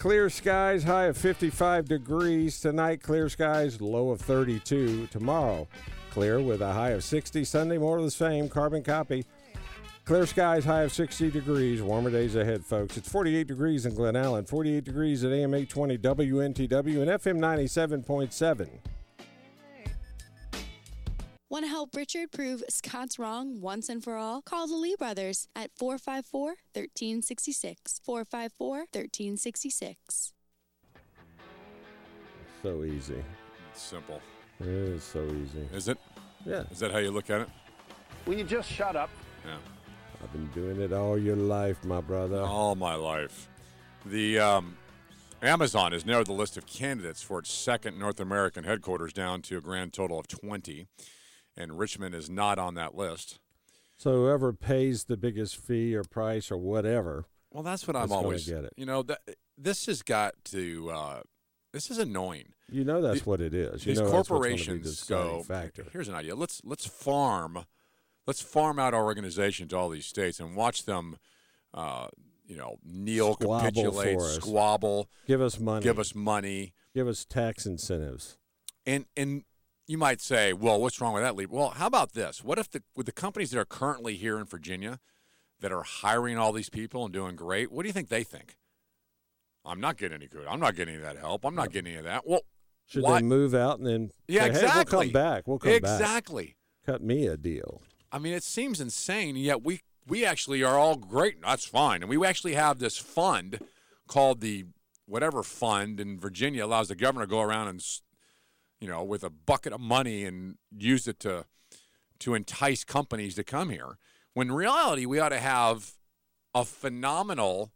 clear skies, high of 55 degrees. Tonight, clear skies, low of 32. Tomorrow, clear with a high of 60. Sunday, more of the same. Carbon copy. Clear skies, high of 60 degrees. Warmer days ahead, folks. It's 48 degrees in Glen Allen, 48 degrees at AM 820 WNTW and FM 97.7. Want to help Richard prove Scott's wrong once and for all? Call the Lee brothers at 454 1366. 454 1366. So easy. It's simple. It is so easy. Is it? Yeah. Is that how you look at it? Will you just shut up? Yeah. I've been doing it all your life, my brother. All my life. The um, Amazon has narrowed the list of candidates for its second North American headquarters down to a grand total of 20, and Richmond is not on that list. So whoever pays the biggest fee or price or whatever. Well, that's what I'm always. get it. You know, that, this has got to. Uh, this is annoying. You know that's The- what it is. You these know that's what's gonna be the corporations go. factor. Here's an idea. Let's let's farm, let's farm out our organization to all these states and watch them. Uh, you know, kneel, Squabble capitulate, squabble. Give us money. Give us money. Give us tax incentives. And and you might say, well, what's wrong with that, Lee? Well, how about this? What if the with the companies that are currently here in Virginia that are hiring all these people and doing great, what do you think they think? I'm not getting any good. I'm not getting any of that help. I'm not getting any of that. Well, Should why- they move out and then Yeah, say, hey, we'll exactly. come back. We'll come back. Exactly. Cut me a deal. I mean, it seems insane, yet we we actually are all great. That's fine, and we actually have this fund called the whatever fund in Virginia allows the governor to go around and you know with a bucket of money and use it to to entice companies to come here. When in reality, we ought to have a phenomenal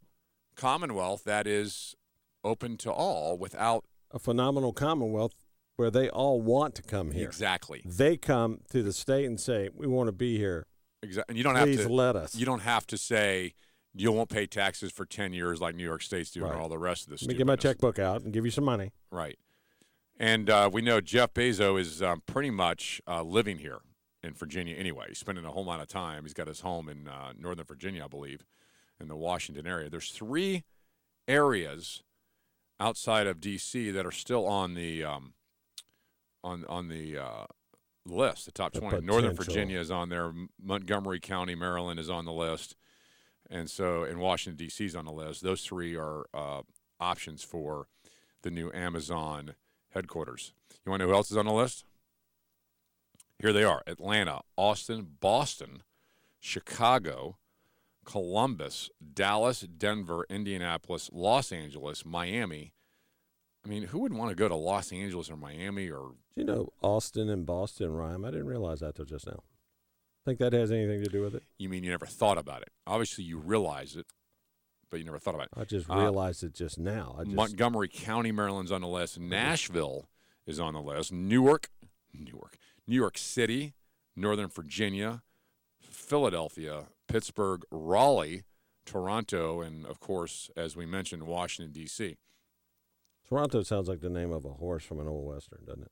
commonwealth that is open to all without A phenomenal commonwealth where they all want to come here. Exactly. They come to the state and say, "We want to be here." Exactly. And you don't Please have to let us. You don't have to say you won't pay taxes for ten years like New York State's doing Right. or all the rest of the Let me get my checkbook out and give you some money. Right. And uh, we know Jeff Bezos is um, pretty much uh, living here in Virginia anyway. He's spending a whole lot of time. He's got his home in uh, Northern Virginia, I believe, in the Washington area. There's three areas outside of D.C. that are still on the um, on on the uh, list, the top The 20. Northern potential. Virginia is on there. Montgomery County, Maryland is on the list. And so, in Washington, D.C. is on the list. Those three are uh, options for the new Amazon headquarters. You want to know who else is on the list? Here they are Atlanta, Austin, Boston, Chicago, Columbus, Dallas, Denver, Indianapolis, Los Angeles, Miami, I mean, who would want to go to Los Angeles or Miami or Do You know, Austin and Boston rhyme. I didn't realize that till just now. Think that has anything to do with it? you mean you never thought about it? Obviously, you realize it, but you never thought about it. I just Uh, realized it just now. I just, Montgomery County, Maryland's on the list. Nashville is on the list. Newark, Newark, New York City, Northern Virginia, Philadelphia, Pittsburgh, Raleigh, Toronto, and of course, as we mentioned, Washington D.C. Toronto sounds like the name of a horse from an old western, doesn't it?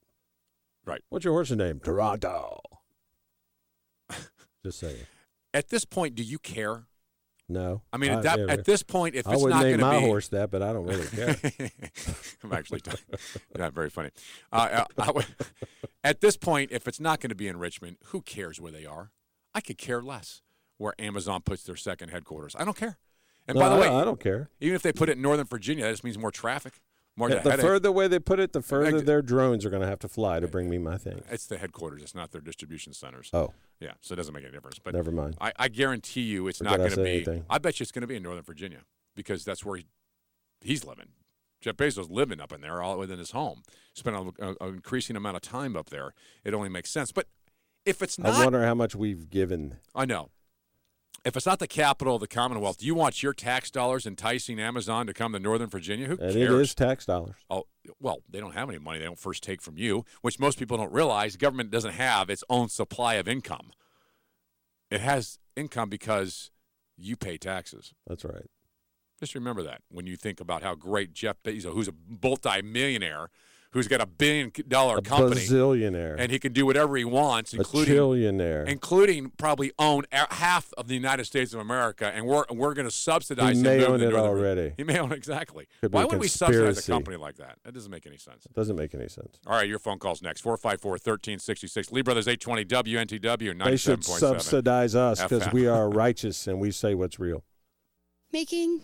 Right. What's your horse's name? Toronto. <laughs> just saying. At this point, do you care? No. I mean, at, that, at this point, if I it's not going to be my be horse that, but I don't really care. <laughs> I'm actually <laughs> not very funny. Uh, I, I would- <laughs> at this point, if it's not going to be in Richmond, who cares where they are? I could care less where Amazon puts their second headquarters. I don't care. And No, by the I- way, I don't care. Even if they put it in Northern Virginia, that just means more traffic, more the headache. further away they put it, the further Ex- their drones are going to have to fly to bring me my thing. It's the headquarters. It's not their distribution centers. Oh. yeah. So it doesn't make any difference. But Never mind. I, I guarantee you, it's Forget not going to be. anything. I bet you it's going to be in Northern Virginia because that's where he, he's living. Jeff Bezos is living up in there, all within his home. Spent an increasing amount of time up there. It only makes sense. But if it's not, I wonder how much we've given. I know. If it's not the capital of the Commonwealth, do you want your tax dollars enticing Amazon to come to Northern Virginia? Who And cares? it is tax dollars. Oh, well, they don't have any money. They don't first take from you, which most people don't realize. Government doesn't have its own supply of income. It has income because you pay taxes. That's right. Just remember that when you think about how great Jeff Bezos, who's a multi-millionaire, who's got a billion-dollar A company, bazillionaire. and he can do whatever he wants, including A including trillionaire. including probably own half of the United States of America, and we're we're going to subsidize. He him may moving own it Northern- already. He may own it <laughs> exactly. Could Why a would we subsidize a company like that? That doesn't make any sense. It Doesn't make any sense. All right, your phone calls next. 454-1366. Lee Brothers 820 WNTW 97.7. They should subsidize us because we are <laughs> righteous and we say what's real. Making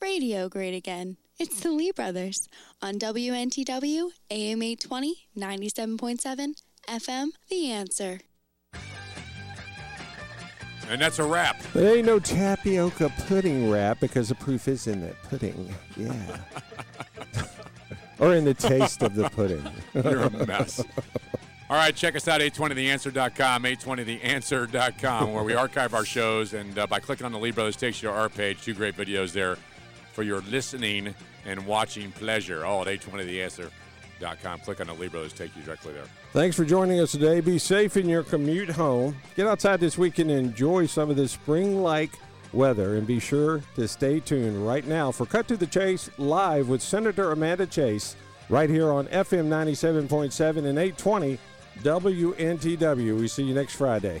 radio great again. It's the Lee Brothers on WNTW, AM 820, 97.7, FM, The Answer. And that's a wrap. There ain't no tapioca pudding wrap because the proof is in that pudding. Yeah. <laughs> or in the taste of the pudding. <laughs> You're a mess. All right, check us out, 820theanswer.com, 820theanswer.com, where we archive our shows. And uh, by clicking on the Lee Brothers, takes you to our page. Two great videos there for your listening and watching pleasure. All at 820theanswer.com. Click on the Brothers, take you directly there. Thanks for joining us today. Be safe in your commute home. Get outside this weekend and enjoy some of this spring like weather. And be sure to stay tuned right now for Cut to the Chase live with Senator Amanda Chase right here on FM 97.7 and 820 WNTW. We see you next Friday.